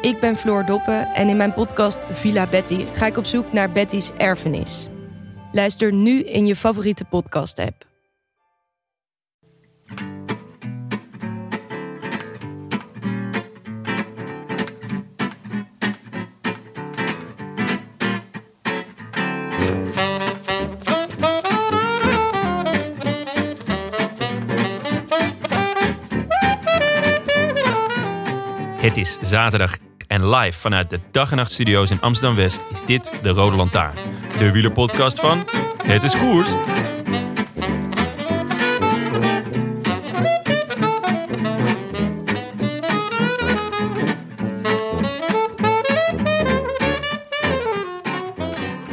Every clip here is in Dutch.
Ik ben Floor Doppen en in mijn podcast Villa Betty ga ik op zoek naar Betty's erfenis. Luister nu in je favoriete podcast-app. Het is zaterdag en live vanuit de Dag en Nacht Studio's in Amsterdam West is dit de Rode Lantaarn. De wielerpodcast van Het is Koers.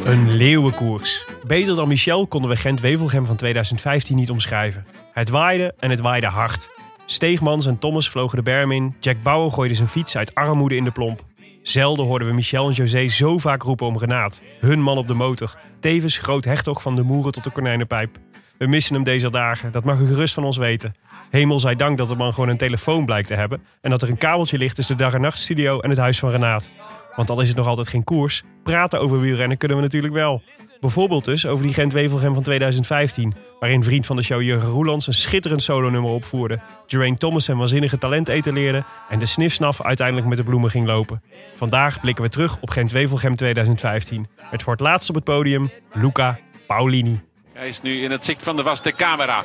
Een leeuwenkoers. Beter dan Michel konden we Gent-Wevelgem van 2015 niet omschrijven. Het waaide en het waaide hard. Steegmans en Thomas vlogen de berm in. Jack Bauer gooide zijn fiets uit armoede in de plomp. Zelden hoorden we Michel en José zo vaak roepen om Renaat. Hun man op de motor. Tevens groot hertog van de moeren tot de konijnenpijp. We missen hem deze dagen, dat mag u gerust van ons weten. Hemel zij dank dat de man gewoon een telefoon blijkt te hebben... en dat er een kabeltje ligt tussen de dag- en nachtstudio en het huis van Renaat. Want al is het nog altijd geen koers, praten over wielrennen kunnen we natuurlijk wel. Bijvoorbeeld dus over die Gent-Wevelgem van 2015... waarin vriend van de show Jurgen Roelands een schitterend solonummer opvoerde... Geraint Thomas een waanzinnige talent etaleerde... en de snifsnaf uiteindelijk met de bloemen ging lopen. Vandaag blikken we terug op Gent-Wevelgem 2015... met voor het laatst op het podium Luca Paulini. Hij is nu in het zicht van de vaste camera.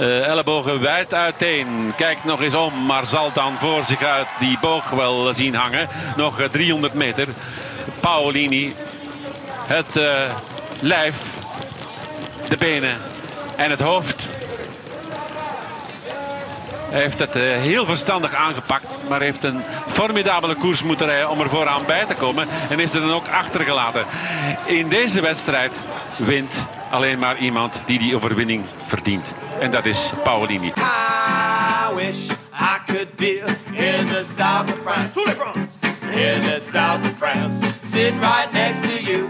Uh, ellebogen wijd uiteen. Kijkt nog eens om, maar zal dan voor zich uit die boog wel zien hangen. Nog 300 meter. Paolini. Het uh, lijf. De benen. En het hoofd. Hij heeft het uh, heel verstandig aangepakt. Maar heeft een formidabele koers moeten rijden om er vooraan bij te komen. En is er dan ook achtergelaten. In deze wedstrijd wint alleen maar iemand die die overwinning verdient. En dat is Paolini. I wish I could be in the south of France. In the south of France. Sitting right next to you.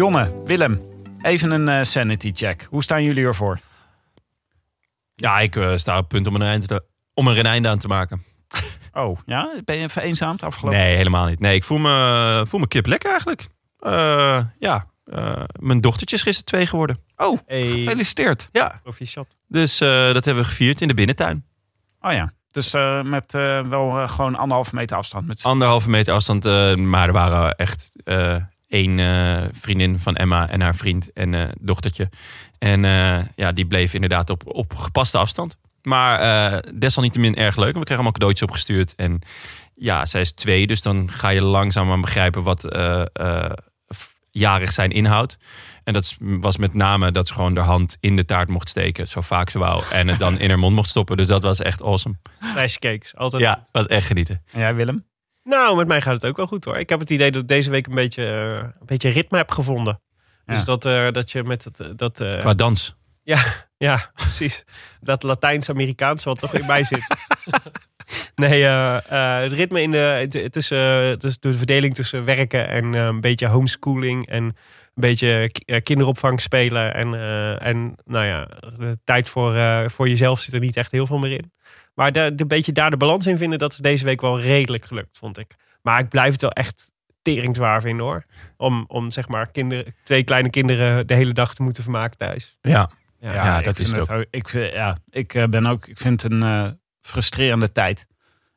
Jonne, Willem, even een uh, sanity check. Hoe staan jullie ervoor? Ja, ik uh, sta op punt om een, einde, om er een einde aan te maken. Oh, ja? Ben je vereenzaamd afgelopen? Nee, helemaal niet. Nee, ik voel me, voel me kip lekker eigenlijk. Uh, ja, uh, mijn dochtertje is gisteren twee geworden. Oh, hey. gefeliciteerd. Ja. Proficiat. Dus uh, dat hebben we gevierd in de binnentuin. Oh ja. Dus uh, met wel gewoon anderhalve meter afstand. Met anderhalve meter afstand. maar er waren echt één vriendin van Emma en haar vriend en dochtertje. En ja, die bleef inderdaad op, op gepaste afstand. Maar desalniettemin erg leuk. We kregen allemaal cadeautjes opgestuurd. En ja, zij is twee. Dus dan ga je langzaam aan begrijpen wat jarig zijn inhoud. En dat was met name dat ze gewoon de hand in de taart mocht steken. Zo vaak ze wou. En het dan in haar mond mocht stoppen. Dus dat was echt awesome. Rijstcakes, altijd. Ja, was echt genieten. En jij Willem? Nou, met mij gaat het ook wel goed hoor. Ik heb het idee dat ik deze week een beetje, een beetje ritme heb gevonden. Ja. Dus dat, uh, dat je met het... Dat, uh, Qua dans. Ja, ja, precies. Dat Latijns-Amerikaanse wat toch in mij zit. Nee, uh, het ritme in de, tussen, tussen de verdeling tussen werken en een beetje homeschooling en een beetje kinderopvang spelen. En, en nou ja, de tijd voor, voor jezelf zit er niet echt heel veel meer in. Maar de, de beetje daar de balans in vinden, dat is deze week wel redelijk gelukt, vond ik. Maar ik blijf het wel echt tering zwaar vinden hoor. Om, om zeg maar kinderen, twee kleine kinderen de hele dag te moeten vermaken thuis. Ja, ja, ja dat is het ook. Ik, ja, ik ben ook, ik vind een frustrerende tijd.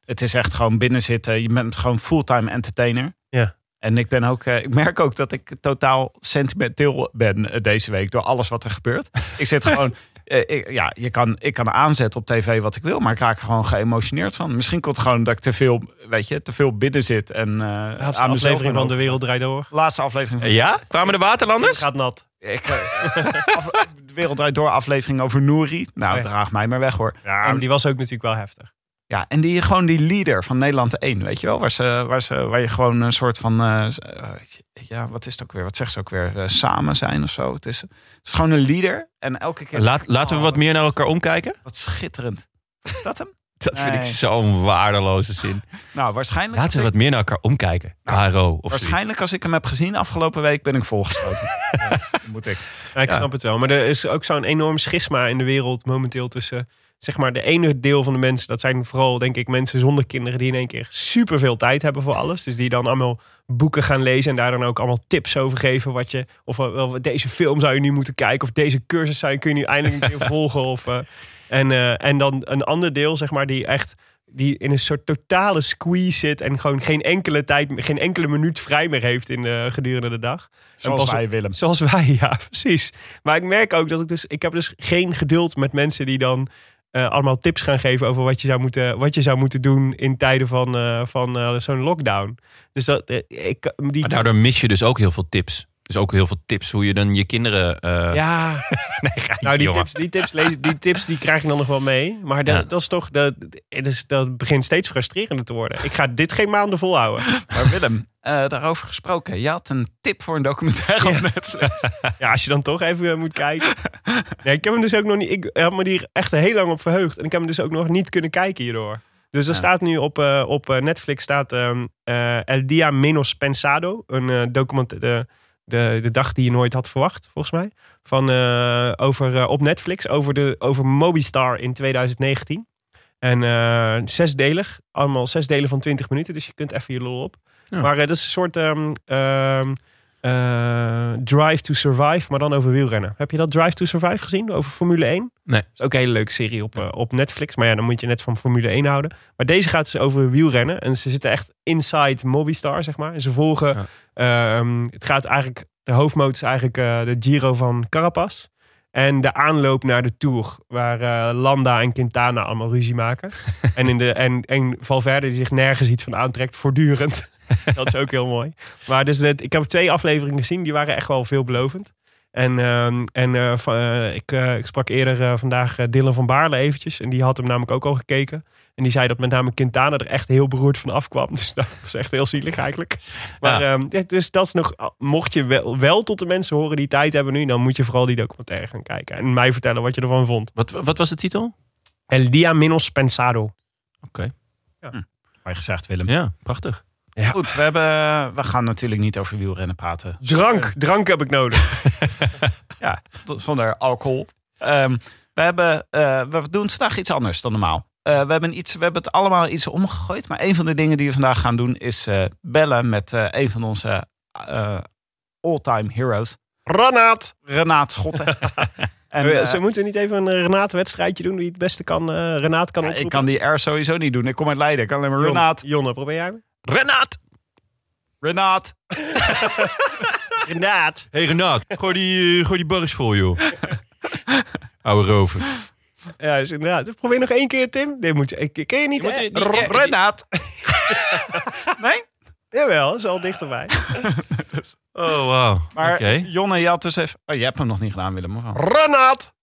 Het is echt gewoon binnenzitten. Je bent gewoon fulltime entertainer. Ja. En ik ben ook, eh, ik merk ook dat ik totaal sentimenteel ben eh, deze week door alles wat er gebeurt. ik zit gewoon, eh, ik, ja, je kan, ik kan aanzetten op tv wat ik wil, maar ik raak er gewoon geëmotioneerd van. Misschien komt het gewoon dat ik te veel, weet je, te veel binnen zit en uh, Laatste aan aflevering van De Wereld Draait Door. Laatste aflevering van Ja? Kwamen de Waterlanders? Gaat nat. ik, eh, af- de Wereld Draait Door aflevering over Nouri. Nou, Oh ja. draag mij maar weg hoor. Ja, maar die was ook natuurlijk wel heftig. Ja, en die gewoon die leader van Nederland 1, weet je wel? Waar, ze, waar, ze, waar je gewoon een soort van, eh, eh, ja, wat is het ook weer? Wat zegt ze ook weer? Eh, samen zijn of zo. Het is, het is gewoon een leader. En elke keer... Laat, laten we wat meer naar elkaar omkijken. Wat schitterend. Is dat hem? Dat vind ik zo'n waardeloze zin. Nou, waarschijnlijk... Laten we wat meer naar elkaar omkijken. KRO of Waarschijnlijk als ik hem heb gezien afgelopen week ben ik volgeschoten. ja, moet ik. Ja, ik Ja. snap het wel. Maar er is ook zo'n enorm schisma in de wereld momenteel tussen... Zeg maar, de ene deel van de mensen, dat zijn vooral denk ik mensen zonder kinderen... die in één keer superveel tijd hebben voor alles. Dus die dan allemaal boeken gaan lezen en daar dan ook allemaal tips over geven. Wat je, of wel, deze film zou je nu moeten kijken. Of deze cursus zou je, kun je nu eindelijk een keer volgen. Of, eh, en, eh, en dan een ander deel, zeg maar, die echt die in een soort totale squeeze zit en gewoon geen enkele tijd, geen enkele minuut vrij meer heeft in de, gedurende de dag. Zoals pas- wij, Willem. Zoals wij, ja, precies. Maar ik merk ook dat ik dus, ik heb dus geen geduld met mensen die dan eh, allemaal tips gaan geven over wat je zou moeten, wat je zou moeten doen in tijden van, eh, van eh, zo'n lockdown. Dus dat, eh, ik, die, Maar daardoor mis je dus ook heel veel tips. Dus ook heel veel tips hoe je dan je kinderen... eh, ja, nee, nou die jongen. tips, die, tips lees, die tips die krijg ik dan nog wel mee. Maar dat, Ja. dat is toch, dat, het is, dat begint steeds frustrerender te worden. Ik ga dit geen maanden volhouden. Maar Willem, eh, daarover gesproken. Je had een tip voor een documentaire op Netflix. Ja, als je dan toch even eh, moet kijken. Nee, ik heb hem dus ook nog niet. Ik heb me hier echt heel lang op verheugd. En ik heb hem dus ook nog niet kunnen kijken hierdoor. Dus er Ja. staat nu op, eh, op Netflix staat ehm, eh, El Dia Menos Pensado. Een eh, document, de, de, dag die je nooit had verwacht, volgens mij. Van, eh, over, eh, op Netflix over, de, over Mobistar in 2019. En eh, zesdelig. Allemaal zes delen van 20 minuten. Dus je kunt even je lol op. Ja. Maar dat is een soort ehm, ehm, eh, Drive to Survive, maar dan over wielrennen. Heb je dat Drive to Survive gezien? Over Formule 1? Nee. Dat is ook een hele leuke serie op, eh, op Netflix. Maar ja, dan moet je net van Formule 1 houden. Maar deze gaat dus over wielrennen. En ze zitten echt inside Mobistar, zeg maar. En ze volgen... ehm, het gaat eigenlijk... De hoofdmoot is eigenlijk eh, de Giro van Carapaz. En de aanloop naar de Tour. Waar Landa en Quintana allemaal ruzie maken. en, in de, en, en Valverde die zich nergens iets van aantrekt. Voortdurend. dat is ook heel mooi. Maar dus het, ik heb twee afleveringen gezien. Die waren echt wel veelbelovend. En, ehm, en eh, eh, ik, eh, ik sprak eerder vandaag Dylan van Baarle eventjes. En die had hem namelijk ook al gekeken. En die zei dat met name Quintana er echt heel beroerd van afkwam. Dus dat was echt heel zielig eigenlijk. Maar Ja. ehm, ja, dus dat is nog... Mocht je wel, wel tot de mensen horen die tijd hebben nu... dan moet je vooral die documentaire gaan kijken. En mij vertellen wat je ervan vond. Wat, wat was de titel? El Dia Menos Pensado. Mooi gezegd, Willem. Ja, prachtig. Goed, we, hebben, we gaan natuurlijk niet over wielrennen praten. Drank, drank heb ik nodig. Ja, zonder alcohol. Ehm, we, hebben, eh, we doen vandaag iets anders dan normaal. Eh, we, hebben iets, we hebben het allemaal iets omgegooid. Maar een van de dingen die we vandaag gaan doen is eh, bellen met eh, een van onze eh, all-time heroes. Renaat! Renaat Schotten. en, Ze moeten niet even een Renaat-wedstrijdje doen... wie het beste kan, eh Renaat kan ja, ik kan die R sowieso niet doen. Ik kom uit Leiden. Ik kan alleen maar Jon- Renaat. Jonne, probeer jij hem? Renaat! Renaat. Renaat! Hey Renaat, gooi die, eh, gooi die barres vol, joh. Oude rover. Ja, dus inderdaad. Probeer nog één keer, Tim. Dit moet, ik, ken je niet, Je hè? die- die- R- die- Renaat. nee? Jawel, is al dichterbij. Oh, wauw. Maar Oké. Jonne, je had dus even... Oh, je hebt hem nog niet gedaan, Willem. Of? Renaat!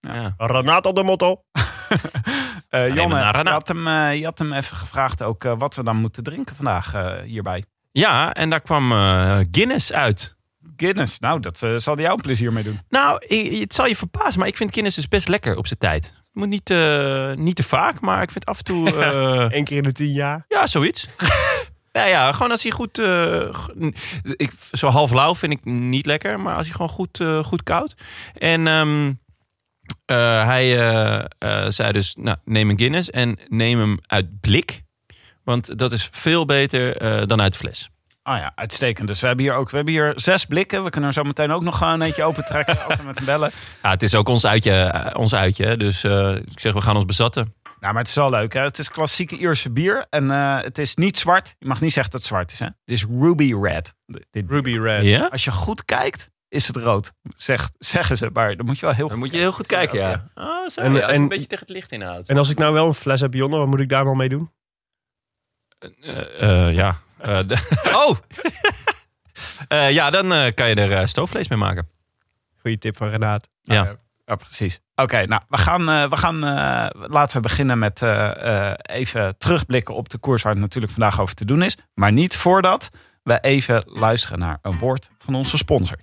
Ja. Renaat op de motto. Eh, naar je had, hem, eh, je had hem even gevraagd ook eh, wat we dan moeten drinken vandaag eh, hierbij. ja, en daar kwam eh, Guinness uit. Guinness, nou, dat zal hij jou een plezier mee doen. Nou, het zal je verbazen, maar ik vind Guinness dus best lekker op zijn tijd. Het moet niet, eh, niet te vaak, maar ik vind af en toe... eh, Eén keer in de tien jaar. ja, zoiets. nou ja, gewoon als hij goed... eh, ik, zo half lauw vind ik niet lekker, maar als hij gewoon goed, eh, goed koud. En ehm, eh, hij eh, eh, zei dus, nou, neem een Guinness en neem hem uit blik. Want dat is veel beter eh, dan uit fles. Oh ja, uitstekend. Dus we hebben hier ook we hebben hier zes blikken. We kunnen er zo meteen ook nog gewoon eentje open trekken als we met hem bellen. Ja, het is ook ons uitje, ons uitje hè. dus eh, ik zeg we gaan ons bezatten. Nou, maar het is wel leuk. Hè? Het is klassieke Ierse bier. En eh, het is niet zwart. Je mag niet zeggen dat het zwart is. Hè? Het is ruby red. Ruby Red. Ja? Als je goed kijkt, is het rood. Zeg, zeggen ze. Maar dan moet je wel heel Dan goed moet je heel goed kijken, ja. Oh, zo, En- ja, als je en- een beetje tegen het licht inhoudt. En als ik nou wel een fles heb Jonne, wat moet ik daar dan mee doen? Eh, eh, ja. Eh, oh! Eh, ja, dan eh, kan je er stoofvlees mee maken. Goeie tip van Renaat. Ja. Ja, ja, precies. Oké, nou, we gaan, we gaan laten we beginnen met eh, eh, even terugblikken op de koers waar het natuurlijk vandaag over te doen is. Maar niet voordat we even luisteren naar een woord van onze sponsor.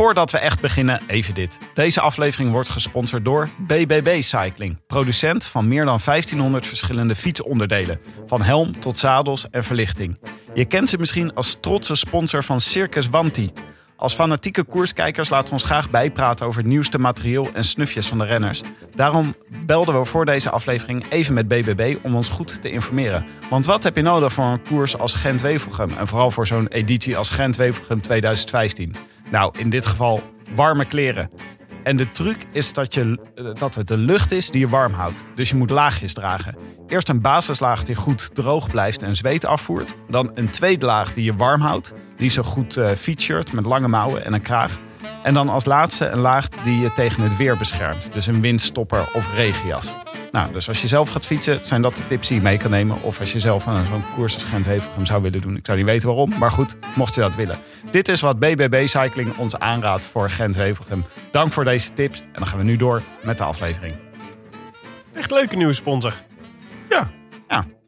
Voordat we echt beginnen, even dit. Deze aflevering wordt gesponsord door BBB Cycling. Producent van meer dan 1500 verschillende fietsonderdelen. Van helm tot zadels en verlichting. Je kent ze misschien als trotse sponsor van Circus Wanti. Als fanatieke koerskijkers laten we ons graag bijpraten over het nieuwste materieel en snufjes van de renners. Daarom belden we voor deze aflevering even met BBB om ons goed te informeren. Want wat heb je nodig voor een koers als Gent-Wevelgem? En vooral voor zo'n editie als Gent-Wevelgem 2015? Nou, in dit geval warme kleren. En de truc is dat, je, eh, dat het de lucht is die je warm houdt. Dus je moet laagjes dragen. Eerst een basislaag die goed droog blijft en zweet afvoert. Dan een tweede laag die je warm houdt. Die zo goed eh featured met lange mouwen en een kraag. En dan als laatste een laag die je tegen het weer beschermt. Dus een windstopper of regenjas. Nou, dus als je zelf gaat fietsen, zijn dat de tips die je mee kan nemen. Of als je zelf aan zo'n koers als Gent-Wevelgem zou willen doen. Ik zou niet weten waarom, maar goed, mocht je dat willen. Dit is wat BBB Cycling ons aanraadt voor Gent-Wevelgem. Dank voor deze tips. En dan gaan we nu door met de aflevering. Echt leuke nieuwe sponsor. Ja,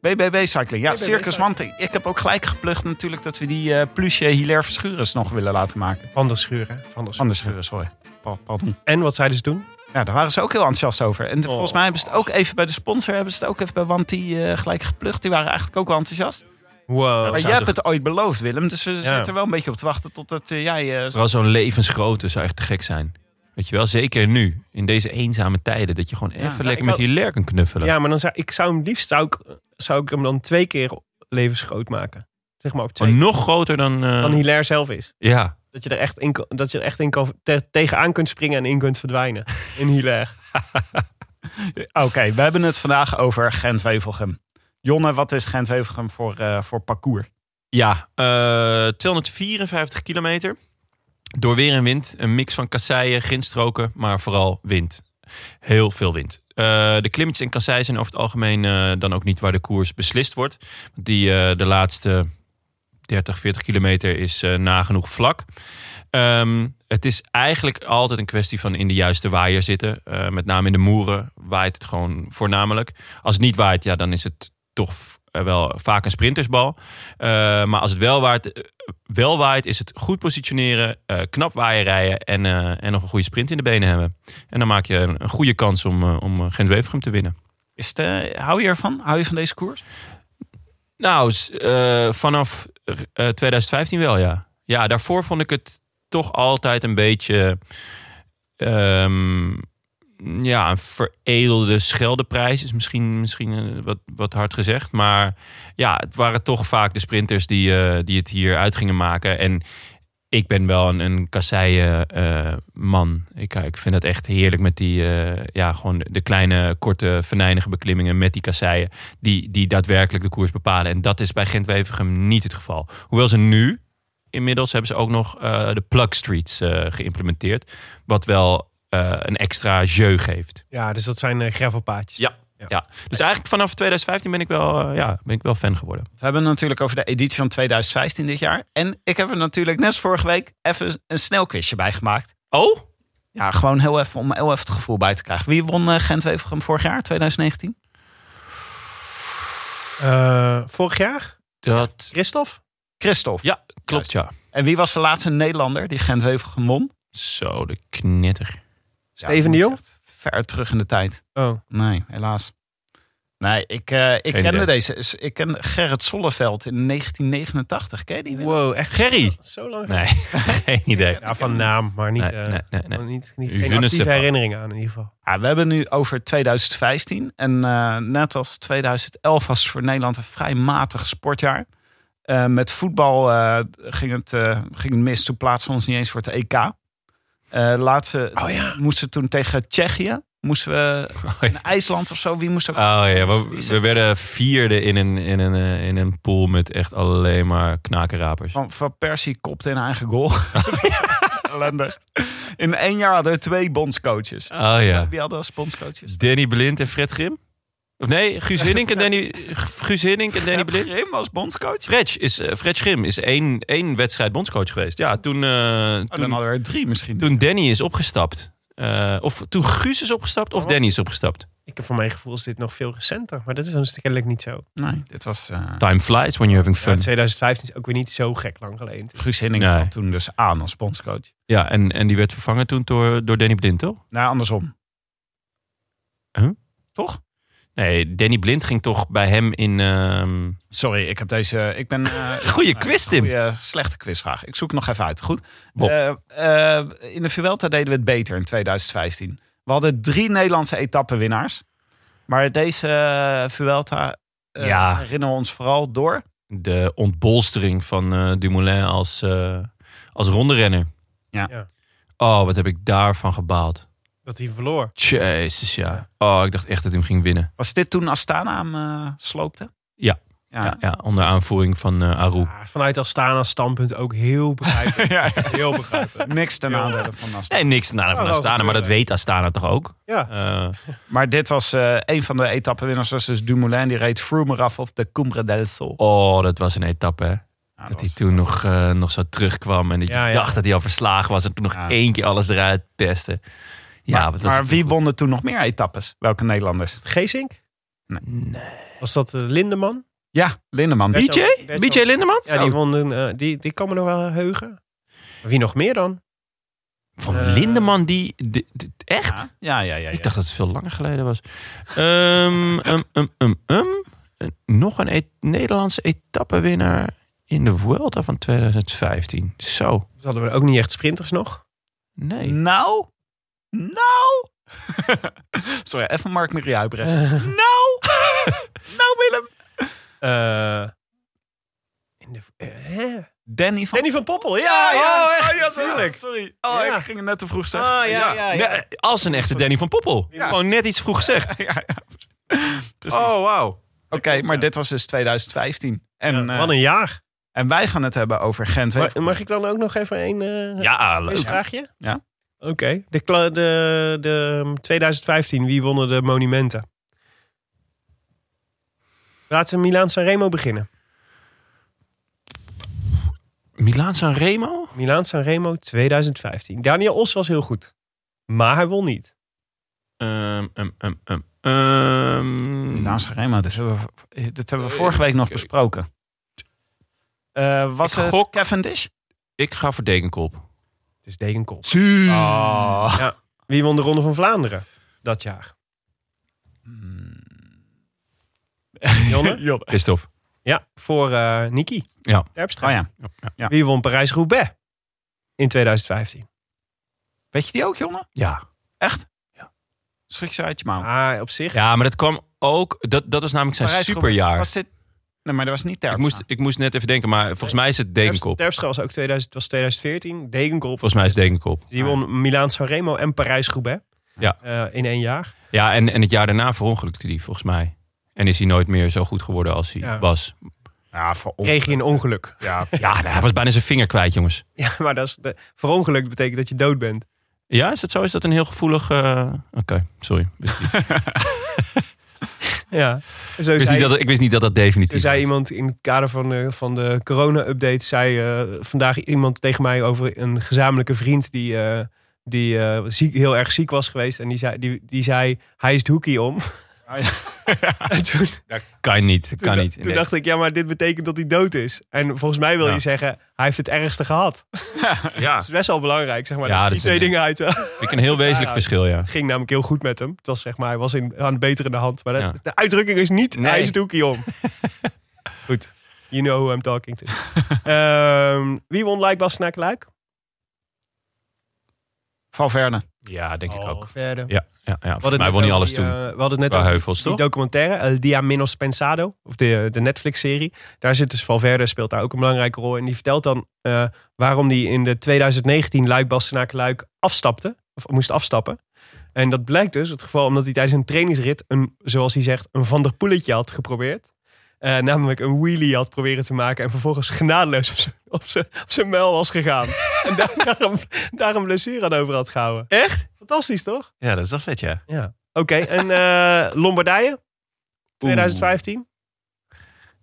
BBB Cycling. Ja, BBB Circus. Wanting. Ik heb ook gelijk geplucht natuurlijk dat we die eh plusje Hilaire Verschurens nog willen laten maken. Van der Schuur, hè? Van der Schuur. Van de Schuren, sorry. Pa- Pardon. En wat zeiden ze toen? Ja, daar waren ze ook heel enthousiast over. En volgens Oh. mij hebben ze het ook even bij de sponsor, hebben ze het ook even bij Wanti eh, gelijk geplucht. Die waren eigenlijk ook wel enthousiast. Wow. maar jij hebt het ooit beloofd, Willem. Dus we Ja. zitten er wel een beetje op te wachten totdat eh, jij... eh, Wel zo'n levensgrote zou echt te gek zijn. Weet je wel, zeker nu, in deze eenzame tijden, dat je gewoon even lekker met die ler kan knuffelen. Ja, maar dan zou ik zou hem liefst zou ik, zou ik hem dan twee keer levensgroot maken. Zeg maar op twee. Gewoon nog groter dan... eh, Dan Hilaire zelf is. ja, Dat je er echt in, dat je er echt in kan, te- tegenaan kunt springen en in kunt verdwijnen. In Hilaire. Oké, we hebben het vandaag over Gent-Wevelgem. Jonne, wat is Gent-Wevelgem voor, eh, voor parcours? ja eh, 254 kilometer. Door weer en wind. Een mix van kasseien, grindstroken, maar vooral wind. Heel veel wind. Eh, de klimmetjes en kasseien zijn over het algemeen eh, dan ook niet waar de koers beslist wordt. Die eh, de laatste 30, 40 kilometer is nagenoeg vlak. Ehm, het is eigenlijk altijd een kwestie van in de juiste waaier zitten. Met name in de moeren waait het gewoon voornamelijk. Als het niet waait, ja, dan is het toch wel vaak een sprintersbal. Eh, maar als het wel waait, eh, wel waait, is het goed positioneren, eh, knap waaien rijden en, eh, en nog een goede sprint in de benen hebben. En dan maak je een, een goede kans om, eh, om Gent-Wevelgem te winnen. Is het, eh, hou je ervan? Hou je van deze koers? Nou, eh, vanaf eh, 2015 wel, ja. Ja, daarvoor vond ik het toch altijd een beetje... ehm, ja, een veredelde scheldeprijs is misschien, misschien eh, wat, wat hard gezegd. Maar ja, het waren toch vaak de sprinters die, eh, die het hier uit gingen maken. En ik ben wel een, een kasseien eh, man. Ik, ik vind het echt heerlijk met die, ja, gewoon de kleine, korte, venijnige beklimmingen met die kasseien. Die, die daadwerkelijk de koers bepalen. En dat is bij Gent-Wevelgem niet het geval. Hoewel ze nu, inmiddels hebben ze ook nog de plug streets geïmplementeerd. Wat wel een extra jeu geeft. Ja, dus dat zijn eh, gravelpaadjes. Ja. Ja, dus eigenlijk vanaf 2015 ben ik wel, eh, ja, ben ik wel fan geworden. We hebben het natuurlijk over de editie van 2015 dit jaar. En ik heb er natuurlijk net vorige week even een snel quizje bij gemaakt. Oh? Ja, gewoon heel even om heel even het gevoel bij te krijgen. Wie won eh, Gent-Wevelgem vorig jaar, 2019? Eh, vorig jaar? Dat, Christophe? Christophe. ja, klopt ja. En wie was de laatste Nederlander die Gent-Wevelgem won? Zo, de knetter. Steven de Jong? Ver terug in de tijd. Oh. Nee, helaas. Nee, ik, eh, ik Geen kende idee. deze. Ik ken Gerrit Solleveld in 1989. Ken je die? Wow, echt Gerry? Zo lang. Nee, geen idee. Ja, van naam, maar niet, Nee, eh, nee, nee, nee. niet, niet geen actieve herinneringen aan in ieder geval. Ja, we hebben nu over 2015. En eh, net als 2011 was het voor Nederland een vrij matig sportjaar. Met voetbal eh, ging, het, eh, ging het mis. Toen plaatsen we ons niet eens voor het EK. Eh laatste Oh ja. moesten toen tegen Tsjechië. Moesten we in IJsland of zo. Wie moest ook... Oh ja, we, we werden vierde in een, in, een, eh, in een pool met echt alleen maar knakenrapers. Van, van Persie kopte in eigen goal. Ellendig. In één jaar hadden we twee bondscoaches. Oh ja. Wie hadden we als bondscoaches? Danny Blind en Fred Grim? Of nee, Guus Hiddink en Danny, Guus Hiddink en Danny Fred Blind? Grim was bondscoach. Fred is, eh, Fred Grim is één, één wedstrijd bondscoach geweest. Ja, toen, eh, Oh, dan toen, hadden we er drie misschien. toen Danny is opgestapt. Eh, of toen Guus is opgestapt of was- Danny is opgestapt. Ik heb voor mijn gevoel is dit nog veel recenter. Maar dat is dus kennelijk niet zo. Nee, dit was... Time flies when you're having Ja, fun. 2015 is ook weer niet zo gek lang geleden. Guus Hiddink Nee. trad toen dus aan als bondscoach. Ja, en, en die werd vervangen toen door, door Danny Blind, toch? Nou, andersom. Huh? Toch? Nee, Danny Blind ging toch bij hem in... ehm, Sorry, ik heb deze... Ik ben... eh, Goeie quiz, Tim. goeie, slechte quizvraag. Ik zoek nog even uit. Goed. Bob. Eh, eh, in de Vuelta deden we het beter in 2015. We hadden drie Nederlandse etappenwinnaars. Maar deze uh, Vuelta eh, Ja. herinneren we ons vooral door... de ontbolstering van eh, Dumoulin als, eh als ronderenner. Ja. Ja. Oh, wat heb ik daarvan gebaald. Dat hij verloor. Jezus, ja. Oh, ik dacht echt dat hij hem ging winnen. Was dit toen Astana hem eh, sloopte? Ja. Ja. Ja, ja onder aanvoering van eh Aru. Ja, vanuit Astana standpunt ook heel begrijpelijk. Ja, Heel begrijpelijk. Niks ten nadele van Astana. Nee, niks na van Oh, Astana, maar dat weet Astana toch ook? Ja. Eh, Maar dit was eh, een van de etappenwinners. was dus Dumoulin. Die reed Froome eraf op de Cumbre del Sol. oh, dat was een etappe, hè? Ja, dat hij toen nog, eh, nog zo terugkwam en dat je dacht dat hij al verslagen was en toen nog Ja. één keer alles eruit pesten. Ja, maar maar het wie goed. won er toen nog meer etappes? Welke Nederlanders? Geesink? Nee. Was dat eh, Lindeman? Ja, Lindeman. BJ? BJ Lindeman? Ja, die won eh, die, die kan me nog wel heugen. Wie nog meer dan? Van Eh, Lindeman, die, die- die- echt? Ja, ja, ja. ja, Ik dacht dat het veel langer geleden was. Ehm, um, um, um, um. Een- Nog een e- Nederlandse etappenwinnaar in de Vuelta van 2015. Zo. Dus hadden we ook niet echt sprinters nog. Nee. Nou, nou. Sorry, even Mark Marie uitbrengen. nou, nou Willem. Eh, in de, eh, hè? Danny van... Danny van Poppel, ja, ja. Oh, echt? Oh, ja, sorry. tuurlijk. Sorry. Oh, Ja. ik ging het net te vroeg zeggen. Ah, ja, ja, ja. Nee, als een echte Danny van Poppel. Ja. Gewoon net iets vroeg gezegd. ja, ja. Precies. Oh, wauw. Oké, maar dit was dus 2015. En, Ja, eh, wat een jaar. en wij gaan het hebben over Gent. Mag, mag ik dan ook nog even een eh Ja, leuk. quizvraagje? Ja. Oké. De, de, de 2015, wie wonnen de monumenten? Laten we Milaan Sanremo beginnen. Milaan San Remo? Milaan Sanremo 2015. Daniel Os was heel goed. Maar hij won niet. Ehm, ehm, ehm, ehm, ehm. Naast Rema, dit hebben we, dit hebben we vorige week nog besproken. Eh, was Ik het gok- Cavendish? ik ga voor Dekenkop. Het is Degenkop. Oh. Ja. Wie won de Ronde van Vlaanderen dat jaar? Jonne? Christophe. Ja, voor eh Niki Ja. Terpstra. Oh ja. Ja. Wie won Parijs-Roubaix in 2015? Weet je die ook, Jonne? Ja. Echt? Ja. Schrik je uit je mouw. Ah, op zich. Ja, maar dat kwam ook... Dat, dat was namelijk zijn Parijs-Roubaix. superjaar. Was dit... Nee, maar dat was niet Ik Terpstra. moest, ik moest net even denken, maar volgens mij is het Dekenkop. Terpstra was ook 2000, was 2014. Degenkop. Volgens mij is het Dekenkop. Die won Milaan Sanremo en Parijs-Roubaix. Ja. Eh, in één jaar. Ja, en, en het jaar daarna verongelukte hij volgens mij. En is hij nooit meer zo goed geworden als hij Ja. was. Ja, Kreeg je een ongeluk. Ja, Ja, nou, hij was bijna zijn vinger kwijt, jongens. Ja, maar dat is de, verongeluk betekent dat je dood bent. Ja, is dat zo? Is dat een heel gevoelig... eh, Oké, sorry. Ja. Zo ik, wist zei, niet dat, ik wist niet dat dat definitief zei was. iemand in het kader van de, van de corona-update... zei eh, vandaag iemand tegen mij over een gezamenlijke vriend... die, eh, die eh, ziek, heel erg ziek was geweest. En die zei, die, die zei hij is het hoekie om. Oh, ja. en toen, Kan niet, toen, kan niet. toen Nee. dacht ik, ja, maar dit betekent dat hij dood is. En volgens mij wil Ja. je zeggen, hij heeft het ergste gehad. ja, Dat is best wel belangrijk, zeg maar. Ja, dat dat die twee een- dingen uit. vind ik een heel wezenlijk Ja. verschil, ja. Het ging namelijk heel goed met hem. Het was zeg maar, hij was in, aan de betere hand. Maar dat- Ja. de uitdrukking is niet, Nee. hij is het hoekie om. goed, you know who I'm talking to. Ehm, wie won Luik Bastenaken Luik? Valverde. Ja, denk ik ook. Verder. Ja, ja, ja. Volgens mij won hij alles toen. we hadden het net over heuvels, die toch? documentaire, El Dia Menos Pensado, of de, de Netflix-serie. Daar zit dus Valverde, speelt daar ook een belangrijke rol. En die vertelt dan eh, waarom hij in de 2019 Luik Bastenaken Luik afstapte, of moest afstappen. En dat blijkt dus het geval omdat hij tijdens een trainingsrit, een, zoals hij zegt, een Van der Poeletje had geprobeerd. Eh, namelijk een wheelie had proberen te maken en vervolgens genadeloos op zijn- muil was gegaan. en daar, daarom, daar een blessure aan over had gehouden. Echt? Fantastisch, toch? Ja, dat is wel vet, ja. Ja. Oké, en eh, Lombardije? 2015?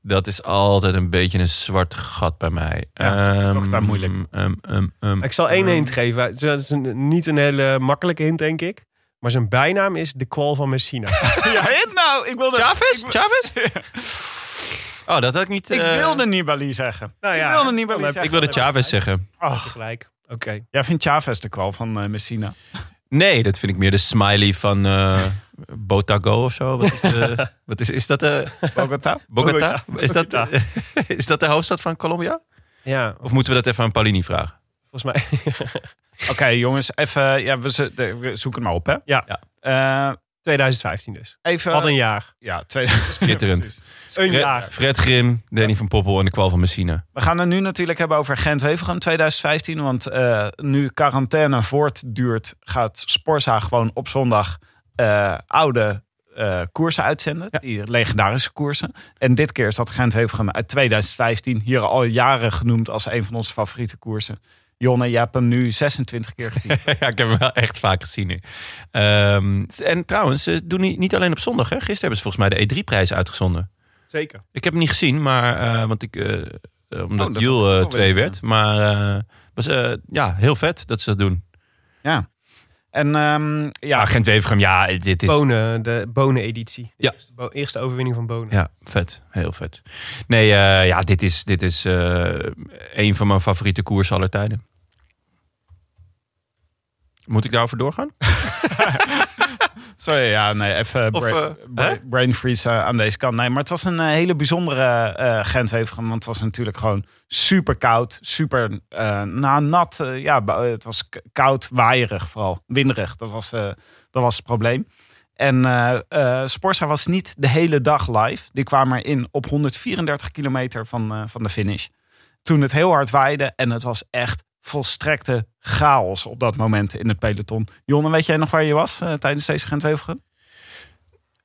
Dat is altijd een beetje een zwart gat bij mij. Ja, Ehm, daar moeilijk. ehm, ehm, ehm, Ik zal één hint geven. Dat is een, niet een hele makkelijke hint, denk ik. Maar zijn bijnaam is de kwal van Messina. Ja, hit nou. Ik wilde, Chavez? Ik, Chavez? Oh, dat had ik niet... ik eh, wilde Nibali zeggen. Nou ja, ik wilde Nibali zeggen. Ik wilde Chavez zeggen. Ach, Tegelijk. Oké. jij vindt Chavez de kwal van eh, Messina? Nee, dat vind ik meer de smiley van eh Botago of zo. Wat is, de, wat is, is dat de... Bogota? Bogota? Is dat, Bogota. is dat de hoofdstad van Colombia? Ja, Of moeten we dat even aan Paulini vragen? volgens mij. Oké, jongens, even. Ja, we, ze- de- we zoeken hem maar op, hè? Ja. Ja. Eh, 2015 dus. even. Wat een jaar. Ja, twee. Schitterend. Precies. Een Fred, jaar. Fred Grim, Danny van Poppel en de kwal van Messina. we gaan het nu natuurlijk hebben over Gent-Wevelgem 2015. Want eh, nu quarantaine voortduurt, gaat Sporza gewoon op zondag eh, oude eh, koersen uitzenden. Die legendarische koersen. En dit keer is dat Gent-Wevelgem uit 2015. Hier al jaren genoemd als een van onze favoriete koersen. Jonne, je hebt hem nu 26 keer gezien. ja, ik heb hem wel echt vaak gezien nu. Ehm, en trouwens, ze doen niet, niet alleen op zondag. Hè? Gisteren hebben ze volgens mij de E3-prijs uitgezonden. Zeker. Ik heb hem niet gezien, maar eh, want ik, eh, eh, omdat Oh, Jules had ik eh, wel twee willen werd. Maar eh, was eh, ja heel vet dat ze dat doen. ja. En ehm, ja, Ja, Gent Wevergem, ja, dit is Bonen, de Bonen-editie. De Ja. Eerste, bo- eerste overwinning van Bonen. ja vet, heel vet. Nee, eh, ja, dit is dit is eh, een van mijn favoriete koersen aller tijden. Moet ik daarover doorgaan? Sorry, ja, nee, even Of, bra- eh, bra- brain freeze eh, aan deze kant. Nee, maar het was een eh, hele bijzondere eh Gent-Wevelgem. Want het was natuurlijk gewoon super koud, super na nat. ja, het was koud, waaierig vooral, winderig. Dat was, dat was het probleem. En Sporza was niet de hele dag live. Die kwamen erin op 134 kilometer van, van de finish. Toen het heel hard waaide en het was echt volstrekte chaos op dat moment in het peloton. Jonne, weet jij nog waar je was eh, tijdens deze Gent-Wevelgem?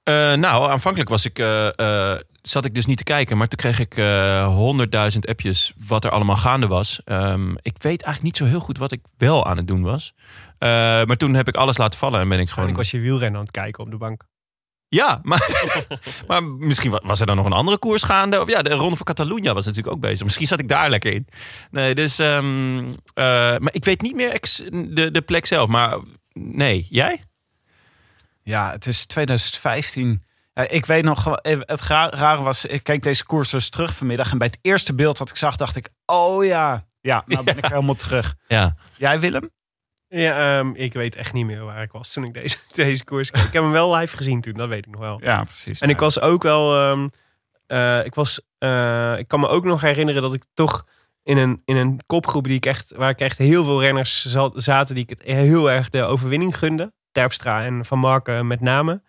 Eh, nou, aanvankelijk was ik, eh, eh, zat ik dus niet te kijken, maar toen kreeg ik honderdduizend appjes wat er allemaal gaande was. Ehm, ik weet eigenlijk niet zo heel goed wat ik wel aan het doen was. Eh, maar toen heb ik alles laten vallen en ben ik gewoon. Ik was je wielrennen aan het kijken op de bank. Ja, maar, maar misschien wa- was er dan nog een andere koers gaande. Of ja, de Ronde van Catalunya was natuurlijk ook bezig. Misschien zat ik daar lekker in. Nee, dus. ehm, eh, maar ik weet niet meer ex- de, de plek zelf. Maar nee, jij? Ja, het is 2015. Ja, ik weet nog, het rare was, ik keek deze koers dus terug vanmiddag. En bij het eerste beeld dat ik zag, dacht ik, oh ja. Ja, nou ben ik helemaal terug. Ja. Jij Willem? Ja, ehm, ik weet echt niet meer waar ik was toen ik deze, deze koers keek. Ik heb hem wel live gezien toen, dat weet ik nog wel. Ja, precies. En ik was ook wel. ehm, eh, ik, was, eh, ik kan me ook nog herinneren dat ik toch in een, in een kopgroep die ik echt, waar ik echt heel veel renners zat- zaten die ik heel erg de overwinning gunde. Terpstra en Van Marken met name.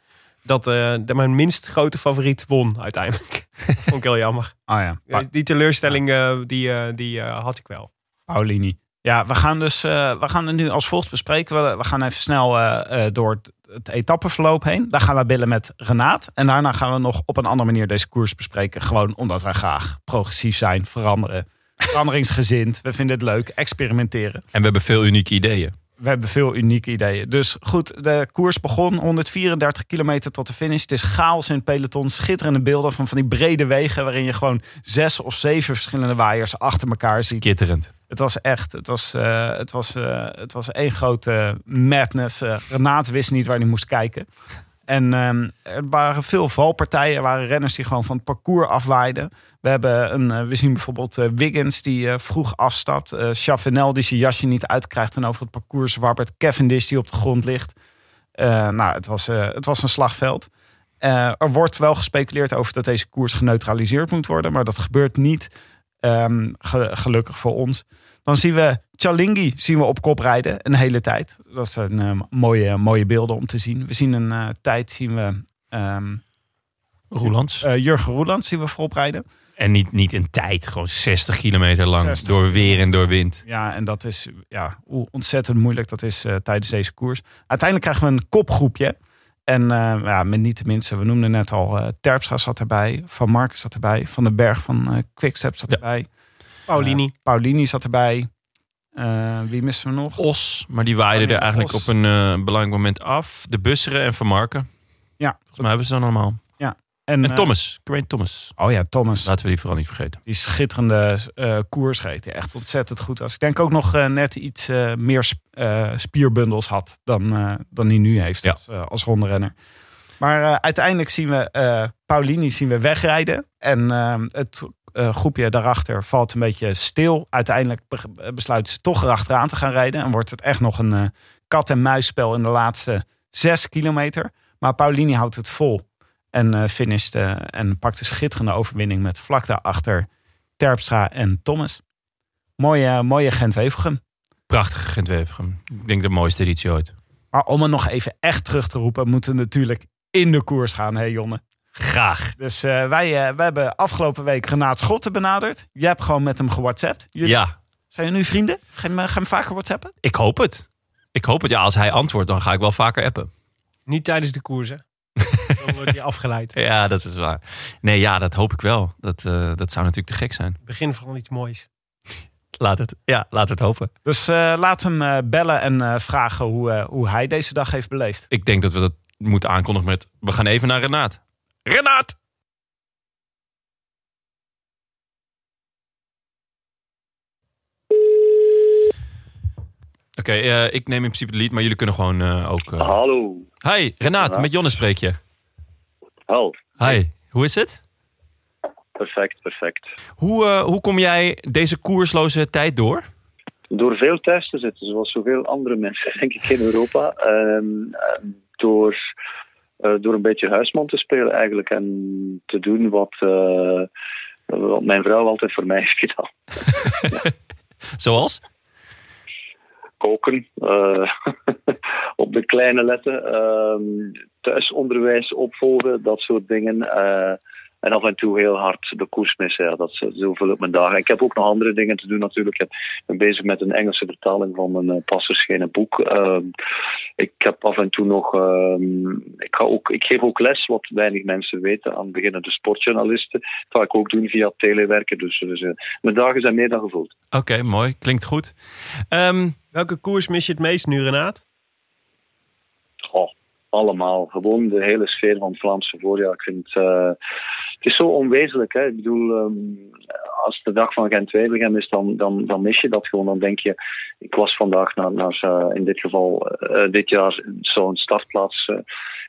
Dat, eh, mijn minst grote favoriet won uiteindelijk. Vond ik heel jammer. Oh ja, die teleurstelling die, die had ik wel. Paulini. Ja, we gaan dus eh, we gaan het nu als volgt bespreken. We, gaan even snel eh, eh, door het, etappeverloop heen. Daar gaan we bellen met Renaat. En daarna gaan we nog op een andere manier deze koers bespreken. Gewoon omdat wij graag progressief zijn, veranderen. Veranderingsgezind. We vinden het leuk. Experimenteren. En we hebben veel unieke ideeën. We hebben veel unieke ideeën. Dus goed, de koers begon. 134 kilometer tot de finish. Het is chaos in het peloton. Schitterende beelden van, van die brede wegen... waarin je gewoon zes of zeven verschillende waaiers achter elkaar ziet. Skitterend. Het was echt, het was, eh, het was, eh, het was één grote madness. Eh Renaat wist niet waar hij moest kijken. En ehm, er waren veel valpartijen. Er waren renners die gewoon van het parcours afwaaiden. We, hebben een, eh, we zien bijvoorbeeld eh, Wiggins die eh, vroeg afstapt. eh Chavanel die zijn jasje niet uitkrijgt en over het parcours zwabbert. Cavendish die op de grond ligt. Nou, het was, het was een slagveld. Er wordt wel gespeculeerd over dat deze koers geneutraliseerd moet worden. Maar dat gebeurt niet. Ehm, ge- gelukkig voor ons. Dan zien we Chalingi zien we op kop rijden een hele tijd. Dat zijn mooie, mooie beelden om te zien. We zien een tijd, zien we Roelands. eh, Jurgen Roeland zien we voorop rijden. En niet, niet een tijd, gewoon 60 kilometer lang. 60. Door weer en door wind. Ja, en dat is ja, hoe ontzettend moeilijk dat is eh, tijdens deze koers. Uiteindelijk krijgen we een kopgroepje. En eh, ja, met niet de minste, we noemden net al, eh Terpstra zat erbij, Van Marken zat erbij, Van den Berg van eh Quickstep zat Ja. erbij, Paulini. Paulini zat erbij. Eh, wie missen we nog? Os, maar die waaide er eigenlijk Os. op een belangrijk moment af. De Busseren en Van Marken. Ja, Volgens mij hebben ze dan allemaal. En, En eh, Thomas, Geraint Thomas. oh ja, Thomas. Laten we die vooral niet vergeten. Die schitterende eh koers reed. Echt ontzettend goed was. Ik denk ook nog eh, net iets meer sp- spierbundels had dan, dan hij nu heeft Ja. als, als rondrenner. Maar uiteindelijk zien we Paulini zien we wegrijden. En het groepje daarachter valt een beetje stil. Uiteindelijk be- besluiten ze toch erachteraan te gaan rijden. En wordt het echt nog een kat-en-muisspel in de laatste zes kilometer. Maar Paulini houdt het vol. En uh, finisht eh, en pakt de schitterende overwinning met vlak daarachter Terpstra en Thomas. Mooie, mooie Gent-Wevelgem. Prachtige Gent-Wevelgem. Ik denk de mooiste editie ooit. Maar om het nog even echt terug te roepen, moeten we natuurlijk in de koers gaan, hè Jonne? Graag. Dus eh, wij, eh, wij hebben afgelopen week Renaat Schotten benaderd. Je hebt gewoon met hem gewhatsappt. Jullie, Ja, Zijn jullie nu vrienden? Ga je, hem- ga je hem vaker whatsappen? ik hoop het. Ik hoop het. Ja, als hij antwoordt, dan ga ik wel vaker appen. Niet tijdens de koers, hè? Dan wordt hij afgeleid. Ja, dat is waar. Nee, ja, dat hoop ik wel. Dat, eh, dat zou natuurlijk te gek zijn. Begin van iets moois. Laat het, ja, laat het hopen. Dus eh laten we hem eh, bellen en eh, vragen hoe, eh, hoe hij deze dag heeft beleefd. Ik denk dat we dat moeten aankondigen met... We gaan even naar Renaat. Renaat! Oké, eh, ik neem in principe de lead, maar jullie kunnen gewoon eh, ook... eh, Hallo. Hi, Renaat, met Jonne spreek je. Hel. Hi, hoe is het? Perfect, perfect. Hoe, eh, hoe kom jij deze koersloze tijd door? Door veel thuis te zitten, zoals zoveel andere mensen, denk ik, in Europa. ehm, ehm, door, eh, door een beetje huisman te spelen eigenlijk. En te doen wat, eh, wat mijn vrouw altijd voor mij heeft gedaan. Zoals? Koken. eh, op de kleine letten. ehm, thuisonderwijs opvolgen, dat soort dingen. Eh, en af en toe heel hard de koers missen. Ja, dat is zo vul ik mijn dagen. Ik heb ook nog andere dingen te doen natuurlijk. Ik ben bezig met een Engelse vertaling van mijn uh, pas verschenen boek. Ehm, ik heb af en toe nog... ehm, ik, ga ook, ik geef ook les, wat weinig mensen weten, aan beginnende sportjournalisten. Dat ga ik ook doen via telewerken. Dus, dus eh, mijn dagen zijn meer dan gevuld. Oké, mooi. Klinkt goed. Ehm, Welke koers mis je het meest nu, Renaat? Allemaal. Gewoon de hele sfeer van het Vlaamse voorjaar. Ik vind eh, het is zo onwezenlijk. Hè? Ik bedoel, ehm, als de dag van Gent-Wevelgem is, dan, dan, dan mis je dat gewoon. Dan denk je, ik was vandaag naar, in dit geval, eh, dit jaar zo'n startplaats eh,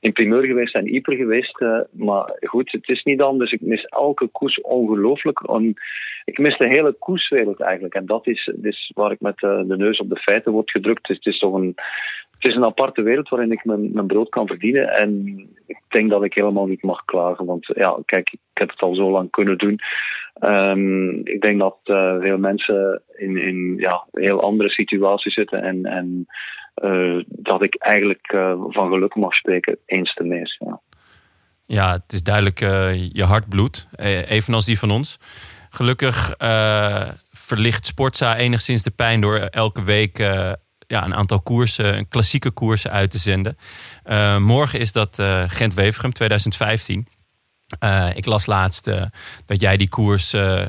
in primeur geweest en Ypres geweest. maar goed, het is niet anders. Ik mis elke koers ongelooflijk. Ik mis de hele koerswereld eigenlijk. En dat is, is waar ik met de neus op de feiten word gedrukt. Het is toch een het is een aparte wereld waarin ik mijn, mijn brood kan verdienen. En ik denk dat ik helemaal niet mag klagen. Want ja, kijk, ik heb het al zo lang kunnen doen. Um, ik denk dat uh, veel mensen in, in ja, heel andere situaties zitten. En, en uh, dat ik eigenlijk uh, van geluk mag spreken, eens te meest. Ja. ja, het is duidelijk je hart bloedt. Evenals die van ons. Gelukkig verlicht Sportza enigszins de pijn door elke week ja, een aantal koersen, klassieke koersen uit te zenden. Uh, morgen is dat uh, Gent-Wevergem 2015. Uh, ik las laatst uh, dat jij die koers uh,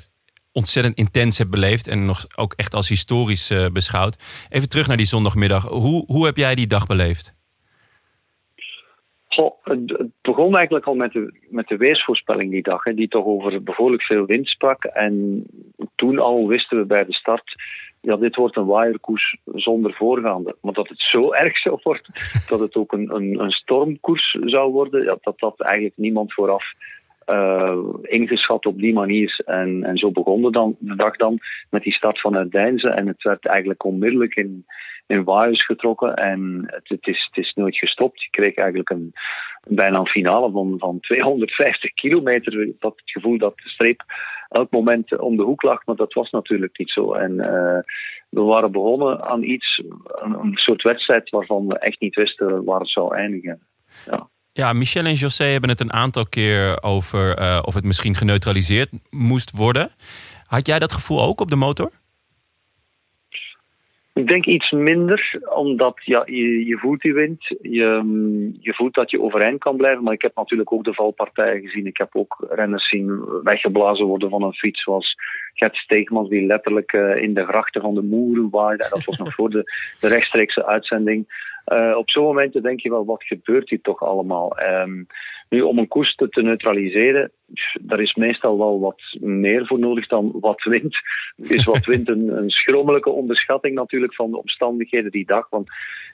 ontzettend intens hebt beleefd en nog ook echt als historisch beschouwd. Even terug naar die zondagmiddag. Hoe, hoe heb jij die dag beleefd? Goh, het, begon eigenlijk al met de, met de weersvoorspelling die dag, hè, die toch over behoorlijk veel wind sprak. En toen al wisten we bij de start ja, dit wordt een waaierkoers zonder voorgaande. Maar dat het zo erg zou worden, dat het ook een, een, een stormkoers zou worden, ja, dat dat eigenlijk niemand vooraf uh, ingeschat op die manier. En, en zo begon de, dan, de dag dan met die start vanuit Deinzen. En het werd eigenlijk onmiddellijk in, in waaiers getrokken. En het, het, is, het is nooit gestopt. Je kreeg eigenlijk een, bijna een finale van, van 250 kilometer. Had het gevoel dat de streep elk moment om de hoek lag, maar dat was natuurlijk niet zo. En uh, we waren begonnen aan iets, een, een soort wedstrijd waarvan we echt niet wisten waar het zou eindigen. Ja. Ja, Michel en José hebben het een aantal keer over eh, of het misschien geneutraliseerd moest worden. Had jij dat gevoel ook op de motor? Ik denk iets minder, omdat ja, je, voelt die wind. Je, je voelt dat je overeind kan blijven. Maar ik heb natuurlijk ook de valpartijen gezien. Ik heb ook renners zien weggeblazen worden van een fiets. Zoals Gert Steegmans, die letterlijk uh, in de grachten van de moeren waaide. Dat was nog voor de, de rechtstreekse uitzending. Uh, op zo'n momenten denk je wel, wat gebeurt hier toch allemaal? Um, nu, om een koers te, te neutraliseren, daar is meestal wel wat meer voor nodig dan wat wind. Is wat wind een, een schrommelijke onderschatting natuurlijk van de omstandigheden die dag. Want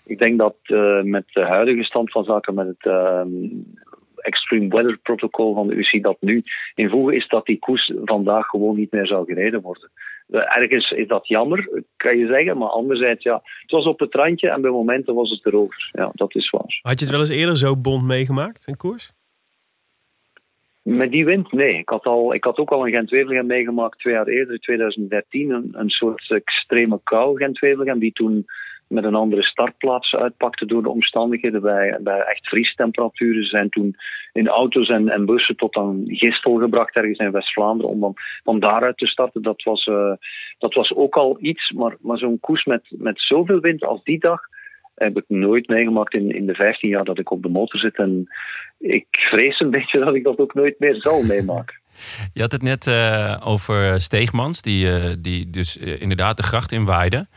ik denk dat uh, met de huidige stand van zaken, met het uh, Extreme Weather Protocol van de UC dat nu in voegen is dat die koers vandaag gewoon niet meer zou gereden worden. Ergens is dat jammer, kan je zeggen, maar anderzijds, ja, het was op het randje en bij momenten was het erover. Ja, dat is waar. Had je het wel eens eerder zo bond meegemaakt, een koers? Met die wind, nee. Ik had, al, ik had ook al een Gent-Wevelgem meegemaakt twee jaar eerder, 2013. Een, een soort extreme kou Gent-Wevelgem, die toen met een andere startplaats uitpakte door de omstandigheden bij, bij echt vriestemperaturen. Zijn toen in auto's en, en bussen tot aan Gistel gebracht, ergens in West-Vlaanderen, om dan van daaruit te starten. Dat was, uh, dat was ook al iets, maar, maar zo'n koers met, met zoveel wind als die dag heb ik nooit meegemaakt in, in de 15 jaar dat ik op de motor zit. En ik vrees een beetje dat ik dat ook nooit meer zal meemaken. Je had het net uh, over Steegmans, die, uh, die dus uh, inderdaad de gracht inwaaide.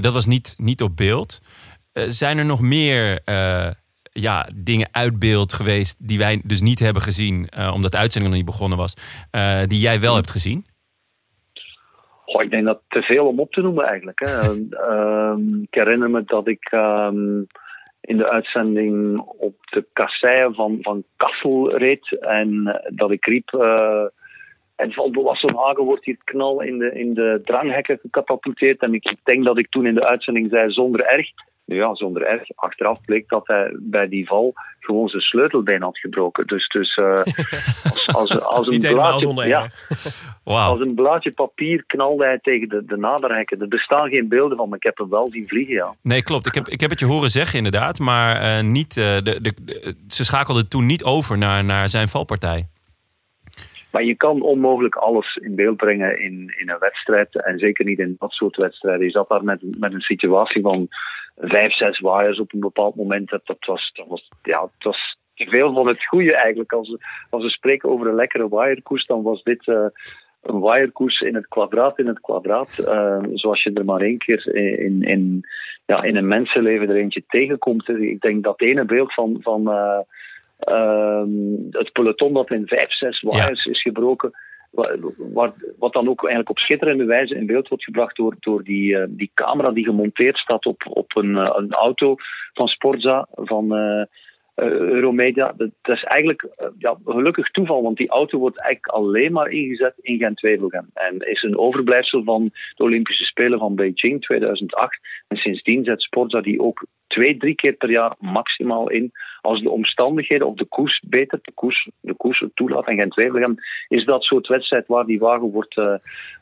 dat was niet, niet op beeld. zijn er nog meer ja, dingen uit beeld geweest die wij dus niet hebben gezien, omdat de uitzending nog niet begonnen was, die jij wel hebt gezien? Goh, ik denk dat te veel om op te noemen eigenlijk. Hè. um, ik herinner me dat ik um, in de uitzending op de kasseien van, van Kassel reed en dat ik riep. Uh, en van Hagen wordt hier knal in de, in de dranghekken gecatapulteerd. En ik denk dat ik toen in de uitzending zei zonder erg. Nu ja, zonder erg. Achteraf bleek dat hij bij die val gewoon zijn sleutelbeen had gebroken. Dus, dus uh, als, als, als, een blaadje, ja, wow. als een blaadje papier knalde hij tegen de, de naderhekken. Er bestaan geen beelden van, maar ik heb hem wel zien vliegen, ja. Nee, klopt. Ik heb, ik heb het je horen zeggen inderdaad. Maar uh, niet, uh, de, de, de, ze schakelden toen niet over naar, naar zijn valpartij. Maar je kan onmogelijk alles in beeld brengen in, in een wedstrijd. En zeker niet in dat soort wedstrijden. Je zat daar met, met een situatie van vijf, zes waaiers op een bepaald moment. Dat, dat, was, dat, was, ja, het was te veel van het goede eigenlijk. Als we, als we spreken over een lekkere waaierkoers, dan was dit uh, een waaierkoers in het kwadraat in het kwadraat. Uh, zoals je er maar één keer in, in, ja, in een mensenleven er eentje tegenkomt. Ik denk dat ene beeld van, van uh, het peloton dat in vijf, zes waaiers ja. is gebroken wat, wat dan ook eigenlijk op schitterende wijze in beeld wordt gebracht door, door die, uh, die camera die gemonteerd staat op, op een, uh, een auto van Sportza, van uh, Euromedia. Dat, is eigenlijk ja, gelukkig toeval, want die auto wordt eigenlijk alleen maar ingezet in Gent-Wevelgem. En is een overblijfsel van de Olympische Spelen van Beijing 2008. En sindsdien zet Sportza die ook twee, drie keer per jaar maximaal in. Als de omstandigheden of de koers beter, de koers, de koers toelaat en geen twijfel hebben, is dat soort wedstrijd waar die wagen wordt, uh,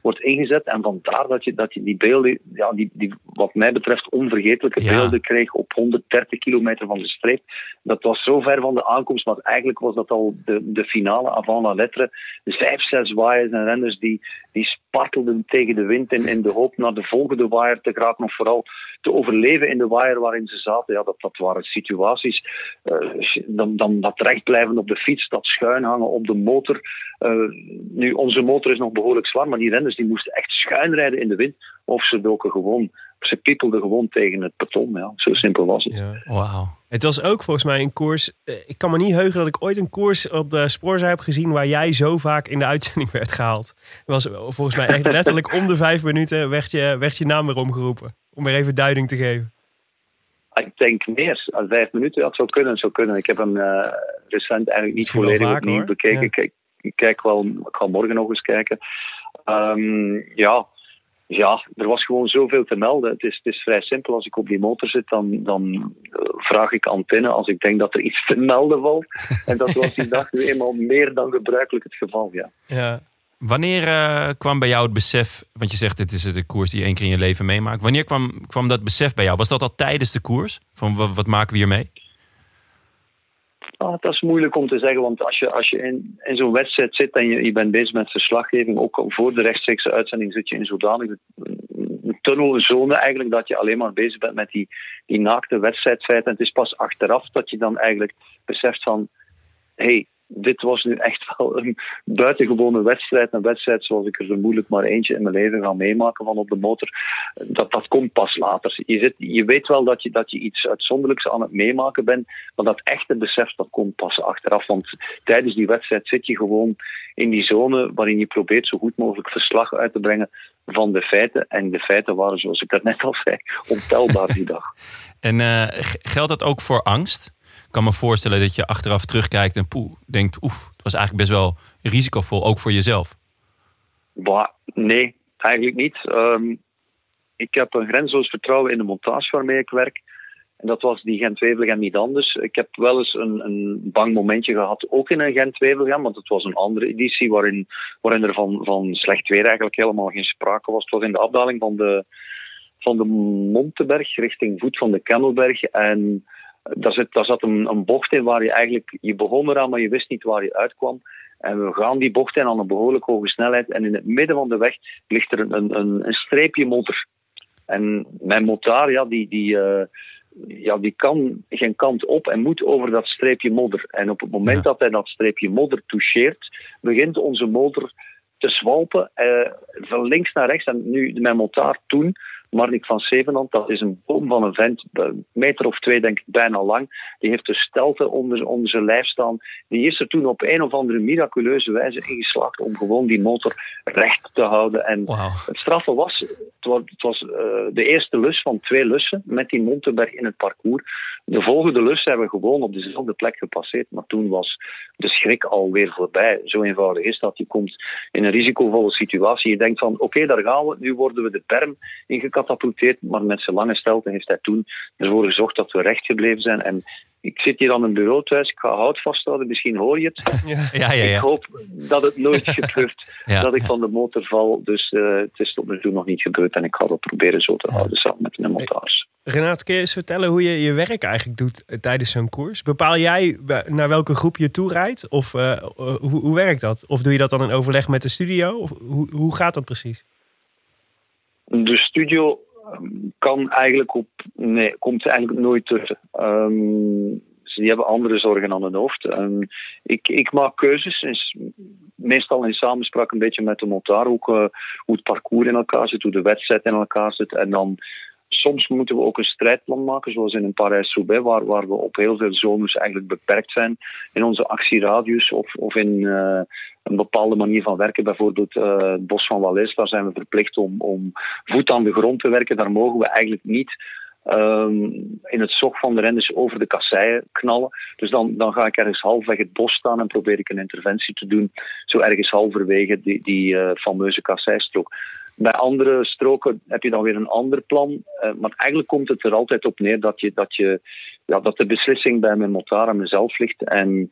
wordt ingezet. En vandaar dat je, dat je die beelden, ja, die, die wat mij betreft onvergetelijke ja. beelden kreeg op 130 kilometer van de streep. Dat was zo ver van de aankomst, maar eigenlijk was dat al de, de finale avant la lettre. Vijf, zes waaiers en renners die, die spartelden tegen de wind in, in de hoop naar de volgende waaier te geraken of vooral te overleven in de waaier waarin ze zaten. Ja, dat, dat waren situaties. Uh, dan, dan dat recht blijven op de fiets, dat schuin hangen op de motor. Uh, nu, onze motor is nog behoorlijk zwaar, maar die renners die moesten echt schuin rijden in de wind. Of ze doken gewoon, ze piepelden gewoon tegen het beton. Ja, zo simpel was het. Ja. Wow. Het was ook volgens mij een koers. Ik kan me niet heugen dat ik ooit een koers op de spoorzij heb gezien waar jij zo vaak in de uitzending werd gehaald. Het was volgens mij echt letterlijk om de vijf minuten werd je, werd je naam weer omgeroepen. Om weer even duiding te geven. Ik denk meer vijf minuten. Dat zou kunnen, zou kunnen. Ik heb hem uh, recent eigenlijk niet volledig opnieuw bekeken. Ja. Ik, ik, ik, kijk wel, ik ga morgen nog eens kijken. Um, ja, ja, er was gewoon zoveel te melden. Het is, vrij simpel. Als ik op die motor zit, dan, dan vraag ik antenne als ik denk dat er iets te melden valt. En dat was die dag nu eenmaal meer dan gebruikelijk het geval, ja. Ja, Wanneer eh, kwam bij jou het besef, want je zegt dit is de koers die je één keer in je leven meemaakt. Wanneer kwam, kwam dat besef bij jou? Was dat al tijdens de koers? Van wat, wat maken we hier mee? Ah, dat is moeilijk om te zeggen, want als je, als je in, in zo'n wedstrijd zit en je, je bent bezig met verslaggeving, ook voor de rechtstreekse uitzending zit je in zodanig een tunnel, een zone eigenlijk, dat je alleen maar bezig bent met die, die naakte wedstrijdfeiten. En het is pas achteraf dat je dan eigenlijk beseft van, hé, hey, dit was nu echt wel een buitengewone wedstrijd. Een wedstrijd zoals ik er vermoedelijk maar eentje in mijn leven ga meemaken van op de motor. Dat, dat komt pas later. Je, je weet wel dat je, dat je iets uitzonderlijks aan het meemaken bent. Maar dat echte besef dat komt pas achteraf. Want tijdens die wedstrijd zit je gewoon in die zone waarin je probeert zo goed mogelijk verslag uit te brengen van de feiten. En de feiten waren, zoals ik net al zei, ontelbaar die dag. En uh, geldt dat ook voor angst? Kan me voorstellen dat je achteraf terugkijkt en poeh, denkt, oef, het was eigenlijk best wel risicovol, ook voor jezelf. Nee, eigenlijk niet. Um, ik heb een grenzeloos vertrouwen in de montage waarmee ik werk. En dat was die Gent-Wevelgem niet anders. Ik heb wel eens een, een bang momentje gehad, ook in een Gent-Wevelgem, want het was een andere editie waarin, waarin er van, van slecht weer eigenlijk helemaal geen sprake was. Het was in de afdaling van de, van de Monteberg richting voet van de Kemmelberg. En daar zat, daar zat een, een, bocht in waar je eigenlijk, je begon eraan, maar je wist niet waar je uitkwam. En we gaan die bocht in aan een behoorlijk hoge snelheid. En in het midden van de weg ligt er een, een, een streepje modder. En mijn motor, ja, die, die, uh, ja, die kan geen kant op en moet over dat streepje modder. En op het moment ja. dat hij dat streepje modder toucheert, begint onze motor te zwalpen uh, van links naar rechts. En nu, mijn motor toen Marnik van Zevenand, dat is een boom van een vent, een meter of twee denk ik bijna lang. Die heeft de stelte onder, onder zijn lijf staan. Die is er toen op een of andere miraculeuze wijze ingeslaagd om gewoon die motor recht te houden. En wow. het straffe was, het was, het was uh, de eerste lus van twee lussen met die Montenberg in het parcours. De volgende lus hebben we gewoon op dezelfde plek gepasseerd, maar toen was de schrik alweer voorbij. Zo eenvoudig is dat. Je komt in een risicovolle situatie. Je denkt van, oké, okay, daar gaan we. Nu worden we de berm Maar met zijn lange stelte heeft hij toen ervoor gezorgd dat we recht gebleven zijn. En ik zit hier aan een bureau thuis. Ik ga hout vasthouden. Misschien hoor je het. Ja, ja, ja. Ik hoop dat het nooit gebeurt dat ik van de motor val. Dus uh, het is tot nu toe nog niet gebeurd. En ik ga dat proberen zo te houden samen met mijn montage. Renate, kun je eens vertellen hoe je je werk eigenlijk doet tijdens zo'n koers? Bepaal jij naar welke groep je toe rijdt? Of uh, hoe, hoe werkt dat? Of doe je dat dan in overleg met de studio? Of hoe, hoe gaat dat precies? De studio kan eigenlijk op. Nee, komt eigenlijk nooit tussen. Um, die hebben andere zorgen aan hun hoofd. Um, ik, ik, maak keuzes, meestal in samenspraak een beetje met de montaar, ook uh, hoe het parcours in elkaar zit, hoe de wedstrijd in elkaar zit. En dan soms moeten we ook een strijdplan maken, zoals in een Parijs-Roubaix, waar, waar we op heel veel zones eigenlijk beperkt zijn in onze actieradius of, of in uh, een bepaalde manier van werken. Bijvoorbeeld uh, het Bos van Wallès, daar zijn we verplicht om, om voet aan de grond te werken. Daar mogen we eigenlijk niet um, in het zog van de renners over de kasseien knallen. Dus dan, dan ga ik ergens halfweg het bos staan en probeer ik een interventie te doen, zo ergens halverwege die, die uh, fameuze kasseistrook. Bij andere stroken heb je dan weer een ander plan. Uh, maar eigenlijk komt het er altijd op neer dat, je, dat, je, ja, dat de beslissing bij mijn motar aan mezelf ligt. En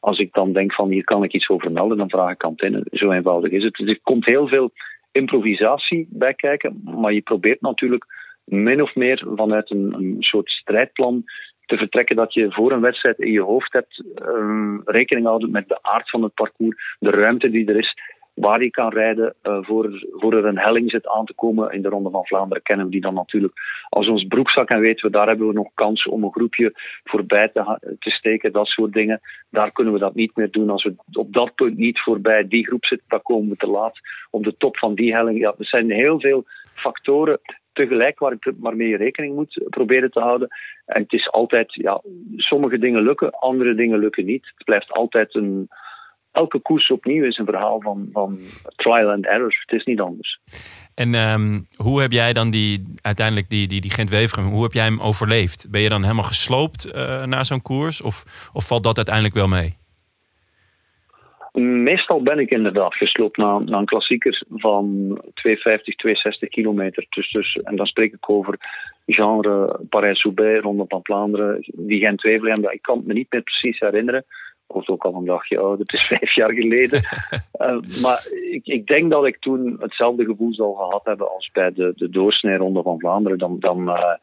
als ik dan denk van hier kan ik iets over melden, dan vraag ik antenne. Zo eenvoudig is het. Dus er komt heel veel improvisatie bij kijken. Maar je probeert natuurlijk min of meer vanuit een, een soort strijdplan te vertrekken dat je voor een wedstrijd in je hoofd hebt um, rekening houden met de aard van het parcours, de ruimte die er is, waar je kan rijden uh, voor, voor er een helling zit aan te komen. In de Ronde van Vlaanderen kennen we die dan natuurlijk als ons broekzak en weten we, daar hebben we nog kans om een groepje voorbij te, te steken, dat soort dingen. Daar kunnen we dat niet meer doen. Als we op dat punt niet voorbij die groep zitten, dan komen we te laat op de top van die helling. Ja, er zijn heel veel factoren tegelijk waar ik waarmee je rekening moet proberen te houden. En het is altijd, ja, sommige dingen lukken, andere dingen lukken niet. Het blijft altijd een, elke koers opnieuw is een verhaal van, van trial and error. Het is niet anders. En um, hoe heb jij dan die, uiteindelijk die, die, die gent hoe heb jij hem overleefd? Ben je dan helemaal gesloopt uh, na zo'n koers? Of, of valt dat uiteindelijk wel mee? Meestal ben ik inderdaad gesloopt naar, naar een klassieker van 250, 260 kilometer. Dus, dus, en dan spreek ik over genre Parijs-Roubaix, Ronde van Vlaanderen, die Gent-Wevelgem. Ik kan het me niet meer precies herinneren wordt ook al een dagje ouder, het is vijf jaar geleden. Uh, maar ik, ik, denk dat ik toen hetzelfde gevoel zal gehad hebben als bij de, de doorsnijronde van Vlaanderen. Dan, dan, uh,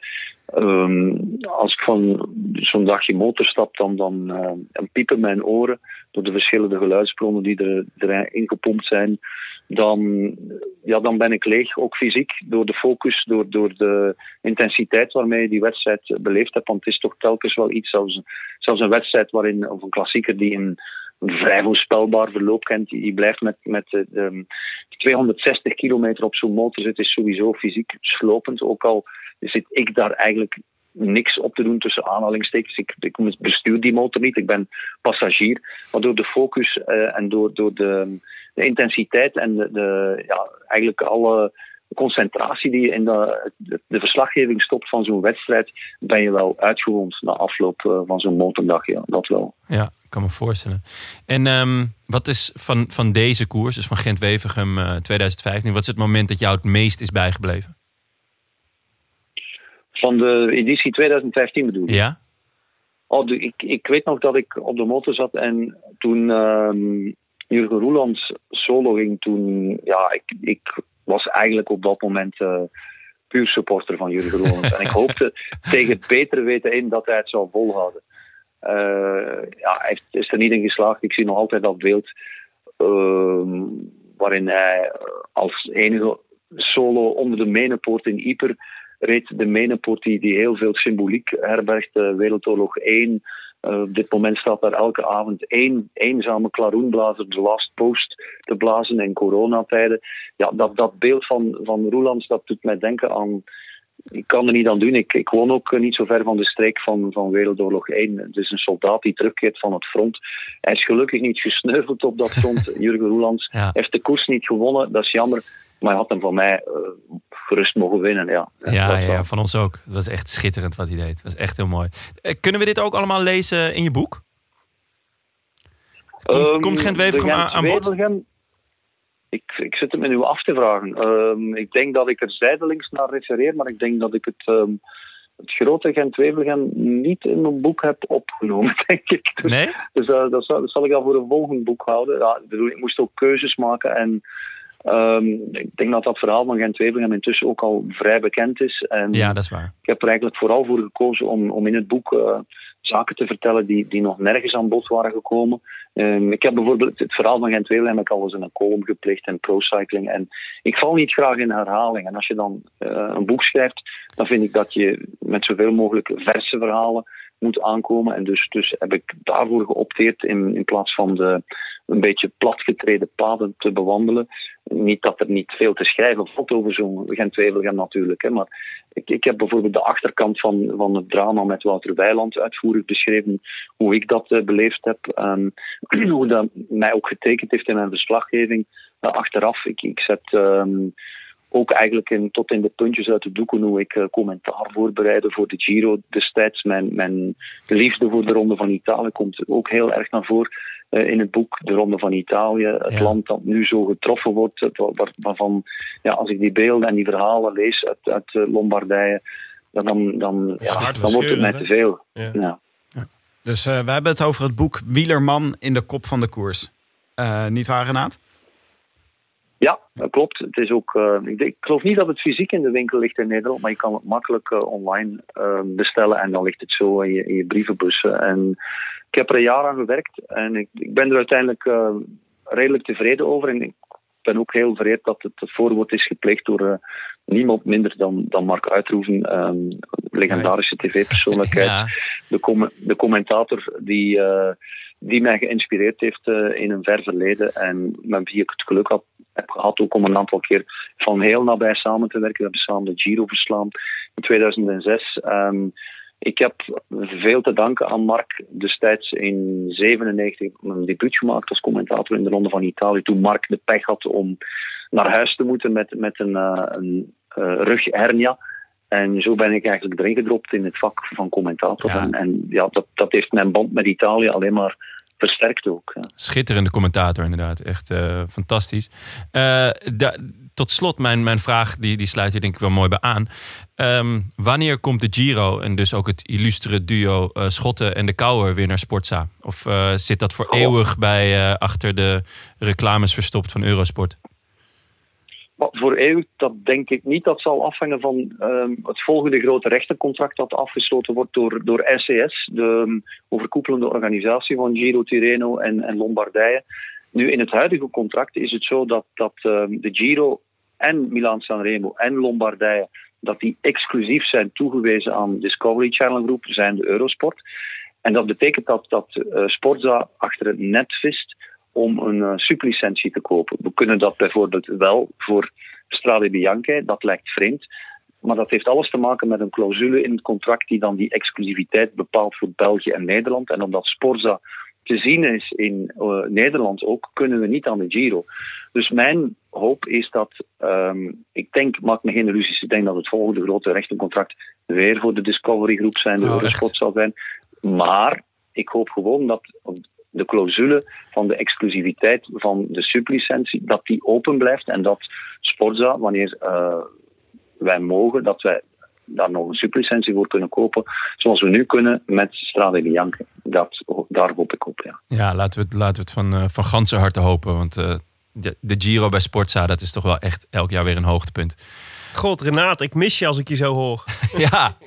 um, als ik van zo'n dagje motor stap, dan, dan, uh, dan piepen mijn oren door de verschillende geluidsbronnen die er, erin gepompt zijn dan, ja, dan ben ik leeg, ook fysiek, door de focus, door, door de intensiteit waarmee je die wedstrijd beleefd hebt. Want het is toch telkens wel iets, zelfs, zelfs een wedstrijd waarin, of een klassieker die een, vrij voorspelbaar verloop kent. Je blijft met, met de, 260 kilometer op zo'n motor zitten, is sowieso fysiek slopend. Ook al zit ik daar eigenlijk niks op te doen tussen aanhalingstekens. Ik, ik bestuur die motor niet, ik ben passagier. Maar door de focus uh, en door, door de de intensiteit en de, de, ja, eigenlijk alle concentratie die je in de, de, verslaggeving stopt van zo'n wedstrijd, ben je wel uitgewoond na afloop eh, van zo'n motordag. Ja, dat wel. Ja, ik kan me voorstellen. En um, wat is van, van deze koers, dus van Gent-Wevergem uh, 2015, wat is het moment dat jou het meest is bijgebleven? Van de editie 2015 bedoel je? Ja. Oh, de, ik, ik weet nog dat ik op de motor zat en toen um, Jurgen Roelands solo ging toen, ja, ik, ik was eigenlijk op dat moment uh, puur supporter van Jurgen Roelands. en ik hoopte tegen het betere weten in dat hij het zou volhouden. Uh, ja, hij is er niet in geslaagd. Ik zie nog altijd dat beeld uh, waarin hij als enige solo onder de Menenpoort in Yper reed. De Menenpoort die, die heel veel symboliek herbergt. Wereldoorlog 1, uh, op dit moment staat daar elke avond één eenzame klaroenblazer de last post te blazen in coronatijden. Ja, dat, dat beeld van, van Roelands, dat doet mij denken aan... Ik kan er niet aan doen. Ik, ik woon ook niet zo ver van de streek van, van Wereldoorlog 1. Het is een soldaat die terugkeert van het front. Hij is gelukkig niet gesneuveld op dat front. Jurgen Roelands ja. heeft de koers niet gewonnen. Dat is jammer. Maar hij had hem van mij uh, gerust mogen winnen. Ja, ja, ja, van ons ook. Dat was echt schitterend wat hij deed. Dat was echt heel mooi. Uh, kunnen we dit ook allemaal lezen in je boek? Komt, um, komt Gent-Wevergem aan, aan bod? Ik, ik zit het me nu af te vragen. Um, ik denk dat ik er zijdelings naar refereer, maar ik denk dat ik het... Um, het grote Gent-Wevelgem niet in mijn boek heb opgenomen, denk ik. Dus, nee? dus uh, dat, zal, dat, zal, ik al voor een volgend boek houden. Ja, ik moest ook keuzes maken en Um, ik denk dat dat verhaal van gent wevelgem intussen ook al vrij bekend is. En ja, dat is waar. Ik heb er eigenlijk vooral voor gekozen om, om in het boek uh, zaken te vertellen die, die nog nergens aan bod waren gekomen. Um, ik heb bijvoorbeeld het verhaal van gent wevelgem ik al eens in een column gepleegd en pro-cycling. En ik val niet graag in herhaling. En als je dan uh, een boek schrijft, dan vind ik dat je met zoveel mogelijk verse verhalen moet aankomen. En dus, dus heb ik daarvoor geopteerd in, in plaats van de een beetje platgetreden paden te bewandelen. Niet dat er niet veel te schrijven valt over zo'n Gent-Wevelgem natuurlijk. Hè, maar ik, ik heb bijvoorbeeld de achterkant van, van het drama met Wouter Weiland uitvoerig beschreven. Hoe ik dat uh, beleefd heb. Um, hoe dat mij ook getekend heeft in mijn verslaggeving. Uh, achteraf, ik, ik zet... Um, ook eigenlijk in, tot in de puntjes uit de doeken hoe ik uh, commentaar voorbereidde voor de Giro destijds. Mijn, mijn liefde voor de Ronde van Italië komt ook heel erg naar voren in het boek. De Ronde van Italië, het ja. land dat nu zo getroffen wordt. Waarvan, ja, als ik die beelden en die verhalen lees uit, uit uh, Lombardije, dan, dan, ja, dan wordt het mij te veel. Ja. ja. Dus we hebben het over het boek Wielerman in de kop van de koers. niet waar, Renaat? Ja, dat klopt. Het is ook, uh, ik, ik, geloof niet dat het fysiek in de winkel ligt in Nederland, maar je kan het makkelijk uh, online uh, bestellen en dan ligt het zo in je, in je brievenbus. En ik heb er een jaar aan gewerkt en ik, ik ben er uiteindelijk redelijk tevreden over. En ik ben ook heel vereerd dat het, het voorwoord is gepleegd door niemand minder dan, dan Mark Uitroeven, um, legendarische tv-persoonlijkheid. Ja. De, com de commentator die die mij geïnspireerd heeft uh, in een ver verleden en met wie ik het geluk had, heb gehad ook om een aantal keer van heel nabij samen te werken. We hebben samen de Giro verslaan in 2006. Um, ik heb veel te danken aan Mark destijds in 97 een debuut gemaakt als commentator in de Ronde van Italië. Toen Mark de pech had om naar huis te moeten met, met een, uh, een uh, rughernia. En zo ben ik eigenlijk erin gedropt in het vak van commentator. Ja. En, en, ja, dat, dat heeft mijn band met Italië alleen maar versterkt ook. Ja. Schitterende commentator, inderdaad. Echt eh, fantastisch. Eh, tot slot, mijn, mijn vraag, die, die sluit hier denk ik wel mooi bij aan. Ehm, wanneer komt de Giro en dus ook het illustere duo eh, Schotten en de Kouwer weer naar Sportza? Of zit dat voor eeuwig bij achter de reclames verstopt van Eurosport? Voor eeuwig, dat denk ik niet. Dat zal afhangen van ehm, het volgende grote rechtencontract dat afgesloten wordt door, door RCS, de um, overkoepelende organisatie van Giro, Tirreno en, en Lombardije. Nu, in het huidige contract is het zo dat, dat ehm, de Giro en Milan Sanremo en Lombardije dat die exclusief zijn toegewezen aan Discovery Channel Group, zijn de Eurosport. En dat betekent dat, dat eh, Sportza achter het net vist om een uh, sublicentie te kopen. We kunnen dat bijvoorbeeld wel voor Strade Bianche, dat lijkt vreemd. Maar dat heeft alles te maken met een clausule in het contract die dan die exclusiviteit bepaalt voor België en Nederland. En omdat Sporza te zien is in uh, Nederland ook, kunnen we niet aan de Giro. Dus mijn hoop is dat, um, ik denk, maak me geen illusies, ik denk dat het volgende grote rechtencontract weer voor de Discovery Groep zijn, de Oh, Eurosport echt? zal zijn. Maar ik hoop gewoon dat de clausule van de exclusiviteit van de sublicentie, dat die open blijft en dat Sporza, wanneer uh, wij mogen, dat wij daar nog een sublicentie voor kunnen kopen, zoals we nu kunnen met Strade Bianche. Dat, daar hoop ik op, ja. Ja, laten we het, laten we het van, uh, van ganse harte hopen, want uh, de, de Giro bij Sportza, dat is toch wel echt elk jaar weer een hoogtepunt. God, Renaat, ik mis je als ik je zo hoor. ja.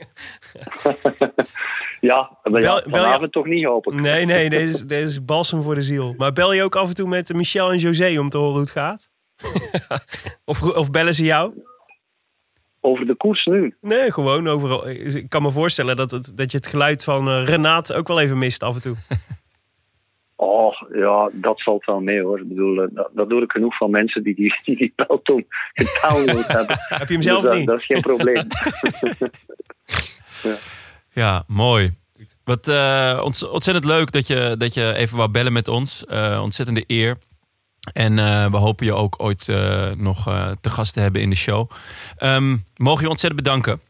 ja, maar ja, je- vanavond toch niet hopen. Nee, nee, dit is, dit is balsem voor de ziel. Maar bel je ook af en toe met Michel en José om te horen hoe het gaat? of, of bellen ze jou? Over de koers nu. Nee, gewoon overal. Ik kan me voorstellen dat, het, dat je het geluid van eh, Renaat ook wel even mist af en toe. Oh, ja, dat valt wel mee hoor. Ik bedoel, eh, dat, dat hoor ik genoeg van mensen die die, die, die beltoon gedownload hebben. Heb je hem zelf Dus dat, niet? dat is geen probleem. Ja, mooi. Wat uh, ont ontzettend leuk dat je, dat je even wou bellen met ons. Uh, ontzettende eer. En uh, we hopen je ook ooit uh, nog te gast te hebben in de show. Um, mogen je ontzettend bedanken.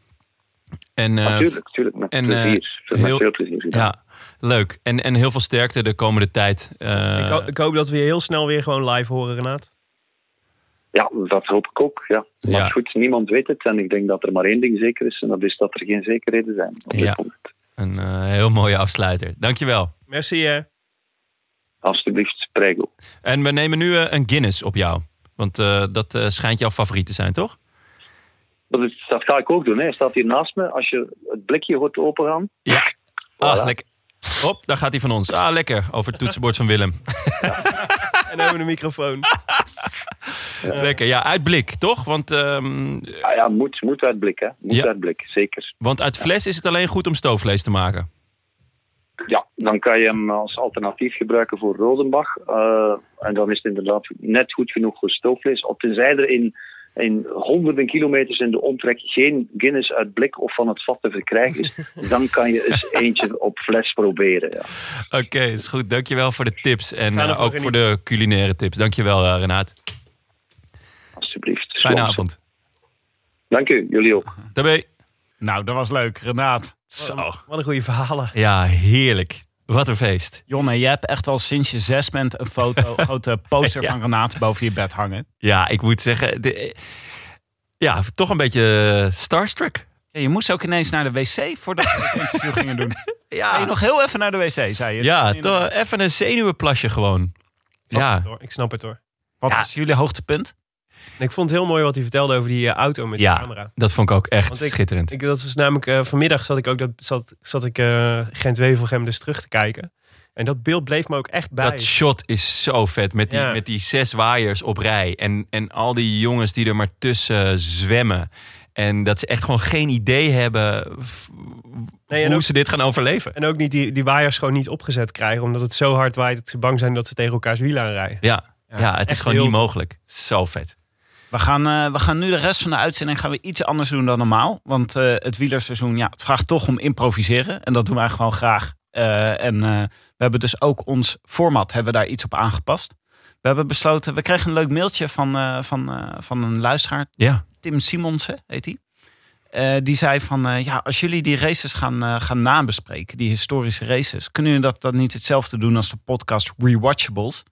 En, natuurlijk, natuurlijk. Met en, plezier. Heel, veel plezier. Ja. ja, leuk. En, en heel veel sterkte de komende tijd. Uh, ik, ho ik, hoop dat we je heel snel weer gewoon live horen, Renaat. Ja, dat hoop ik ook. Ja. Maar ja. goed, niemand weet het. En ik denk dat er maar één ding zeker is. En dat is dat er geen zekerheden zijn op dit ja. moment. Een uh, heel mooie afsluiter. Dankjewel. Merci hè. Alsjeblieft, prego. En we nemen nu uh, een Guinness op jou. Want uh, dat schijnt jouw favoriet te zijn, toch? Dat, is, dat ga ik ook doen. Hè. Hij staat hier naast me. Als je het blikje hoort opengaan. Ja. Voilà. Ah, lekker. Hop, daar gaat hij van ons. Ah, lekker. Over het toetsenbord van Willem. Ja. en over de microfoon. Ja. Lekker. Ja, uit blik, toch? Want, um... ja, ja, moet, moet uit blik, hè. Moet ja. uit blik, zeker. Want uit fles is het alleen goed om stoofvlees te maken. Ja, dan kan je hem als alternatief gebruiken voor Rodenbach. Uh, en dan is het inderdaad net goed genoeg voor stoofvlees. Tenzij er in in honderden kilometers in de omtrek geen Guinness uit blik of van het vat te verkrijgen is, dan kan je eens eentje op fles proberen. Ja. Oké, okay, is goed. Dankjewel voor de tips en uh, ook voor de culinaire tips. Dankjewel, uh, Renaat. Fijne avond. Dank u, jullie ook. Daarbij. Nou, dat was leuk, Renaat. Zo. Wat een goede verhalen. Ja, heerlijk. Wat een feest. Jonne, je hebt echt al sinds je zes bent een foto, een grote poster ja. van Renaat boven je bed hangen. Ja, ik moet zeggen, de, ja, toch een beetje starstruck. Ja, je moest ook ineens naar de wc voordat we het interview gingen doen. Ja. Ga je nog heel even naar de wc, zei je? Ja, toch even een zenuwenplasje gewoon. Snap ja. Het, hoor. Ik snap het hoor. Wat ja. is jullie hoogtepunt? Ik vond het heel mooi wat hij vertelde over die uh, auto met ja, de camera. dat vond ik ook echt schitterend. Ik, dat was namelijk uh, vanmiddag zat ik ook dat zat, zat ik uh, Gent-Wevelgem dus terug te kijken. En dat beeld bleef me ook echt bij. Dat shot is zo vet. Met die, ja. met die zes waaiers op rij. En, en al die jongens die er maar tussen zwemmen. En dat ze echt gewoon geen idee hebben nee, hoe ook, ze dit gaan overleven. En ook niet die, die waaiers gewoon niet opgezet krijgen. Omdat het zo hard waait dat ze bang zijn dat ze tegen elkaars wielen aanrijden. Ja, ja, ja het is gewoon niet mogelijk. Zo vet. We gaan, uh, we gaan nu de rest van de uitzending gaan we iets anders doen dan normaal. Want uh, het wielerseizoen, ja, het vraagt toch om improviseren. En dat doen wij gewoon graag. Uh, en we hebben dus ook ons format, hebben we daar iets op aangepast. We hebben besloten, we kregen een leuk mailtje van, van, van een luisteraar. Ja. Tim Simonsen heet hij. Eh, die zei van, eh, ja, als jullie die races gaan, eh, gaan nabespreken, die historische races, kunnen jullie dat dan niet hetzelfde doen als de podcast Rewatchables?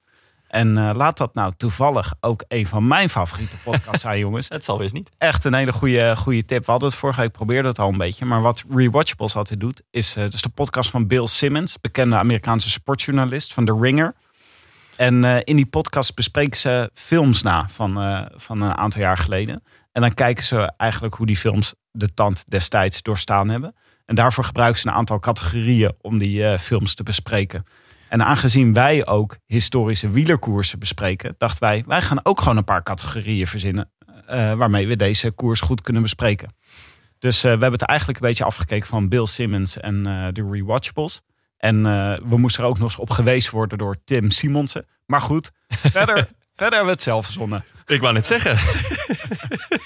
En eh, laat dat nou toevallig ook een van mijn favoriete podcasts zijn, jongens. Het zal weer niet. Echt een hele goede, goede tip. We hadden het vorige week, probeerde het al een beetje. Maar wat Rewatchables altijd doet, is uh, dus de podcast van Bill Simmons, bekende Amerikaanse sportjournalist van The Ringer. En uh, in die podcast bespreken ze films na van, van een aantal jaar geleden. En dan kijken ze eigenlijk hoe die films de tand destijds doorstaan hebben. En daarvoor gebruiken ze een aantal categorieën om die films te bespreken. En aangezien wij ook historische wielerkoersen bespreken, dachten wij, wij gaan ook gewoon een paar categorieën verzinnen. Uh, waarmee we deze koers goed kunnen bespreken. Dus uh, we hebben het eigenlijk een beetje afgekeken van Bill Simmons en uh, de Rewatchables. En we moesten er ook nog eens op gewezen worden door Tim Simonsen. Maar goed, verder, verder hebben we het zelf verzonnen. Ik wou net zeggen.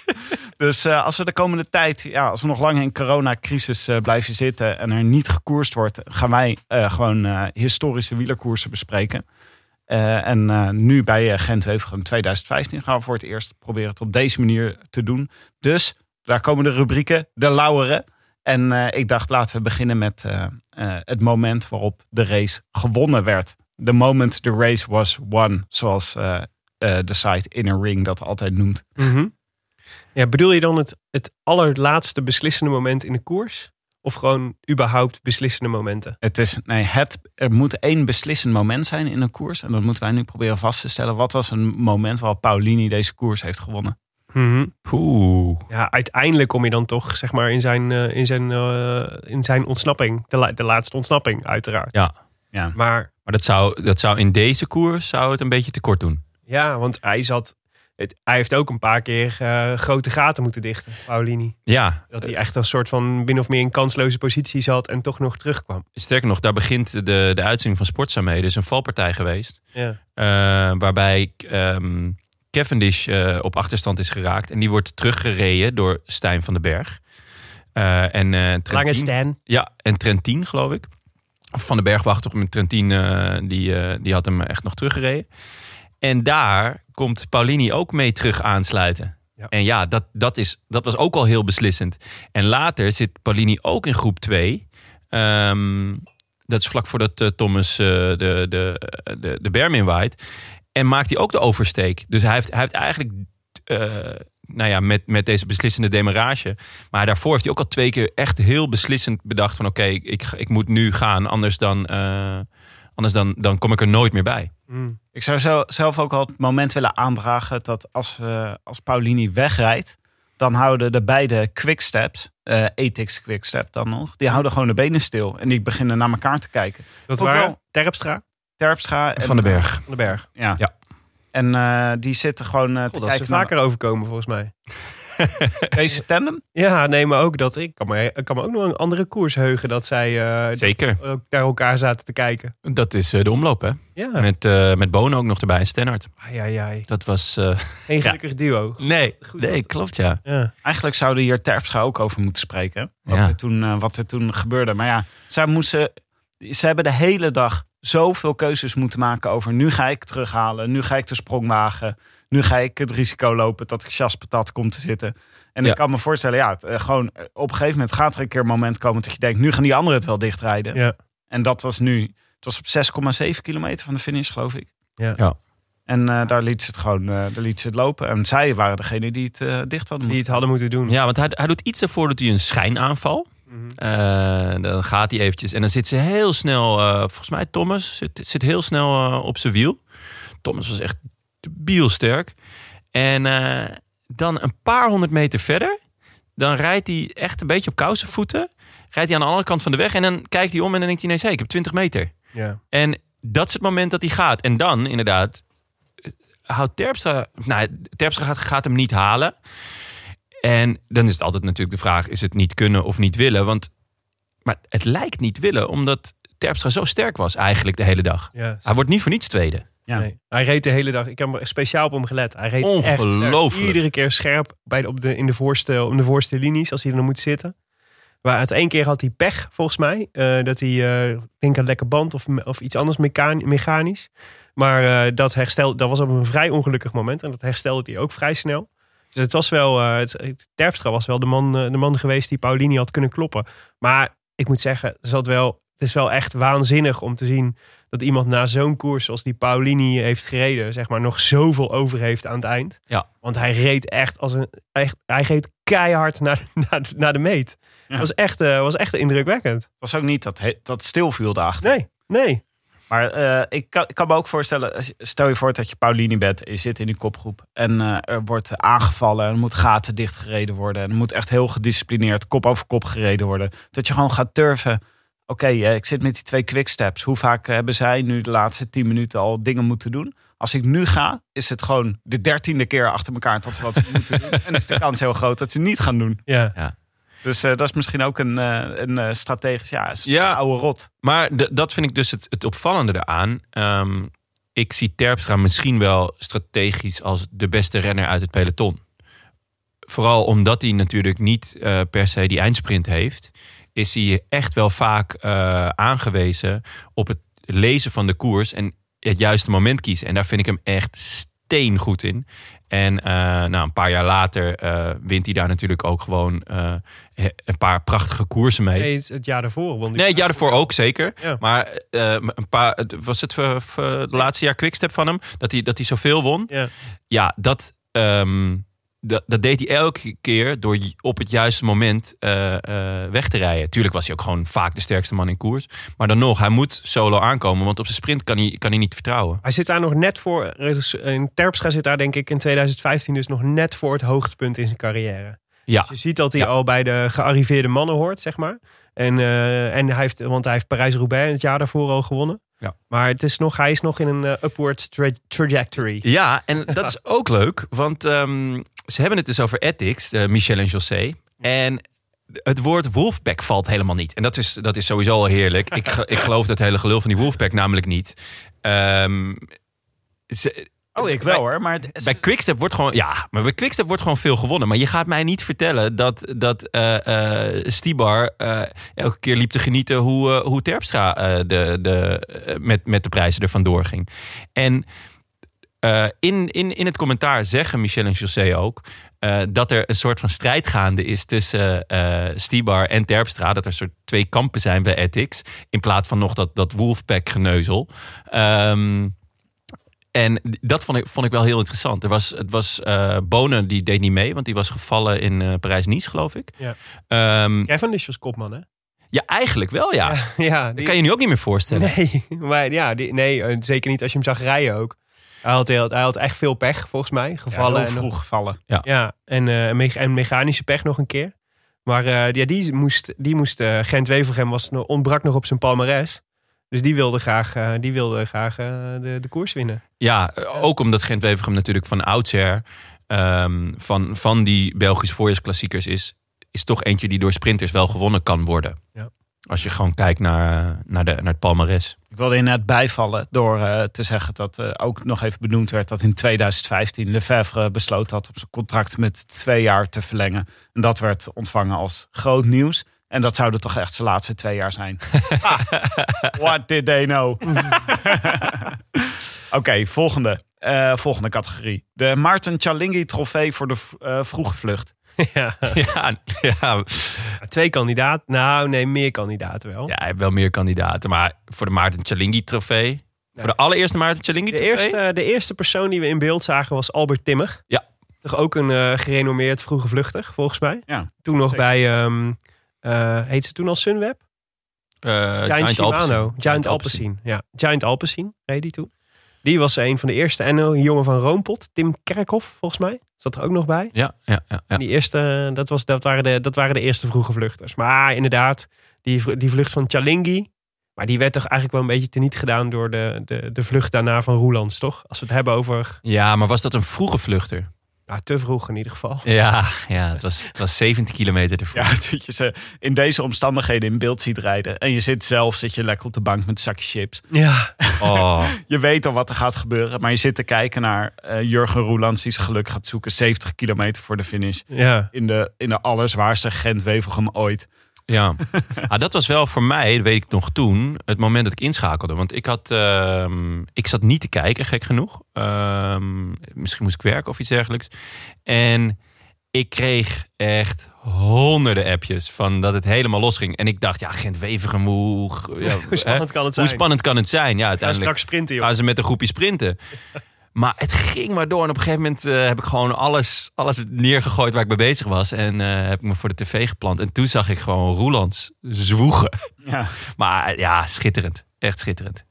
dus als we de komende tijd, ja, als we nog lang in coronacrisis blijven zitten en er niet gekoerst wordt, gaan wij gewoon historische wielerkoersen bespreken. En nu bij uh, Gent-Wevelgem 2015 gaan we voor het eerst proberen het op deze manier te doen. Dus daar komen de rubrieken, de lauweren. En ik dacht, laten we beginnen met het moment waarop de race gewonnen werd. The moment the race was won, zoals de site Inner Ring dat altijd noemt. Mm. Ja, bedoel je dan het, het allerlaatste beslissende moment in de koers? Of gewoon überhaupt beslissende momenten? Het is, nee, het, er moet één beslissend moment zijn in een koers. En dat moeten wij nu proberen vast te stellen. Wat was een moment waarop Paulini deze koers heeft gewonnen? Mm -hmm. Oeh. Ja, uiteindelijk kom je dan toch zeg maar in zijn, uh, in zijn, uh, in zijn ontsnapping. De, la de, laatste ontsnapping, uiteraard. Ja. ja. Maar, maar dat, zou, dat zou in deze koers zou het een beetje tekort doen. Ja, want hij zat het, hij heeft ook een paar keer uh, grote gaten moeten dichten, Paulini. Ja. Dat hij echt een soort van min of meer in kansloze positie zat en toch nog terugkwam. Sterker nog, daar begint de, de uitzending van Sportza mee. Er is een valpartij geweest. Ja. Uh, waarbij um, Cavendish uh, op achterstand is geraakt. En die wordt teruggereden door Stijn van den Berg. En, Trentin, Lange Stijn. Ja, en Trentin geloof ik. Van den Berg wacht op hem. Trentin die, die had hem echt nog teruggereden. En daar komt Paulini ook mee terug aansluiten. Ja. En ja, dat, dat, is, dat was ook al heel beslissend. En later zit Paulini ook in groep 2. Um, dat is vlak voordat uh, Thomas uh, de, de, de, de berm inwaait. En maakt hij ook de oversteek. Dus hij heeft, hij heeft eigenlijk... Uh, nou ja, met, met deze beslissende demarage. Maar daarvoor heeft hij ook al twee keer echt heel beslissend bedacht van... oké, okay, ik, ik moet nu gaan, anders dan, anders dan, dan kom ik er nooit meer bij. Mm. Ik zou zo, zelf ook al het moment willen aandragen dat als, uh, als Paulini wegrijdt, dan houden de beide quicksteps, uh, Ethics quickstep dan nog, die houden gewoon de benen stil en die beginnen naar elkaar te kijken. Dat Ook waren wel- Terpstra Terpstra en Van den Berg. van den Berg. Ja. Ja. En eh, die zitten gewoon eh, te God, dat kijken er vaker overkomen volgens mij. deze tandem. Ja, nee, maar ook dat ik kan me, ik kan me ook nog een andere koers heugen dat zij eh, Zeker. dat ook naar elkaar zaten te kijken. Dat is eh, de omloop, hè? Ja, Met, eh met Bono ook nog erbij en Stennard. ai, ai, ai. Dat was... eh, Geen gelukkig duo. nee, Goed nee, dat- klopt ja. Ja. Eigenlijk zouden hier Terpstra ook over moeten spreken. Wat, Ja. er, toen, wat er toen gebeurde. Maar ja, zij moesten, ze hebben de hele dag zoveel keuzes moeten maken over... nu ga ik terughalen, nu ga ik de sprong wagen... nu ga ik het risico lopen dat ik Patat komt te zitten. En Ja. ik kan me voorstellen, ja, het, eh, gewoon eh, op een gegeven moment gaat er een keer een moment komen... dat je denkt, nu gaan die anderen het wel dichtrijden. Ja. En dat was nu, het was op 6,7 kilometer van de finish, geloof ik. Ja. Ja. En eh, daar liet ze het gewoon eh, daar liet ze het lopen. En zij waren degene die het dicht hadden Die moeten het hadden moeten doen. Ja, want hij, hij doet iets ervoor dat hij een schijnaanval. Mhm. Eh, dan gaat hij eventjes. En dan zit ze heel snel... eh, volgens mij Thomas zit, zit heel snel eh, op zijn wiel. Thomas was echt bielsterk. En dan een paar honderd meter verder... dan rijdt hij echt een beetje op kousenvoeten. Rijdt hij aan de andere kant van de weg. En dan kijkt hij om en dan denkt hij... nee, zeg, ik heb 20 meter. Ja. En dat is het moment dat hij gaat. En dan inderdaad houdt Terpstra... Nou, Terpstra gaat, gaat hem niet halen. En dan is het altijd natuurlijk de vraag... is het niet kunnen of niet willen? Want maar het lijkt niet willen... omdat Terpstra zo sterk was eigenlijk de hele dag. Ja. Hij wordt niet voor niets tweede. Ja. Nee. Hij reed de hele dag. Ik heb er speciaal op hem gelet. Hij reed echt. Ongelooflijk. Iedere keer scherp bij de, op de, in de voorste, op de voorste linies als hij er dan moet zitten. Maar het één keer had hij pech, volgens mij. eh, dat hij, eh, ik denk een lekker band of, of iets anders mechan- mechanisch. Maar eh, dat herstel, dat was op een vrij ongelukkig moment. En dat herstelde hij ook vrij snel. Dus het was wel, eh, het, Terpstra was wel de man, eh, de man geweest die Paulini had kunnen kloppen. Maar ik moet zeggen, het is, wel, het is wel echt waanzinnig om te zien dat iemand na zo'n koers zoals die Paulini heeft gereden, zeg maar, nog zoveel over heeft aan het eind. Ja. Want hij reed echt als een, echt, hij reed keihard naar, naar, naar de meet. Ja. Was, echt, eh, was echt indrukwekkend. Het was ook niet dat, he- dat stil viel daarachter. Nee, nee. Maar eh, ik, kan, ik kan me ook voorstellen, stel je voor dat je Paulini bent, je zit in die kopgroep en eh, er wordt aangevallen en er moet gaten dichtgereden worden en er moet echt heel gedisciplineerd kop over kop gereden worden. Dat je gewoon gaat turven. Oké, eh, ik zit met die twee quicksteps. Hoe vaak hebben zij nu de laatste tien minuten al dingen moeten doen? Als ik nu ga, is het gewoon de dertiende keer achter elkaar dat ze wat moeten doen. En is de kans heel groot dat ze niet gaan doen. Ja. Dus eh, dat is misschien ook een, eh, een eh, strategisch, ja, oude rot. Maar dat vind ik dus het, het opvallende eraan. Ehm, ik zie Terpstra misschien wel strategisch als de beste renner uit het peloton. Vooral omdat hij natuurlijk niet per se die eindsprint heeft, is hij echt wel vaak aangewezen op het lezen van de koers en het juiste moment kiezen. En daar vind ik hem echt steengoed in. En eh, nou, een paar jaar later eh, wint hij daar natuurlijk ook gewoon eh, een paar prachtige koersen mee. Nee, het, jaar daarvoor. won die- Nee, het jaar ervoor ook zeker. Ja. Maar een paar, was het v- het laatste jaar quickstep van hem? Dat hij, dat hij zoveel won? Ja. Ja, dat, ehm, dat, dat deed hij elke keer door op het juiste moment eh, eh, weg te rijden. Tuurlijk was hij ook gewoon vaak de sterkste man in koers. Maar dan nog, hij moet solo aankomen. Want op zijn sprint kan hij, kan hij niet vertrouwen. Hij zit daar nog net voor. dus In Terpstra zit daar denk ik in 2015 dus nog net voor het hoogtepunt in zijn carrière. Ja, Dus je ziet dat hij Ja. al bij de gearriveerde mannen hoort, zeg maar. En, eh, en hij heeft, want hij heeft Parijs-Roubaix het jaar daarvoor al gewonnen. Ja. Maar het is nog, hij is nog in een eh, upward tra- trajectory. Ja, en dat is ook leuk, want ehm, ze hebben het dus over ethics, eh, Michel en José. En het woord wolfpack valt helemaal niet. En dat is, dat is sowieso al heerlijk. Ik, ik geloof dat hele gelul van die wolfpack namelijk niet. Ehm, ze- Oh, ik wel hoor. Maar het bij Quickstep wordt gewoon, ja, maar bij Quickstep wordt gewoon veel gewonnen. Maar je gaat mij niet vertellen dat, dat eh, eh, Stibar elke keer liep te genieten hoe, hoe Terpstra de, de, met, met de prijzen er vandoor ging. En eh, in, in, in het commentaar zeggen Michel en José ook eh, dat er een soort van strijd gaande is tussen eh Stibar en Terpstra. Dat er soort twee kampen zijn bij Ethics. In plaats van nog dat, dat Wolfpack geneuzel. Ehm, en dat vond ik, vond ik wel heel interessant. Er was, het was Bonen, die deed niet mee, want die was gevallen in Parijs-Nice, geloof ik. Ja. Ehm, Cavendish was kopman, hè? ja, eigenlijk wel, ja. ja Dat die- kan je nu ook niet meer voorstellen. Nee, maar ja, die, nee, zeker niet als je hem zag rijden ook. Hij had, heel, hij had echt veel pech, volgens mij. ja, Gevallen. en, vroeg gevallen. Ja, en, eh, me- en mechanische pech nog een keer. Maar eh, ja, die moest, die moest eh, Gent Wevelgem was, nog- ontbrak nog op zijn palmares. Dus die wilde graag, eh, die wilde graag de, de koers winnen. Ja, ook omdat gent wevergem natuurlijk van oudsher... ehm, van, van die Belgische voorjaarsklassiekers is... is toch eentje die door sprinters wel gewonnen kan worden. Ja. Als je gewoon kijkt naar, naar, de, naar het palmares. Ik wilde inderdaad bijvallen door eh, te zeggen dat eh, ook nog even benoemd werd dat in 2015 Lefebvre besloot had om zijn contract met twee jaar te verlengen. En dat werd ontvangen als groot nieuws. En dat zouden toch echt zijn laatste twee jaar zijn. Ah, what did they know? Oké, volgende. Eh, volgende categorie. De Maarten Chalingi trofee voor de vroege vlucht. ja, Ja, ja, twee kandidaten. Nou, nee, meer kandidaten wel. ja, hij heeft wel meer kandidaten. Maar voor de Maarten Chalingi trofee... Voor de allereerste Maarten Chalingi De trofee... eerste, de eerste persoon die we in beeld zagen was Albert Timmer. Ja. Toch ook een eh, gerenommeerd vroege vluchter, volgens mij. Ja, Toen nog zeker. bij, ehm, eh, heet ze toen al Sunweb? Eh, Giant, Shimano. Alpecin. Giant Alpecin. Ja, Giant Alpecin reed die toen. Die was een van de eerste. En een jongen van Roompot, Tim Kerkhoff, volgens mij. Zat er ook nog bij. Ja, ja, ja, ja. Die eerste, dat, was, dat, waren de, dat waren de eerste vroege vluchters. Maar inderdaad, die, die vlucht van Chalingi. Maar die werd toch eigenlijk wel een beetje teniet gedaan door de, de, de vlucht daarna van Roelands, toch? Als we het hebben over ja, maar was dat een vroege vluchter? Nou, te vroeg in ieder geval. Ja, ja het, was, het was 70 kilometer te vroeg. Ja, dat je ze in deze omstandigheden in beeld ziet rijden. En je zit zelf zit je lekker op de bank met een zakje chips. Ja, Oh, Je weet al wat er gaat gebeuren. Maar je zit te kijken naar eh, Jurgen Roelands die zijn geluk gaat zoeken. 70 kilometer voor de finish. ja. In de, in de allerzwaarste Gent-Wevelgem ooit. Ja, ah, dat was wel voor mij, dat weet ik nog toen, het moment dat ik inschakelde. Want ik, had, ehm, ik zat niet te kijken, gek genoeg. Ehm, misschien moest ik werken of iets dergelijks. En ik kreeg echt honderden appjes van dat het helemaal losging. En ik dacht, ja, Gent Wevergem, hoe, ja, Hoe spannend kan het Hoe zijn? spannend kan het zijn? Ja, uiteindelijk straks sprinten, joh. gaan ze met een groepje sprinten. Maar het ging maar door. En op een gegeven moment eh, heb ik gewoon alles, alles neergegooid waar ik mee bezig was. En eh, heb ik me voor de tv geplant. En toen zag ik gewoon Roelands zwoegen. Ja. Maar ja, schitterend. Echt schitterend.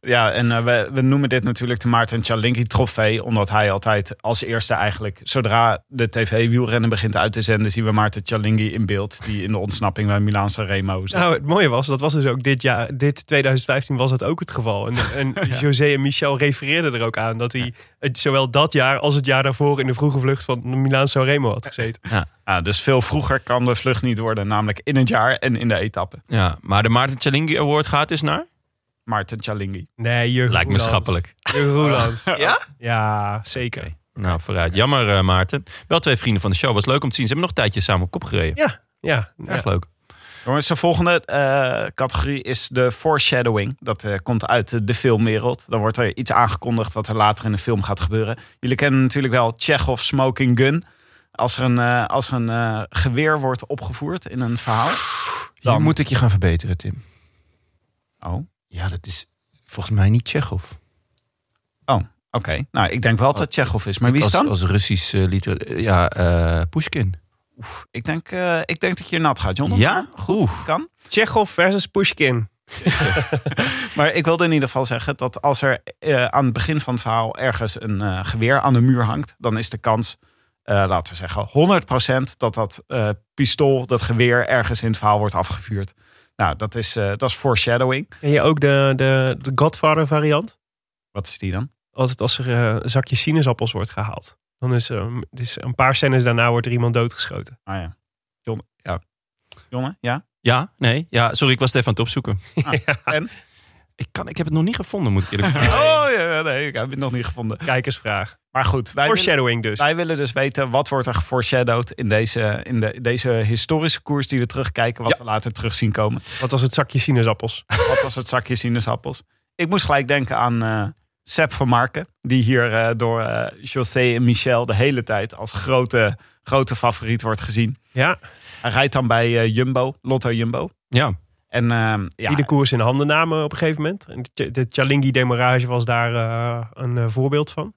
Ja, en eh, we, we noemen dit natuurlijk de Maarten Chalingi trofee. Omdat hij altijd als eerste eigenlijk, zodra de tv-wielrennen begint uit te zenden, zien we Maarten Chalingi in beeld. Die in de ontsnapping bij Milaan Remo zit. Nou, het mooie was, dat was dus ook dit jaar, dit 2015 was het ook het geval. En, en José en Michel refereerden er ook aan dat hij het, zowel dat jaar als het jaar daarvoor in de vroege vlucht van Milaan Remo had gezeten. Ja, dus veel vroeger kan de vlucht niet worden, namelijk in het jaar en in de etappe. Ja, maar de Maarten Chalingi Award gaat dus naar? Maarten Chalingi. Nee, Jurgen Lijkt me schappelijk. Jurgen Roelands. Ja? Ja, zeker. Nou, vooruit. Jammer, eh, Maarten. Wel twee vrienden van de show. Was leuk om te zien. Ze hebben nog een tijdje samen op kop gereden. Ja, ja. Erg leuk. Jongens, de volgende eh, categorie is de foreshadowing. Dat eh, komt uit de, de filmwereld. Dan wordt er iets aangekondigd wat er later in de film gaat gebeuren. Jullie kennen natuurlijk wel Chekhov Smoking Gun. Als er een, eh, als er een eh, geweer wordt opgevoerd in een verhaal. Dan Dan- moet ik je gaan verbeteren, Tim. Oh, Ja, dat is volgens mij niet Tsjechov. oké. Nou, ik denk wel dat het Chekhov is. Maar wie is als, dan? Als Russisch liter... Ja, eh Pushkin. Ik denk, eh, ik denk dat je nat gaat, John. Ja? Goed, kan. Chekhov versus Pushkin. Maar ik wilde in ieder geval zeggen dat als er eh, aan het begin van het verhaal ergens een eh, geweer aan de muur hangt, dan is de kans, eh, laten we zeggen, 100% dat dat eh, pistool, dat geweer ergens in het verhaal wordt afgevuurd. Nou, dat is, eh, dat is foreshadowing. Ken je ook de, de, de Godfather variant? Wat is die dan? Altijd als er eh, een zakje sinaasappels wordt gehaald. Dan is, er het is een paar scènes daarna wordt er iemand doodgeschoten. Ah ja. John, ja. Jonne, ja? Ja, nee. Ja, sorry, ik was het even aan het opzoeken. En? Ik, kan, ik heb het nog niet gevonden, moet ik eerlijk zeggen. Oh ja, nee, ik heb het nog niet gevonden. Kijkersvraag. Maar goed, wij willen, Foreshadowing dus. wij willen dus weten wat wordt er geforeshadowed in deze, in de, deze historische koers die we terugkijken, wat we later terug zien komen. Wat was het zakje sinaasappels? Wat was het zakje sinaasappels? Ik moest gelijk denken aan eh Sepp van Marken. Die hier eh, door eh, José en Michel de hele tijd als grote, grote favoriet wordt gezien. Ja, Hij rijdt dan bij Jumbo, Lotto Jumbo. Ja, En ehm, ja, die de koers in handen namen op een gegeven moment. En de, Chalingi demarage was daar eh, een eh, voorbeeld van.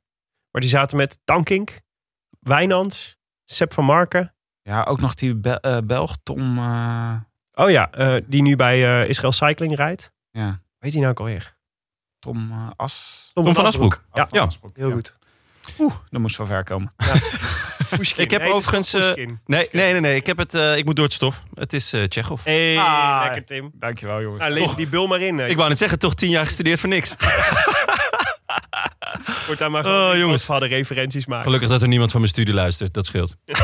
Maar die zaten met Tankink, Wijnands, Sepp van Marken. ja, ook nog die Be- eh, Belg, Tom. eh, Oh ja, eh, die nu bij eh, Israël Cycling rijdt. ja, Weet hij nou ook alweer? Tom eh, As. Tom van Asbroek. Ja, Van ja. Asbroek, heel ja. goed. Oeh, dat moest wel ver komen. Pushkin. Ik heb Nee, overigens, eh, Pushkin. Nee, nee, nee, nee. Ik, heb het, eh, ik moet door het stof. Het is eh Tsjechov. Hey, Ah, lekker Tim. Dankjewel, jongens. Nou, lees die bul maar in. Ik wou net zeggen, toch tien jaar gestudeerd voor niks. Wordt daar maar Oh, gewoon jongens. hadden referenties maken. Gelukkig dat er niemand van mijn studie luistert. Dat scheelt.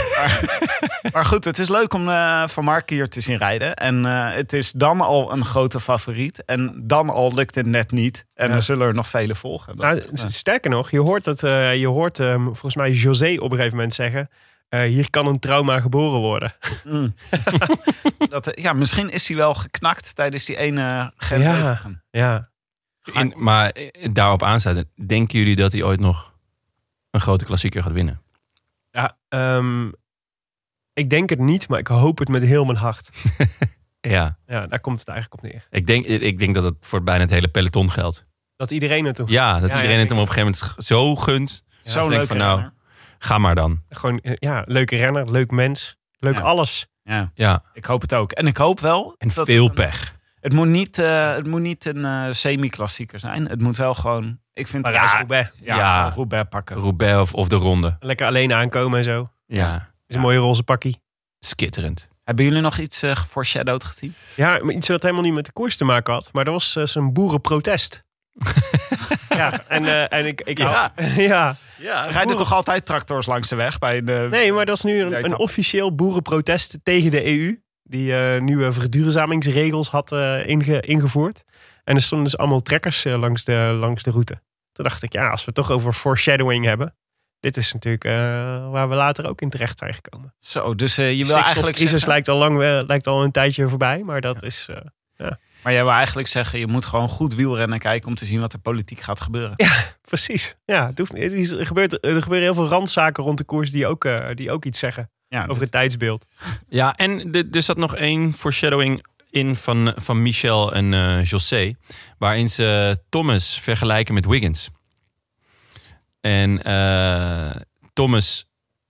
Maar goed, het is leuk om eh, Van Mark hier te zien rijden. En eh, het is dan al een grote favoriet. En dan al lukt het net niet. En Ja. er zullen er nog vele volgen. Dat- Nou, ja. Sterker nog, je hoort, het, eh, je hoort ehm, volgens mij José op een gegeven moment zeggen... eh, hier kan een trauma geboren worden. Mm. dat, ja, misschien is hij wel geknakt tijdens die ene gent Ja. Ja. In, maar eh, daarop aansluiten. Denken jullie dat hij ooit nog een grote klassieker gaat winnen? ja ehm, ik denk het niet, maar ik hoop het met heel mijn hart. Ja. Ja, daar komt het eigenlijk op neer. Ik denk, ik denk dat het voor bijna het hele peloton geldt. Dat iedereen het toch Ja, dat Ja, iedereen ja, het hem op een gegeven moment zo gunt. Ja, Zo leuk van, nou, Ga maar dan. gewoon, eh, ja, leuke renner, leuk mens, leuk Ja. alles. Ja, Ja, ik hoop het ook. En ik hoop wel... en dat veel een- pech. Het moet niet, eh, het moet niet een eh, semi-klassieker zijn. Het moet wel gewoon... Ik vind Parijs-Roubaix. Ja, Ja. Roubaix pakken. Roubaix of, of de ronde. Lekker alleen aankomen en zo. Ja, Is een mooie roze pakkie. skitterend. Hebben jullie nog iets eh foreshadowed gezien? Ja, iets wat helemaal niet met de koers te maken had. Maar dat was eh, zo'n boerenprotest. ja, en, eh, en ik... ik Ja. ja. Ja, rijden toch altijd tractors langs de weg bij de... Nee, maar dat is nu een, een officieel boerenprotest tegen de EU. Die eh, nieuwe verduurzamingsregels had eh, inge- ingevoerd. En er stonden dus allemaal trekkers eh, langs, de, langs de route. Toen dacht ik, ja, als we het toch over foreshadowing hebben. dit is natuurlijk waar we later ook in terecht zijn gekomen. Zo, dus je wil De eigenlijk crisis zeggen, lijkt al lang lijkt al een tijdje voorbij, maar dat is eh, maar jij wil eigenlijk zeggen, je moet gewoon goed wielrennen kijken om te zien wat er politiek gaat gebeuren. precies. Ja, het hoeft, er, gebeurt, er gebeuren heel veel randzaken rond de koers die ook, die ook iets zeggen Ja, over het tijdsbeeld. Ja, en er zat nog één foreshadowing in van, van Michel en eh José. Waarin ze Thomas vergelijken met Wiggins. En eh, Thomas,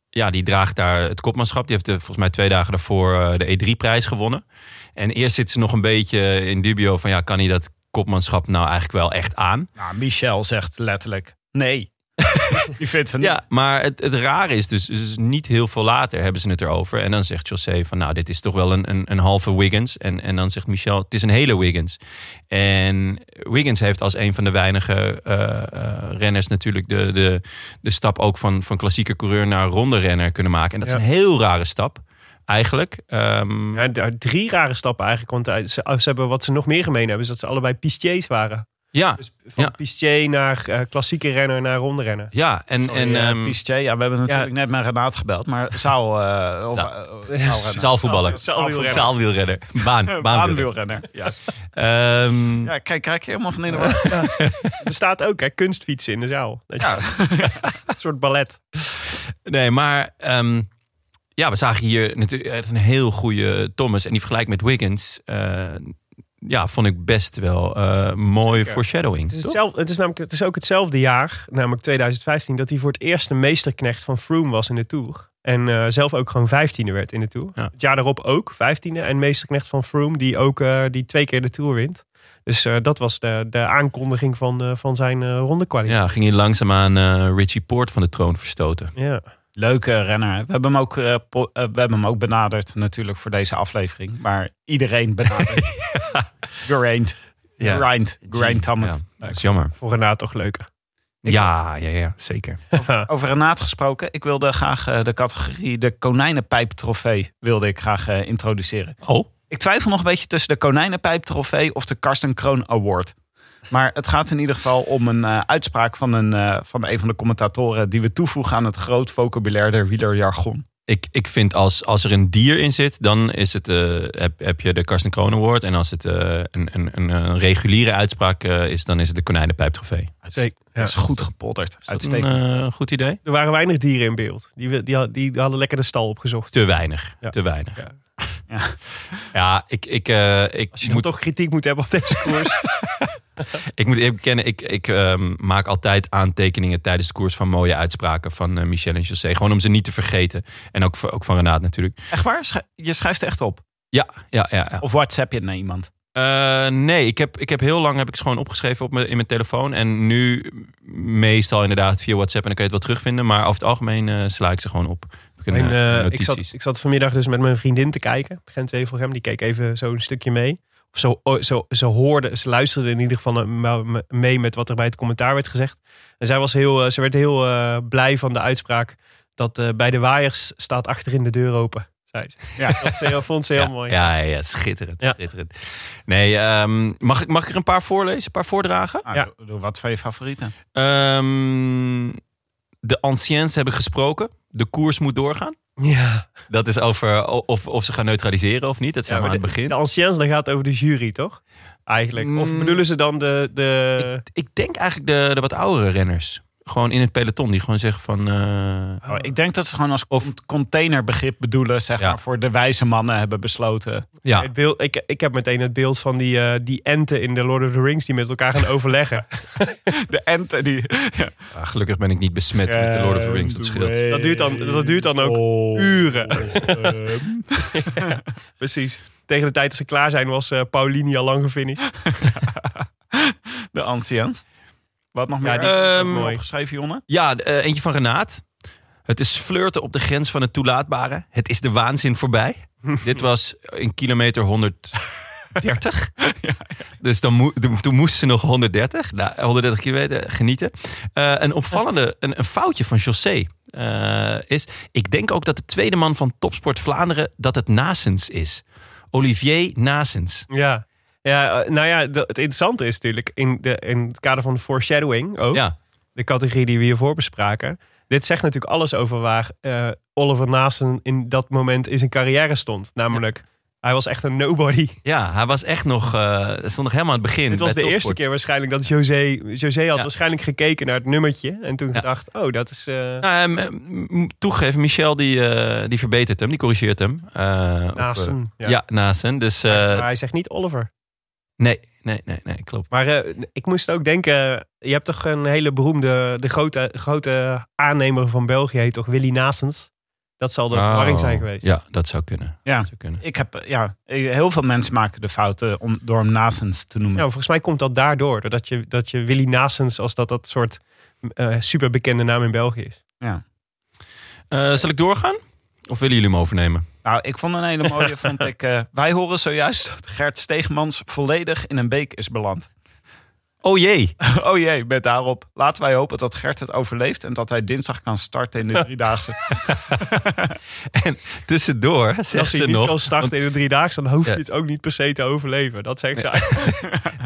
ja, die draagt daar het kopmanschap. Die heeft de, volgens mij twee dagen daarvoor eh, de E3-prijs gewonnen. En eerst zit ze nog een beetje in dubio van... ja, kan hij dat kopmanschap nou eigenlijk wel echt aan? Nou, Michel zegt letterlijk nee. Die vindt het Ja, niet. maar het, het rare is dus, dus niet heel veel later hebben ze het erover. En dan zegt José van nou, dit is toch wel een, een, een halve Wiggins. En, en dan zegt Michel, het is een hele Wiggins. En Wiggins heeft als een van de weinige eh, eh, renners natuurlijk de, de, de stap ook van, van klassieke coureur naar ronde renner kunnen maken. En dat Ja. is een heel rare stap, eigenlijk. Ehm, Ja, drie rare stappen eigenlijk, want eh, ze, ze hebben, wat ze nog meer gemeen hebben, is dat ze allebei pistiers waren. Ja, Dus van Ja. pistier naar eh, klassieke renner naar ronde renner. ja, en, en En ehm, ja, we hebben natuurlijk net met Renaat gebeld, maar zaal, eh, eh, zaalrenner. zaalvoetballer. Zaalwielrenner. Zaalwielrenner. Baan, baanwielrenner. Ja. Ehm, ja, kijk, kijk je helemaal van in de war. Er staat ook hè, kunstfietsen in de zaal. Ja. Een soort ballet. Nee, maar ehm, ja, we zagen hier natuurlijk echt een heel goede Thomas. En die vergelijk met Wiggins, eh, ja, vond ik best wel eh, mooi Zeker. foreshadowing. Het is, hetzelfde, het, is namelijk, het is ook hetzelfde jaar, namelijk 2015, dat hij voor het eerst de meesterknecht van Froome was in de Tour. En eh, zelf ook gewoon vijftiende werd in de Tour. Ja. Het jaar daarop ook, vijftiende. En meesterknecht van Froome, die ook eh, die twee keer de Tour wint. Dus eh, dat was de, de aankondiging van, eh, van zijn eh rondekwaliteit. Ja, ging hij langzaamaan Richie Poort van de troon verstoten. Ja. Leuke renner. We hebben, hem ook, eh, po- eh, we hebben hem ook benaderd natuurlijk voor deze aflevering. Maar iedereen benadert. Geraint. Ja. Geraint. Geraint Thomas. Ja, dat is jammer. Voor Renaat toch leuker. Ja, ja, ja, zeker. Over Renaat gesproken. Ik wilde graag eh, de categorie de konijnenpijp trofee wilde ik graag introduceren. Oh? Ik twijfel nog een beetje tussen de konijnenpijp trofee of de Karsten Kroon Award. Maar het gaat in ieder geval om een eh, uitspraak van een, eh, van een van de commentatoren die we toevoegen aan het groot vocabulaire der wielerjargon. Ik, ik vind als, als er een dier in zit, dan is het, eh, heb, heb je de Karsten Kroon Award. En als het eh, een, een, een, een reguliere uitspraak is, dan is het de konijnenpijp trofee. Zeker. Ja. Dat is goed. Is dat Uitstekend. een eh, goed idee? Er waren weinig dieren in beeld. Die, we- die, die hadden lekker de stal opgezocht. Te weinig. Ja. Te weinig. Ja. Ja. Ja, ik, ik, eh, ik Als je moet toch kritiek moet hebben op deze koers. Ik moet eerlijk bekennen, ik, ik ehm, maak altijd aantekeningen tijdens de koers van mooie uitspraken van eh, Michel en José. Gewoon om ze niet te vergeten. En ook, voor- ook van Renaat natuurlijk. Echt waar? Je schrijft echt op? Ja, ja, ja. ja. Of WhatsApp je het naar iemand? Eh, nee, ik heb, ik heb heel lang heb ik ze gewoon opgeschreven op mijn, in mijn telefoon. En nu meestal inderdaad via WhatsApp. En dan kun je het wel terugvinden. Maar over het algemeen eh, sla ik ze gewoon op. Ik Mijn, ik, zat, ik zat vanmiddag dus met mijn vriendin te kijken. Gent Wevelgem. Die keek even zo een stukje mee. Of zo, zo, ze hoorde, ze luisterde in ieder geval eh, me- me- mee met wat er bij het commentaar werd gezegd. En zij was heel, eh, ze werd heel eh, blij van de uitspraak dat eh, bij de waaiers staat achterin de deur open. Zei ze. Ja. Dat ze, vond ze heel ja, mooi. Ja, ja, ja, schitterend. Ja. schitterend. Nee, ehm, mag, ik, mag ik er een paar voorlezen? Een paar voordragen? Ah, Ja. doe, doe wat van je favorieten. Ehm, de anciens hebben gesproken. De koers moet doorgaan. Ja. Dat is over of, of ze gaan neutraliseren of niet. Dat zijn Ja, aan maar het begin. De anciens, dat gaat over de jury, toch? Eigenlijk. Of Mm. bedoelen ze dan de... de... Ik denk eigenlijk de, de wat oudere renners. Gewoon in het peloton. Die gewoon zeggen van... eh, Oh, ik denk dat ze gewoon als of containerbegrip bedoelen, zeg Ja. maar, voor de wijze mannen hebben besloten. ja, Het beeld, ik, ik heb meteen het beeld van die, eh, die enten in de Lord of the Rings die met elkaar gaan overleggen. De enten die... Ja, gelukkig ben ik niet besmet met de Lord of the Rings. Dat scheelt. Dat duurt dan, dat duurt dan ook uren. Ja, precies. Tegen de tijd dat ze klaar zijn was eh, Paulini al lang gefinished. De anciens. Wat nog meer? Ja, die- Ehm, mooi. opgeschreven, Jonne? Ja, eh, eentje van Renaat. Het is flirten op de grens van het toelaatbare. Het is de waanzin voorbij. Dit was een kilometer 130. Dus dan toen- toen moest ze nog 130. Nou, 130 kilometer, genieten. Eh, een opvallende, een, een foutje van José eh, is... Ik denk ook dat de tweede man van Topsport Vlaanderen... dat het Nasens is. Olivier Nasens. Ja, ja eh, nou ja, het interessante is natuurlijk in, de, in het kader van de foreshadowing ook. Ja, de categorie die we hiervoor bespraken. Dit zegt natuurlijk alles over waar eh, Oliver Naasten in dat moment in zijn carrière stond. Namelijk, hij was echt een nobody. Ja, hij was echt nog, eh stond nog helemaal aan het begin. Het was de eerste keer waarschijnlijk dat José... José had Ja. waarschijnlijk gekeken naar het nummertje. En toen gedacht, oh, dat is... eh, Nou, toegegeven, Michel die, die verbetert hem, die corrigeert hem. op, Naasten. eh, Ja. ja. Naasten. Dus maar hij zegt niet Oliver. Nee, nee, nee, nee, klopt. Maar eh, ik moest ook denken, je hebt toch een hele beroemde, de grote, grote aannemer van België heet toch Willy Naastens? Dat zal de verwarring zijn geweest. Oh, Ja, dat zou kunnen. Ja. Dat zou kunnen. Ik heb, ja, heel veel mensen maken de fouten om, door hem Nasens te noemen. Ja, volgens mij komt dat daardoor. Doordat je, dat je Willy Naastens als dat dat soort eh super bekende naam in België is. Ja. Eh, zal ik doorgaan? Of willen jullie hem overnemen? Nou, ik vond een hele mooie, vond ik. eh, wij horen zojuist dat Gert Steegmans volledig in een beek is beland. Oh jee. Oh jee, met daarop. Laten wij hopen dat Gert het overleeft en dat hij dinsdag kan starten in de driedaagse. En tussendoor Als zegt hij ze niet nog... kan starten in de driedaagse, dan hoef je het ook niet per se te overleven. Dat zegt zij.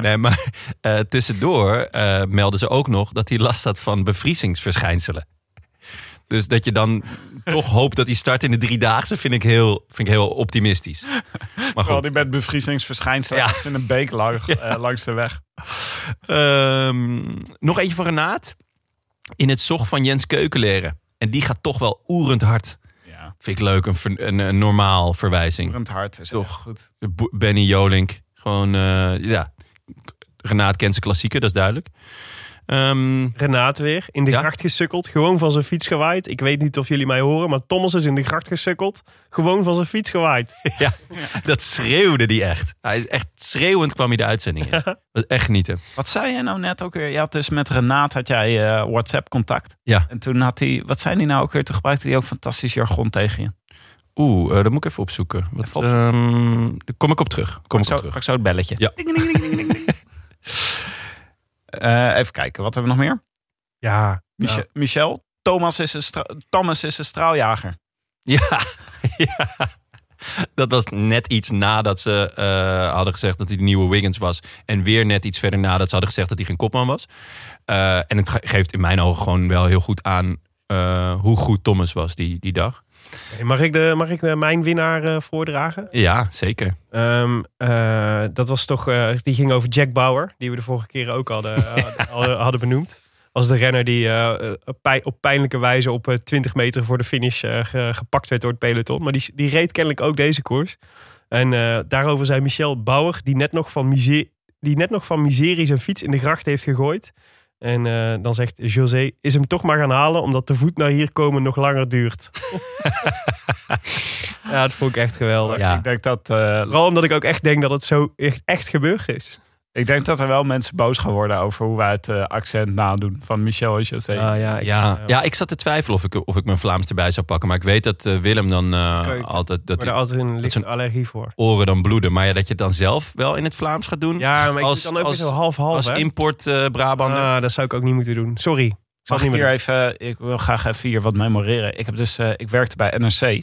Nee, maar eh, tussendoor eh, melden ze ook nog dat hij last had van bevriezingsverschijnselen. Dus dat je dan toch hoopt dat hij start in de driedaagse, vind ik heel, vind ik heel optimistisch. Maar Terwijl goed. hij met bevriezingsverschijnselen Ja. in een beek eh, langs de weg. Ehm, nog eentje van Renaat. In het zog van Jens Keukenleren. En die gaat toch wel oerend hard. Ja, Vind ik leuk, een, ver- een, een normaal verwijzing. rend hard is Toch. goed. Benny Jolink. Gewoon, eh, ja. Renaat kent zijn klassieker, dat is duidelijk. Ehm, Renate weer in de Ja? gracht gesukkeld. Gewoon van zijn fiets gewaaid. Ik weet niet of jullie mij horen, maar Thomas is in de gracht gesukkeld. Gewoon van zijn fiets gewaaid. ja, dat schreeuwde die echt. Hij is echt schreeuwend kwam hij de uitzending in. Dat echt genieten. Wat zei je nou net ook weer? Je had dus met Renaat had jij eh, WhatsApp contact. Ja. En toen had hij, wat zei hij nou ook weer? Toen gebruikte hij ook fantastisch jargon tegen je. Oeh, eh, dat moet ik even opzoeken. Wat, Even opzoeken. ehm, daar kom ik op terug. Kom ik zo, op terug. pak zo het belletje. Ja. Eh, even kijken, wat hebben we nog meer? Ja, Michel, Michel Thomas, is een stra- Thomas is een straaljager. Ja, ja. Dat was net iets nadat ze eh, hadden gezegd dat hij de nieuwe Wiggins was. En weer net iets verder nadat ze hadden gezegd dat hij geen kopman was. Eh, en het ge- geeft in mijn ogen gewoon wel heel goed aan hoe goed Thomas was die, die dag. Mag ik, de, mag ik eh, mijn winnaar eh, voordragen? Ja, zeker. Ehm, eh, dat was toch, die ging over Jack Bauer, die we de vorige keer ook hadden, hadden- hadden, hadden benoemd. Als de renner die op pij- op pijnlijke wijze op eh, 20 meter voor de finish ge- gepakt werd door het peloton. Maar die, die reed kennelijk ook deze koers. En daarover zei Michel Bauer, die net, nog van miser- die net nog van miserie zijn fiets in de gracht heeft gegooid. En eh, dan zegt José, is hem toch maar gaan halen omdat de voet naar hier komen nog langer duurt. ja, dat vond ik echt geweldig. Ja. Ik denk dat, eh, Vooral omdat ik ook echt denk dat het zo echt, echt gebeurd is. Ik denk dat er wel mensen boos gaan worden over hoe wij het eh, accent nadoen van Michel en José. Ah, ja, ik- Ja, ja, ik zat te twijfelen of ik, of ik mijn Vlaams erbij zou pakken. Maar ik weet dat eh, Willem dan eh, altijd Ik dat er altijd een lichte allergie voor. oren dan bloeden. Maar ja, dat je het dan zelf wel in het Vlaams gaat doen. Ja, maar ik Als- doe het dan ook als- weer zo half-half, als hè? import Brabander. Ah, dat zou ik ook niet moeten doen. Sorry. Ik zal Mag ik hier doen. even, ik wil graag even hier wat memoreren. Ik, heb dus, ik werkte bij NRC.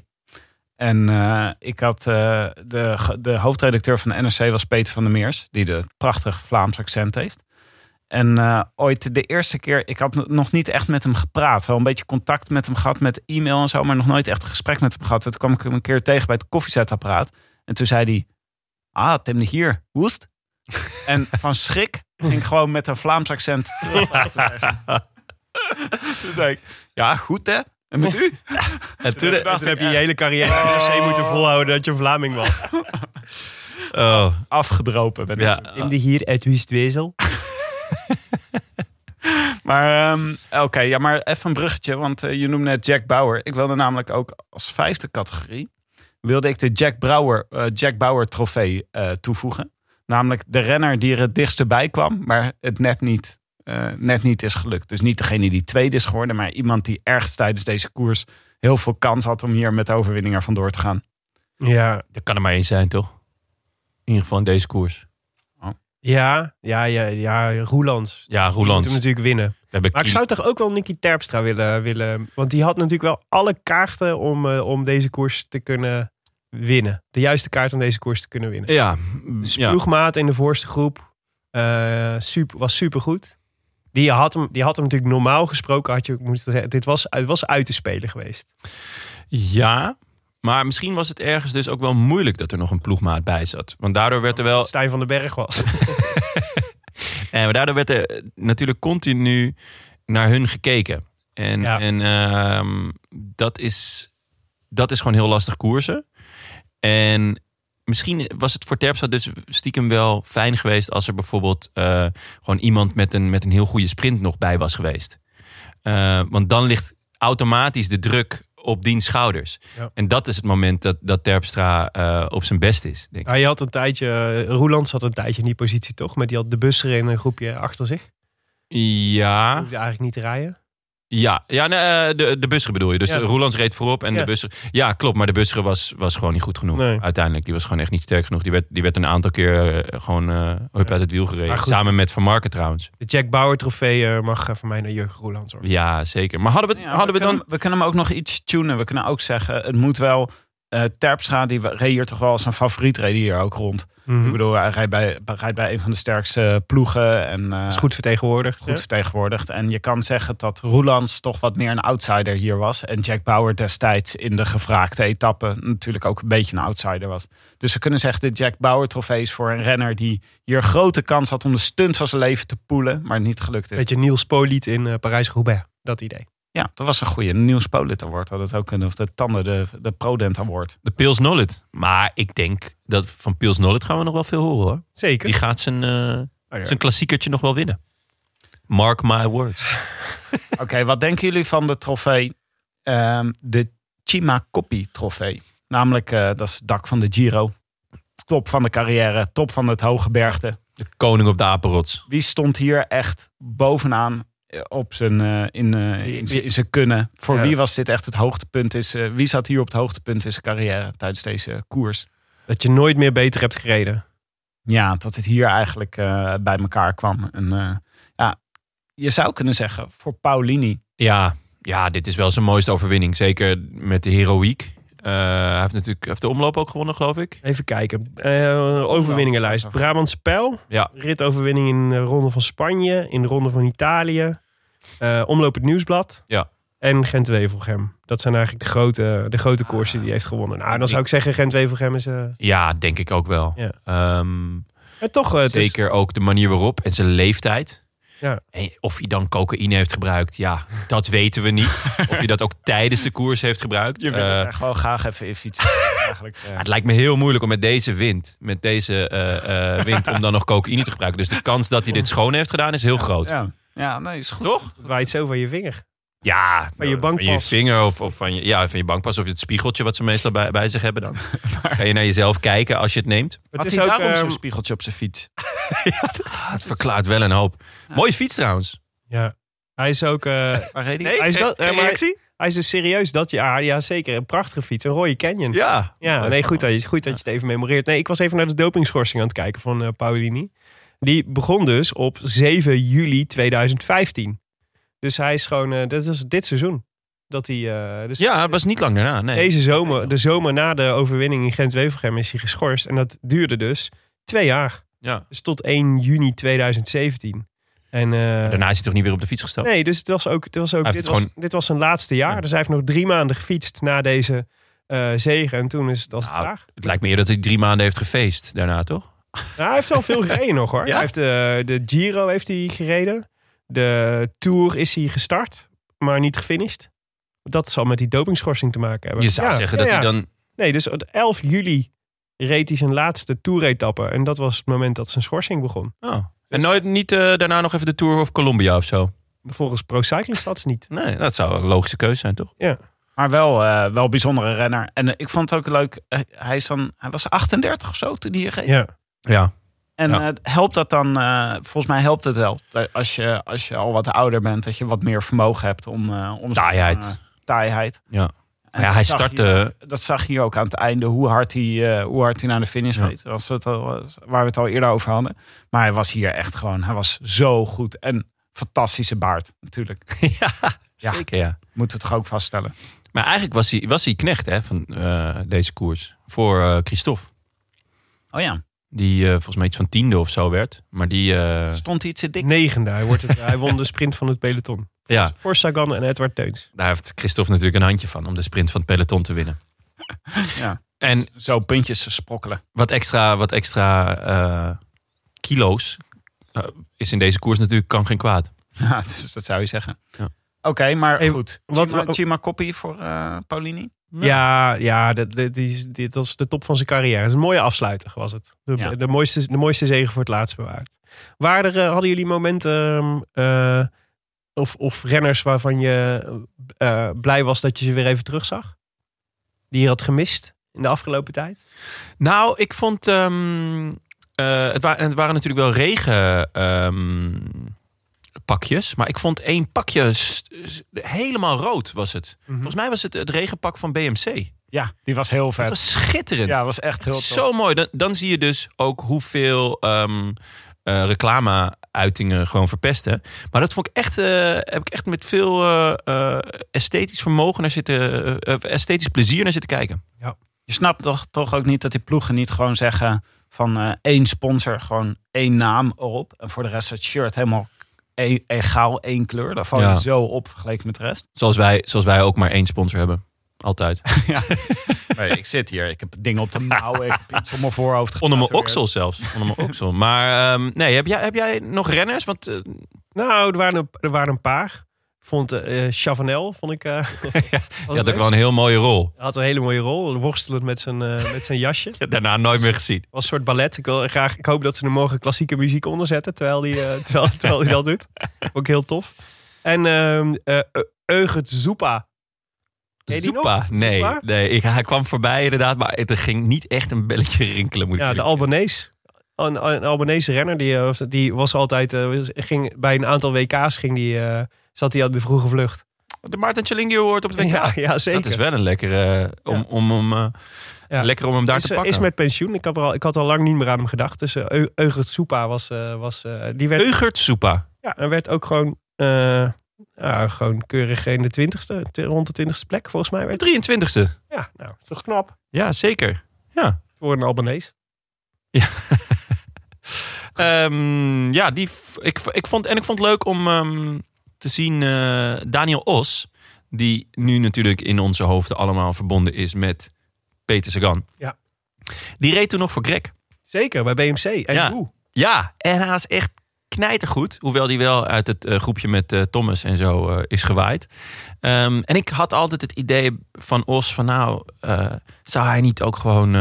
En eh, ik had eh, de, de hoofdredacteur van de NRC was Peter van der Meers, die de prachtig Vlaams accent heeft. En eh, ooit de eerste keer, ik had nog niet echt met hem gepraat. Wel een beetje contact met hem gehad met e-mail en zo, maar nog nooit echt een gesprek met hem gehad. Toen kwam ik hem een keer tegen bij het koffiezetapparaat. En toen zei hij, ah, Tim de hier, woest? en van schrik ging ik gewoon met een Vlaams accent terug. Toen zei ik, ja, goed hè? En met u? en toen, Toen heb je je hele carrière bij NRC moeten volhouden dat je Vlaming was. oh, afgedropen ben ik. ja, Tim de hier uit Wustwezel. Maar ehm, oké, ja, maar even een bruggetje, want eh, je noemde net Jack Bauer. Ik wilde namelijk ook als vijfde categorie wilde ik de Jack Bauer, eh, Jack Bauer trofee eh, toevoegen. Namelijk de renner die er het dichtste bij kwam, maar het net niet, eh, net niet is gelukt. Dus niet degene die tweede is geworden, maar iemand die ergens tijdens deze koers heel veel kans had om hier met de overwinning er vandoor te gaan. Ja, dat kan er maar één zijn, toch? In ieder geval in deze koers. ja, ja, ja, ja Roelands. Ja, Die moet Roelands. hem natuurlijk winnen. Maar ik Kiel- zou toch ook wel Nicky Terpstra willen, willen. Want die had natuurlijk wel alle kaarten om, eh, om deze koers te kunnen winnen. De juiste kaart om deze koers te kunnen winnen. Ja, Dus ploegmaat in de voorste groep. eh, super, was supergoed. Die had, hem, die had hem natuurlijk normaal gesproken, had je moeten zeggen, dit was, het was uit te spelen geweest. Ja, maar misschien was het ergens dus ook wel moeilijk dat er nog een ploegmaat bij zat. Want daardoor werd er wel... Stijn van den Berg was. En daardoor werd er natuurlijk continu naar hun gekeken. En, Ja. en ehm, dat, is, dat is gewoon heel lastig koersen. En misschien was het voor Terpstra dus stiekem wel fijn geweest... als er bijvoorbeeld eh, gewoon iemand met een, met een heel goede sprint nog bij was geweest. Eh, want dan ligt automatisch de druk op diens schouders. Ja. En dat is het moment dat, dat Terpstra eh, op zijn best is, denk ik. Hij had een tijdje, Roeland zat een tijdje in die positie toch? Met die had de bus erin een groepje achter zich. Ja, Hoefde eigenlijk niet te rijden. Ja, ja nee, eh, de, de Busseren bedoel je. Dus Ja. de Roelands reed voorop en Ja. de Busseren... Ja, klopt, maar de Busseren was, was gewoon niet goed genoeg. Nee. Uiteindelijk, die was gewoon echt niet sterk genoeg. Die werd, die werd een aantal keer eh, gewoon eh hup Ja. uit het wiel gereden. Samen met Van Marken trouwens. De Jack Bauer trofee eh, mag eh, van mij naar Jurgen Roeland hoor. Ja, zeker. Maar hadden we, Ja, hadden we, dan... we kunnen hem ook nog iets tunen. We kunnen ook zeggen, het moet wel... eh Terpstra, die reed hier toch wel als een favoriet, reed hier ook rond. Mhm. Ik bedoel, hij rijdt bij, rijdt bij een van de sterkste ploegen. En, eh, is goed vertegenwoordigd. goed hè? vertegenwoordigd. En je kan zeggen dat Roelands toch wat meer een outsider hier was. En Jack Bauer destijds in de gevraagde etappe natuurlijk ook een beetje een outsider was. Dus we kunnen zeggen, de Jack Bauer trofee is voor een renner die hier grote kans had om de stunt van zijn leven te poelen. Maar niet gelukt is. Beetje Niels Poliet in eh, Parijs-Roubaix. Dat idee. Ja, dat was een goede. Niels Polit Award had het ook kunnen. Of de Tanden, de, de Prodent Award. De Pils Nollet. Maar ik denk dat van Pils Nollet gaan we nog wel veel horen hoor. Zeker. Die gaat zijn, Oh ja. zijn klassiekertje nog wel winnen. Mark my words. Oké, wat denken jullie van de trofee? Ehm, de Cima Coppi trofee. Namelijk, eh, dat is het dak van de Giro. Top van de carrière, top van het hoge bergte. De koning op de apenrots. Wie stond hier echt bovenaan op zijn, eh, in, eh, in, zijn- in zijn kunnen? Voor Ja. wie was dit echt het hoogtepunt? Is, eh, wie zat hier op het hoogtepunt in zijn carrière tijdens deze koers? Dat je nooit meer beter hebt gereden. Ja, dat het hier eigenlijk eh, bij elkaar kwam. En eh, ja, je zou kunnen zeggen, voor Paulini. Ja, ja, dit is wel zijn mooiste overwinning. Zeker met de heroïek. Eh, hij heeft natuurlijk heeft de omloop ook gewonnen, geloof ik. Even kijken. Eh, overwinningenlijst. Brabantse Pijl. Ja. Ritoverwinning in de Ronde van Spanje. In de Ronde van Italië. eh omloop het Nieuwsblad. Ja. En Gent-Wevelgem. Dat zijn eigenlijk de grote, de grote koersen die hij heeft gewonnen. Nou, dan zou ik zeggen Gent-Wevelgem is... Ja, denk ik ook wel. Ja. Ehm, eh, toch, is- zeker ook de manier waarop en zijn leeftijd. Ja. En of hij dan cocaïne heeft gebruikt, ja, dat weten we niet. of hij dat ook tijdens de koers heeft gebruikt. Je wil Eh, het gewoon graag even in fietsen. eigenlijk, het lijkt me heel moeilijk om met deze wind, met deze eh, eh, wind, om dan nog cocaïne te gebruiken. Dus de kans dat hij dit schoon heeft gedaan is heel groot. Ja, ja nee, is goed. Toch? Het waait zo van je vinger. Ja, Van je Van je bankpas. vinger of, of van, je, ja, van je bankpas of het spiegeltje wat ze meestal bij, bij zich hebben dan. Kan je naar jezelf kijken als je het neemt. Het is hij ook... daarom zo'n ehm, spiegeltje op zijn fiets? Het verklaart wel een hoop. Mooie fiets trouwens. ja. Hij is ook... eh, Waar reed hij? hij, is dat, eh, maar hij is dus serieus dat jaar. Ja, zeker. Een prachtige fiets. Een rode Canyon. Ja. Ja, nee, goed dat, je, goed dat je het even memoreert. Nee, ik was even naar de dopingschorsing aan het kijken van eh, Paulini. Die begon dus op 7 juli 2015. Dus hij is gewoon, eh dat is dit seizoen. Dat hij, eh, dus Ja, het was niet lang daarna. Nee. deze zomer, de zomer na de overwinning in Gent-Wevelgem is hij geschorst. En dat duurde dus twee jaar. Ja. Dus tot 1 juni 2017. En, eh, Daarna is hij toch niet weer op de fiets gestapt? Nee, dus het was ook, het was ook dit, was, gewoon- dit was zijn laatste jaar. Ja. Dus hij heeft nog drie maanden gefietst na deze eh zege. En toen is het als het Nou, klaar. Het lijkt me eerder dat hij drie maanden heeft gefeest daarna, toch? Nou, hij heeft wel veel gereden nog hoor. Ja? Hij heeft de, de Giro heeft hij gereden. De Tour is hij gestart, maar niet gefinished. Dat zal met die dopingschorsing te maken hebben. Je zou Ja, zeggen ja, dat ja. hij dan... Nee, dus op 11 juli reed hij zijn laatste Tour-etappe. En dat was het moment dat zijn schorsing begon. Oh. En nooit niet eh, daarna nog even de Tour of Colombia of zo? Volgens Pro Cycling Stats niet. Nee, dat zou een logische keuze zijn, toch? Maar wel, eh, wel een bijzondere renner. En eh, ik vond het ook leuk. hij, is dan, hij was 38 of zo toen hij hier reed. Ja. Ja. En Ja. eh, helpt dat dan, eh, volgens mij helpt het wel. Als je, als je al wat ouder bent, dat je wat meer vermogen hebt om... eh om Taaiheid. taaiheid. Ja. En Ja, hij startte- je- dat zag je ook aan het einde, hoe hard hij, hoe hard hij naar de finish Ja. reed. Als we het al, waar we het al eerder over hadden. Maar hij was hier echt gewoon, hij was zo goed. En fantastische baard, natuurlijk. ja, Ja. zeker ja. Moeten we toch ook vaststellen. Maar eigenlijk was hij, was hij knecht hè, van deze koers. Voor Christophe. Oh ja. Die eh, volgens mij iets van tiende of zo werd. Maar die, eh, Stond hij iets te dik? Negende. Hij, wordt het, hij won de sprint van het peloton. ja, Voor Sagan en Edward Teuns. daar heeft Christophe natuurlijk een handje van om de sprint van het peloton te winnen. Ja. En Zo puntjes sprokkelen. wat extra, wat extra eh, kilo's eh, is in deze koers natuurlijk kan geen kwaad. Ja, dus dat zou je zeggen. Ja. Oké, maar Hey, goed. wat- Chima, wat- Chima Koppie voor eh, Paulini? Ja, ja dit, dit, is- dit was de top van zijn carrière. Het is een mooie afsluiter was het. De, Ja. de, mooiste, de mooiste zegen voor het laatst bewaard. Waren er, eh, hadden jullie momenten eh, of, of renners waarvan je eh, blij was dat je ze weer even terugzag? Die je had gemist in de afgelopen tijd? Nou, ik vond. ehm, eh, het, waren, het waren natuurlijk wel regen. ehm, pakjes, maar ik vond één pakje helemaal rood was het. Mhm. Volgens mij was het het regenpak van BMC. Ja, die was heel Het vet. was schitterend. Ja, was echt heel tof. Zo mooi. Dan, dan zie je dus ook hoeveel ehm eh, reclame-uitingen gewoon verpesten. Maar dat vond ik echt, eh, heb ik echt met veel eh, esthetisch vermogen naar zitten, esthetisch plezier naar zitten kijken. Je snapt toch, toch ook niet dat die ploegen niet gewoon zeggen van één sponsor, gewoon één naam erop. En voor de rest het shirt helemaal e- egaal één kleur. Daar val je Ja. zo op vergeleken met de rest. Zoals wij, zoals wij ook maar één sponsor hebben. Altijd. Nee, ik zit hier, ik heb dingen op de mouwen, ik heb iets op mijn voorhoofd Onder mijn oksel zelfs. Onder mijn oksel. Maar ehm, nee, heb jij, heb jij nog renners? Want eh, Nou, er waren een, er waren een paar. Vond eh Chavanel, vond ik. eh, was die had ook wel een heel mooie rol. Hij had een hele mooie rol. Worstelend met zijn, eh, met zijn jasje. Daarna nooit meer gezien. was een soort ballet. Ik, wil graag, ik hoop dat ze er morgen klassieke muziek onder zetten. Terwijl hij eh, terwijl, terwijl hij dat doet. Ook heel tof. En ehm eh Eugert Zoepa. Soepa? Nee, nee ik, hij kwam voorbij inderdaad, maar het er ging niet echt een belletje rinkelen. Moet Ja, de Albanese. Een, een Albanese renner. Die, eh, die was altijd... eh, ging, bij een aantal WK's ging die, eh, zat hij aan de vroege vlucht. De Maarten Chalingio hoort op het WK. Ja, ja, zeker. Dat is wel een lekkere, om, Ja. om, hem, eh, Ja. lekker om hem daar is, te eh, pakken. is met pensioen. Ik had, er al, ik had al lang niet meer aan hem gedacht. Dus eh, Eu- Eugert Soepa was... eh, was eh, die werd, Eugert Soepa. ja, en werd ook gewoon... eh, ja, gewoon keurig in de twintigste, rond de twintigste plek volgens mij. Werd. 23e. Ja, nou, is toch knap Ja, zeker. Ja. voor een Albanese. Ehm, ja, die, ik, ik vond, en ik vond het leuk om ehm, te zien eh, Daniel Os, die nu natuurlijk in onze hoofden allemaal verbonden is met Peter Sagan. Ja. Die reed toen nog voor Greg. Zeker, bij BMC. En Ja. hoe? Ja, en hij was echt knijtergoed. Hoewel die wel uit het eh, groepje met eh, Thomas en zo is gewaaid. Ehm, en ik had altijd het idee van Os van nou, zou hij niet ook gewoon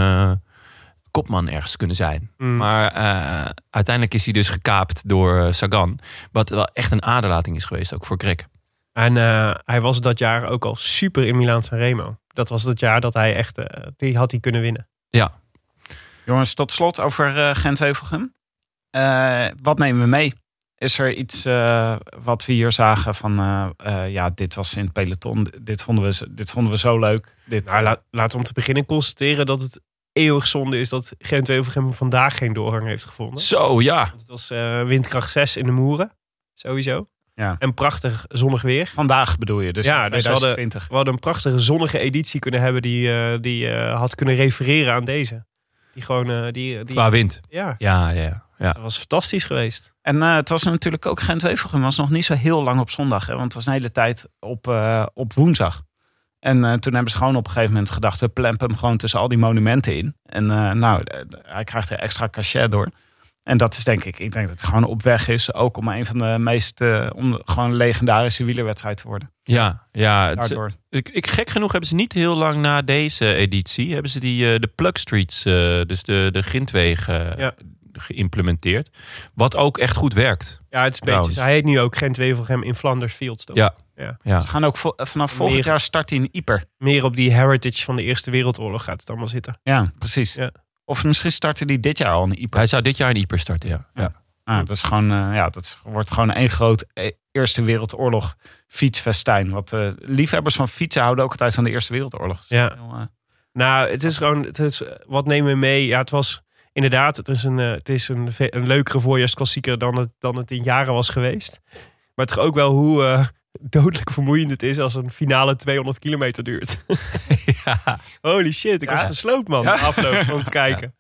kopman ergens kunnen zijn? Mm. Maar eh, uiteindelijk is hij dus gekaapt door eh, Sagan. Wat wel echt een aderlating is geweest, ook voor Greg. En eh, hij was dat jaar ook al super in Milaan Sanremo. Dat was het jaar dat hij echt, die had hij kunnen winnen. Jongens, tot slot over Gent-Wevelgem. Eh, wat nemen we mee? Is er iets eh, wat we hier zagen van... ja, dit was in het peloton. Dit vonden we, zo- dit vonden we zo leuk. Dit, Nou, laat, laten we om te beginnen constateren dat het eeuwig zonde is dat Gent Wevelgem vandaag geen doorgang heeft gevonden. Zo, ja. Want Het was eh, windkracht 6 in de Moeren, sowieso. Ja. En prachtig zonnig weer. Vandaag bedoel je, dus Ja, in dus we hadden- 2020. We hadden een prachtige zonnige editie kunnen hebben die, eh, die eh, had kunnen refereren aan deze. Die gewoon, die, die, Qua wind. ja, Ja, ja, ja. dat was fantastisch geweest. En het was natuurlijk ook Gent-Wevelgem was nog niet zo heel lang op zondag. Hè, want het was een hele tijd op, op woensdag. En eh, toen hebben ze gewoon op een gegeven moment gedacht... we plempen hem gewoon tussen al die monumenten in. En eh, nou, eh, hij krijgt er extra cachet door. En dat is denk ik, ik denk dat hij gewoon op weg is. Ook om een van de meest, eh, om gewoon een legendarische wielerwedstrijd te worden. Ja, ja. het- Daardoor. ik, ik, gek genoeg hebben ze niet heel lang na deze editie... hebben ze die, de plug streets, dus de, de grindwegen... Ja. geïmplementeerd. Wat ook echt goed werkt. Ja, het is hij heet nu ook Gent Wevelgem in Flanders Fields. toch? Ja. ja. Ja. Ze gaan ook vo- vanaf volgend Meer- jaar start hij in Ieper. Meer op die heritage van de Eerste Wereldoorlog gaat het allemaal zitten. Ja, precies. Ja. Of misschien starten die dit jaar al in Ieper. Hij zou dit jaar in Ieper starten, ja. ja. Ah, dat is gewoon, eh, ja, dat wordt gewoon één groot eh, Eerste Wereldoorlog fietsfestijn. Wat eh, liefhebbers van fietsen houden ook altijd van de Eerste Wereldoorlog. Dus Ja. heel, eh, Nou, het is gewoon, het is, wat nemen we mee? Ja, het was inderdaad, het is een, eh, het is een, een leukere voorjaarsklassieker dan het, dan het in jaren was geweest. Maar toch ook wel hoe eh, dodelijk vermoeiend het is als een finale 200 kilometer duurt. ja. Holy shit, ik Ja. was gesloopt man, Ja. afloop om te kijken.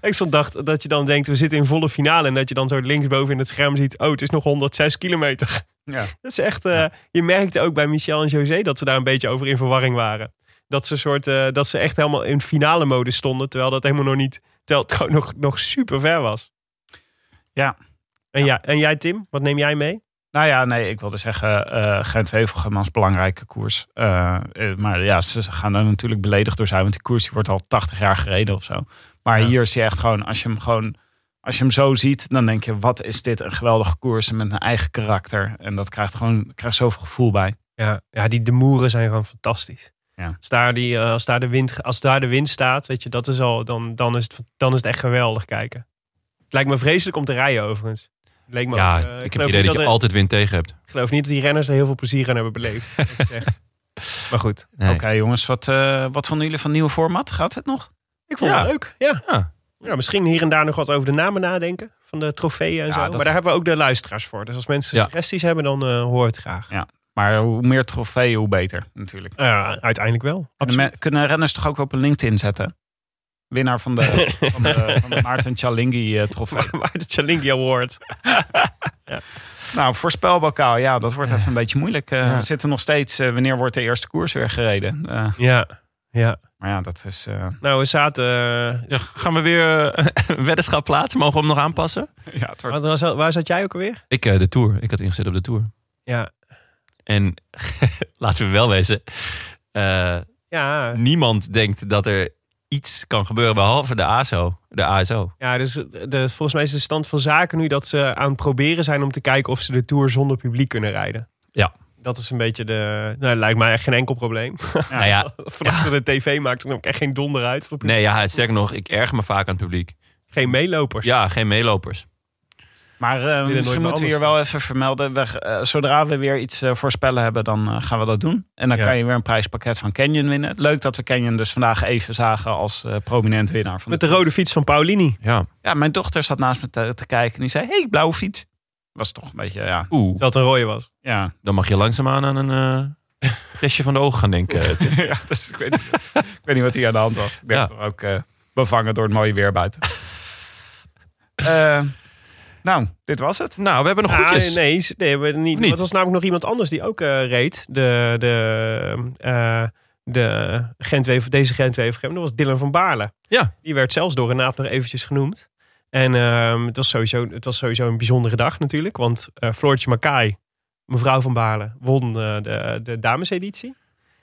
Ik stond dacht dat je dan denkt, we zitten in volle finale. En dat je dan zo linksboven in het scherm ziet, oh, het is nog 106 kilometer. Ja. Dat is echt, eh, je merkte ook bij Michel en José dat ze daar een beetje over in verwarring waren. Dat ze, soort, eh, dat ze echt helemaal in finale mode stonden, terwijl dat helemaal nog niet, terwijl het gewoon nog, nog super ver was. Ja. En, ja. en jij Tim, wat neem jij mee? Nou ja, nee, ik wilde zeggen, eh Gent-Wevelgem als belangrijke koers. Eh, maar ja, ze gaan er natuurlijk beledigd door zijn, want die koers die wordt al 80 jaar gereden of zo. Maar Ja. hier zie je echt gewoon, als je hem gewoon, als je hem zo ziet, dan denk je, wat is dit een geweldige koers met een eigen karakter. En dat krijgt gewoon, krijgt zoveel gevoel bij. Ja, ja die de moeren zijn gewoon fantastisch. Ja. Als, daar die, eh, als, daar de wind, als daar de wind staat, weet je, dat is al, dan, dan, is het, dan is het echt geweldig kijken. Het lijkt me vreselijk om te rijden overigens. Het leek me Ja, ook, eh, ik heb het geloof idee niet dat je er- altijd wind tegen hebt. Ik geloof niet dat die renners er heel veel plezier aan hebben beleefd. maar goed, Nee. Oké jongens, wat, eh, wat vonden jullie van het nieuwe format? Gaat het nog? ik vond Ja. het leuk. Ja. Ja. Ja, misschien hier en daar nog wat over de namen nadenken van de trofeeën en Ja, zo. dat- Maar daar hebben we ook de luisteraars voor. Dus als mensen Ja. suggesties hebben, dan eh hoor het graag. Maar hoe meer trofeeën, hoe beter natuurlijk. Ja, uiteindelijk wel. Kunnen, Absoluut. me- kunnen renners toch ook wel op een LinkedIn zetten? Winnaar van de, van de, van de Maarten Chalingi eh, trofee. Maar de Chalingi Award. Nou, voorspelbokaal, ja, dat wordt even een beetje moeilijk. Eh, Ja. We zitten nog steeds, eh, wanneer wordt de eerste koers weer gereden? Eh, Ja, ja. maar ja, dat is... eh, Nou, we zaten... eh, Ja, gaan we weer een weddenschap plaatsen? Mogen we hem nog aanpassen? ja, het wordt... Waar, waar, waar zat jij ook alweer? Ik, eh, de Tour. Ik had ingezet op de Tour. Ja. En laten we wel wezen. eh, Ja, niemand denkt dat er iets kan gebeuren behalve de ASO. De ASO. ja dus de, volgens mij is de stand van zaken nu dat ze aan het proberen zijn om te kijken of ze de Tour zonder publiek kunnen rijden. Ja. Dat is een beetje de... Nou, lijkt mij echt geen enkel probleem. Nou ja, Vanaf de tv maakt er ook echt geen donder uit. Voor nee, ja, het sterker nog, ik erger me vaak aan het publiek. Geen meelopers. Ja, geen meelopers. Maar eh, misschien moeten we hier wel even vermelden. We, eh, zodra we weer iets eh, voorspellen hebben, dan gaan we dat doen. En dan Ja. kan je weer een prijspakket van Canyon winnen. Leuk dat we Canyon dus vandaag even zagen als eh, prominent winnaar. Van Met de rode fiets van Paulini. Ja. Ja, mijn dochter zat naast me te, te kijken en die zei, hey, blauwe fiets. Was toch een beetje, ja. Oeh, Dat een rode was. ja. dan mag je langzaamaan aan een eh testje van de ogen gaan denken. ja dus ik, weet niet, ik weet niet wat hier aan de hand was. Ik ben Ja. toch ook eh, bevangen door het mooie weer buiten. Eh, nou, dit was het. nou, we hebben nog Ah, goedjes. nee, nee, we hebben niet. Niet? Er was namelijk nog iemand anders die ook eh, reed. De, de, eh de Gent deze Gent Dat was Dylan van Baarle. Ja. Die werd zelfs door Renaat nog eventjes genoemd. En ehm, het, was sowieso, het was sowieso een bijzondere dag natuurlijk. Want eh Floortje Makai, mevrouw van Baarle, won de, de dameseditie.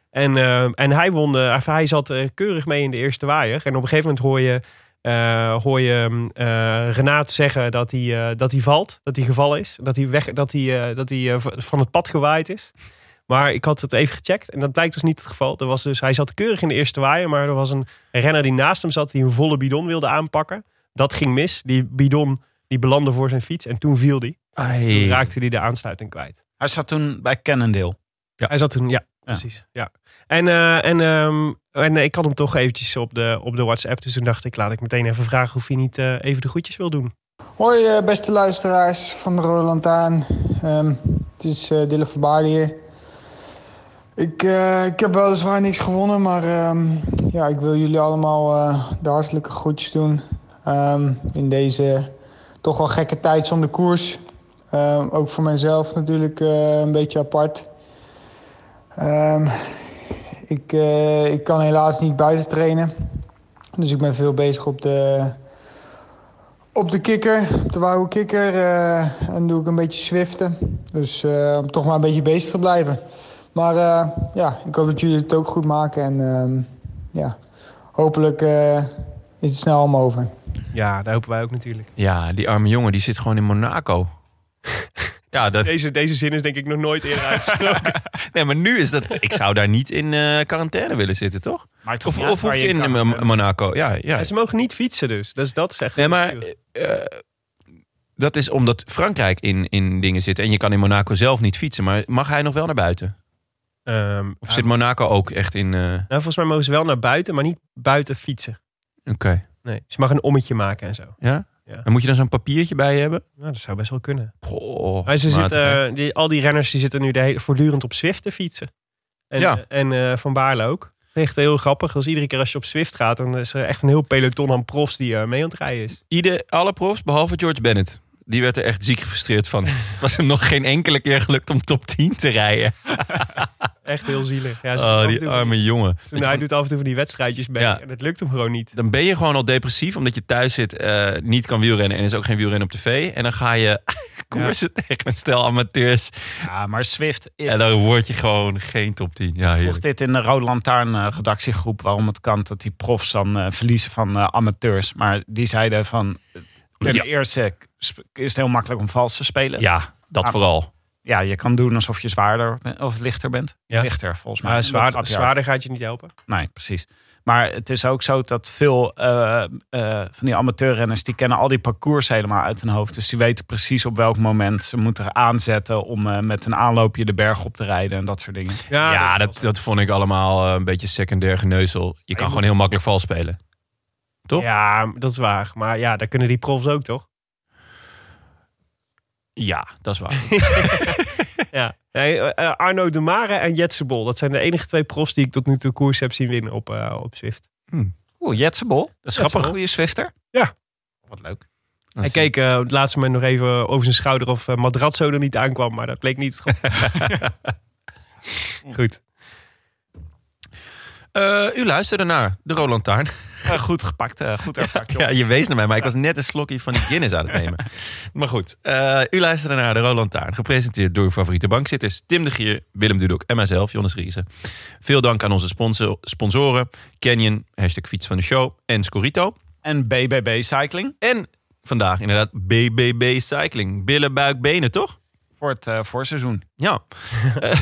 En, ehm, en hij, won, hij zat keurig mee in de eerste waaier. En op een gegeven moment hoor je, eh, hoor je eh, Renaat zeggen dat hij, eh, dat hij valt. Dat hij gevallen is. Dat hij, weg, dat hij, eh, dat hij eh, van het pad gewaaid is. Maar ik had het even gecheckt en dat blijkt dus niet het geval. Er was dus, hij zat keurig in de eerste waaier, maar er was een renner die naast hem zat die een volle bidon wilde aanpakken. Dat ging mis. Die bidon die belandde voor zijn fiets en toen viel hij. Toen raakte hij de aansluiting kwijt. Hij zat toen bij Cannondale. Hij zat toen, ja, precies. Ja. En, eh, en, ehm, en ik had hem toch eventjes op de, op de WhatsApp. Dus toen dacht ik, laat ik meteen even vragen of hij niet eh, even de groetjes wil doen. Hoi eh, beste luisteraars van de Rode Lantaarn. Ehm, het is eh Dylan van Baarle hier. Ik, eh, ik heb weliswaar niks gewonnen, maar ehm, ja, ik wil jullie allemaal eh, de hartelijke groetjes doen. Ehm, in deze toch wel gekke tijd zonder koers. Ehm, ook voor mijzelf natuurlijk eh, een beetje apart. Ehm, ik, eh, ik kan helaas niet buiten trainen. Dus ik ben veel bezig op de, op de kikker, op de wouwe kikker. eh, en doe ik een beetje swiften. Dus eh, om toch maar een beetje bezig te blijven. Maar eh, ja, ik hoop dat jullie het ook goed maken. En ehm, ja, hopelijk eh, is het snel om over. Ja, daar hopen wij ook natuurlijk. Ja, die arme jongen die zit gewoon in Monaco. Ja, dat, Deze, deze zin is denk ik nog nooit eerder uitgesproken. nee, maar nu is dat... Ik zou daar niet in eh, quarantaine willen zitten, toch? Maar toch Of, of hoef je in Mo- Monaco? Ja, ja. Ja, ze mogen niet fietsen dus. Dus dat is echt... Nee, maar eh, dat is omdat Frankrijk in, in dingen zit. En je kan in Monaco zelf niet fietsen. Maar mag hij nog wel naar buiten? Ehm, Of zit Monaco ook echt in... eh, nou, volgens mij mogen ze wel naar buiten, maar niet buiten fietsen. Oké, Nee, ze mag een ommetje maken en zo. ja? Ja. En moet je dan zo'n papiertje bij je hebben? Nou, dat zou best wel kunnen. Goh, Maar ze zitten, eh, die, al die renners die zitten nu de hele, voortdurend op Zwift te fietsen. En, Ja. en eh, Van Baarle ook. Echt heel grappig. Is iedere keer als je op Zwift gaat, dan is er echt een heel peloton aan profs die eh, mee aan het rijden is. Ieder, alle profs, behalve George Bennett. Die werd er echt ziek gefrustreerd van. Het was hem nog geen enkele keer gelukt om top 10 te rijden. Echt heel zielig. Ja, Oh, die arme jongen. Toen hij doet af en toe van die wedstrijdjes mee Ja. en het lukt hem gewoon niet. Dan ben je gewoon al depressief omdat je thuis zit, eh, niet kan wielrennen en is ook geen wielrennen op tv. En dan ga je koersen tegen een stel amateurs. Ja, maar Swift... En dan word je gewoon geen top 10. Ja, vroeg dit in de Rode Lantaarn eh, redactiegroep waarom het kan dat die profs dan eh, verliezen van eh, amateurs. Maar die zeiden van ten Ja. eerste is het heel makkelijk om vals te spelen. Ja, dat vooral. Ja, je kan doen alsof je zwaarder of lichter bent. Ja. Lichter volgens mij. Maar zwaar, zwaarder gaat je niet helpen. Nee, precies. Maar het is ook zo dat veel eh, eh, van die amateurrenners... die kennen al die parcours helemaal uit hun hoofd. Dus die weten precies op welk moment ze moeten aanzetten... om eh, met een aanloopje de berg op te rijden en dat soort dingen. Ja, dat, dat vond ik allemaal een beetje secundair geneuzel. Je kan gewoon heel makkelijk vals spelen. toch? Ja, dat is waar. Maar ja, dat kunnen die profs ook, toch? Ja, dat is waar. Ja. Nee, eh, Arno de Mare en Jetsebol. Dat zijn de enige twee profs die ik tot nu toe koers heb zien winnen op, eh, op Zwift. Oeh, Jetsebol. Dat is grappig. Een goede Swifter. Ja. Wat leuk. Hij keek eh, op het laatste moment nog even over zijn schouder of uh, Madrazzo er niet aankwam. Maar dat bleek niet. Goed. Eh, u luisterde naar de Roland Taarn. Eh, goed gepakt. eh, goed herpakt, joh. Ja, je wees naar mij, maar ik was net een slokje van die Guinness aan het nemen. Maar goed, eh, u luisterde naar de Roland Taarn. Gepresenteerd door uw favoriete bankzitters Tim de Gier, Willem Dudok en mijzelf, Jonas Riese. Veel dank aan onze sponsor, sponsoren Canyon, hashtag fiets van de show en Scorito. En BBB Cycling. En vandaag inderdaad BBB Cycling. Billen, buik, benen, toch? Voor het eh, voorseizoen. Ja. Eh,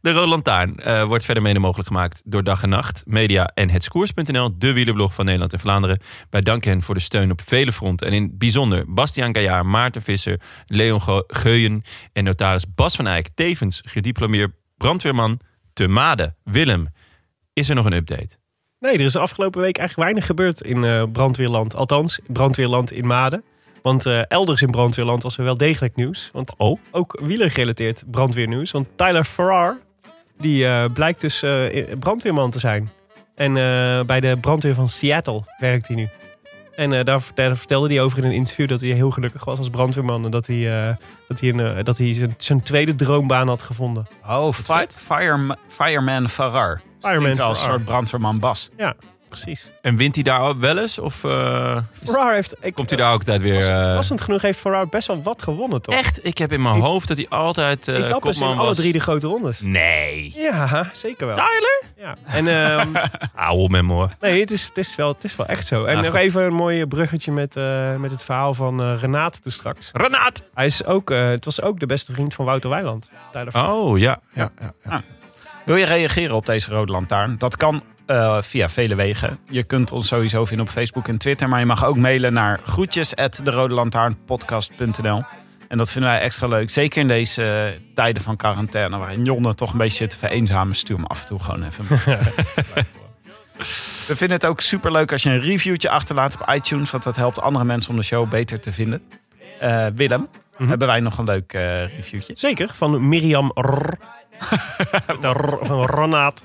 de Rode Lantaarn eh, wordt verder mede mogelijk gemaakt door Dag en Nacht, Media en Hetskoers.nl, de wielerblog van Nederland en Vlaanderen. Wij danken hen voor de steun op vele fronten. En in het bijzonder Bastiaan Gaillard, Maarten Visser, Leon Ge- Geuyen en notaris Bas van Eyck, tevens gediplomeerd brandweerman te Made. Willem, is er nog een update? Nee, er is de afgelopen week eigenlijk weinig gebeurd in eh, brandweerland. Althans, brandweerland in Maden. Want eh, elders in brandweerland was er wel degelijk nieuws. Want Oh? ook wielergerelateerd brandweernieuws. Want Tyler Farrar, die eh, blijkt dus eh, brandweerman te zijn. En bij de brandweer van Seattle werkt hij nu. En daar, daar vertelde hij over in een interview dat hij heel gelukkig was als brandweerman. En dat hij, dat hij, een, dat hij zijn, zijn tweede droombaan had gevonden. Oh, fi Fire, Fireman Farrar. Fireman als een Farrar. soort brandweerman Bas. Ja, precies. En wint hij daar ook wel eens? Of eh, Farrar heeft... Ik, komt hij daar ook altijd weer... eh, Passend genoeg heeft Farrar best wel wat gewonnen, toch? Echt? Ik heb in mijn Ik- hoofd dat hij altijd eh in kopman alle was. drie de grote rondes. Nee. Ja, zeker wel. Tyler? Ja. En ehm, Hou op met me hoor. nee, het is, het, is wel, het is wel echt zo. En Ja, nog goed. even een mooi bruggetje met, eh, met het verhaal van eh Renaat toen straks. Renaat! Hij is ook, eh, het was ook de beste vriend van Wouter Weiland. Tyler. Oh, ja. ja, ja. Wil je reageren op deze Rode Lantaarn? Dat kan eh, via vele wegen. Je kunt ons sowieso vinden op Facebook en Twitter. Maar je mag ook mailen naar groetjes En dat vinden wij extra leuk. Zeker in deze eh, tijden van quarantaine. Waarin Jonne toch een beetje zit te vereenzamen. Stuur hem af en toe gewoon even. We vinden het ook super leuk als je een reviewtje achterlaat op iTunes. Want dat helpt andere mensen om de show beter te vinden. Eh, Willem, Mhm. hebben wij nog een leuk reviewtje? Zeker, van Mirjam Rr. Met van Renaat.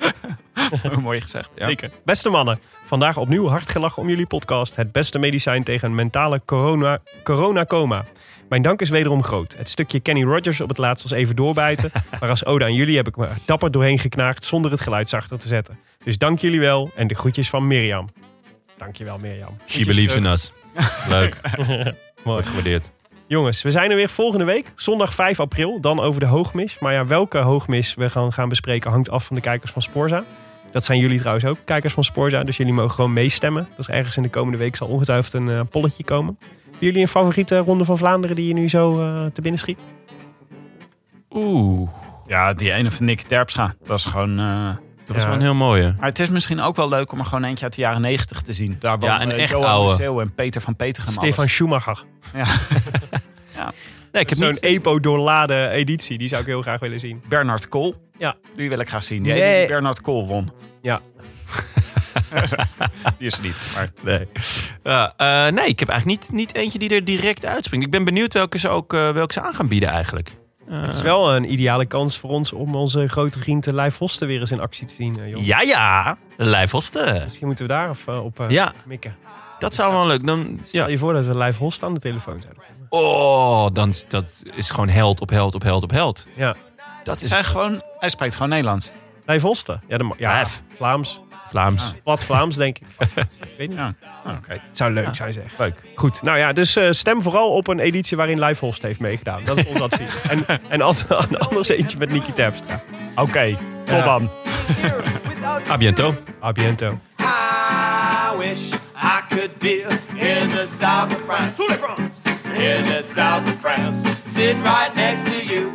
Mooi gezegd. Ja. Zeker. Beste mannen, vandaag opnieuw hard gelachen om jullie podcast. Het beste medicijn tegen een mentale corona, corona-coma. Mijn dank is wederom groot. Het stukje Kenny Rogers op het laatst was even doorbijten. maar als ode aan jullie heb ik me er dapper doorheen geknaagd zonder het geluid zachter te zetten. Dus dank jullie wel en de groetjes van Mirjam. Dankjewel Mirjam. She believes in us. Leuk. Mooi. Wordt gewaardeerd. Jongens, we zijn er weer volgende week. Zondag 5 april. Dan over de hoogmis. Maar ja, welke hoogmis we gaan, gaan bespreken hangt af van de kijkers van Sporza. Dat zijn jullie trouwens ook, kijkers van Sporza. Dus jullie mogen gewoon meestemmen. Dat is ergens in de komende week zal ongetwijfeld een eh, polletje komen. Hebben jullie een favoriete ronde van Vlaanderen die je nu zo eh, te binnen schiet? Oeh. Ja, die ene van Nick Terpstra. Dat is gewoon... eh, Dat was Ja. wel een heel mooie. Maar het is misschien ook wel leuk om er gewoon eentje uit de jaren negentig te zien. Daar Ja, een echt Johan oude. Museeuw en Peter van Peter Stefan Schumacher. Ja. Nee, ik heb Zo'n niet... EPO doorladen editie. Die zou ik heel graag willen zien. Bernard Kool. Ja. Die wil ik graag zien. Die Nee. ene die Bernard Kool won. Ja. Die is er niet. Maar Nee. Ja, eh, nee, ik heb eigenlijk niet, niet eentje die er direct uitspringt. Ik ben benieuwd welke ze ook eh, welke ze aan gaan bieden eigenlijk. Het is wel een ideale kans voor ons om onze grote vriend Lijf Hosten weer eens in actie te zien. eh. Ja, ja. Lijf Hosten. Misschien moeten we daar even op eh, Ja. mikken. Dat zou wel leuk. Dan, Stel ja. je voor dat we Lijf Hosten aan de telefoon hebben. Oh, dan, dat is gewoon held op held op held op held. Ja. Dat Is is hij, gewoon, hij spreekt gewoon Nederlands. Lijf Hosten? Ja, de, ja Lijf. Vlaams. Vlaams. Wat Vlaams, denk ik. ik weet niet. Ja. Oh, oké. Het zou leuk zijn, zeg. Leuk. Goed. Nou ja, dus eh, stem vooral op een editie waarin Host heeft meegedaan. Dat is ons advies. En, en als- anders eentje met Niki Terpstra. Oké, tot Ja. dan. A biento. A biento. I wish I could be in the south of France. In the south of France, sitting right next to you.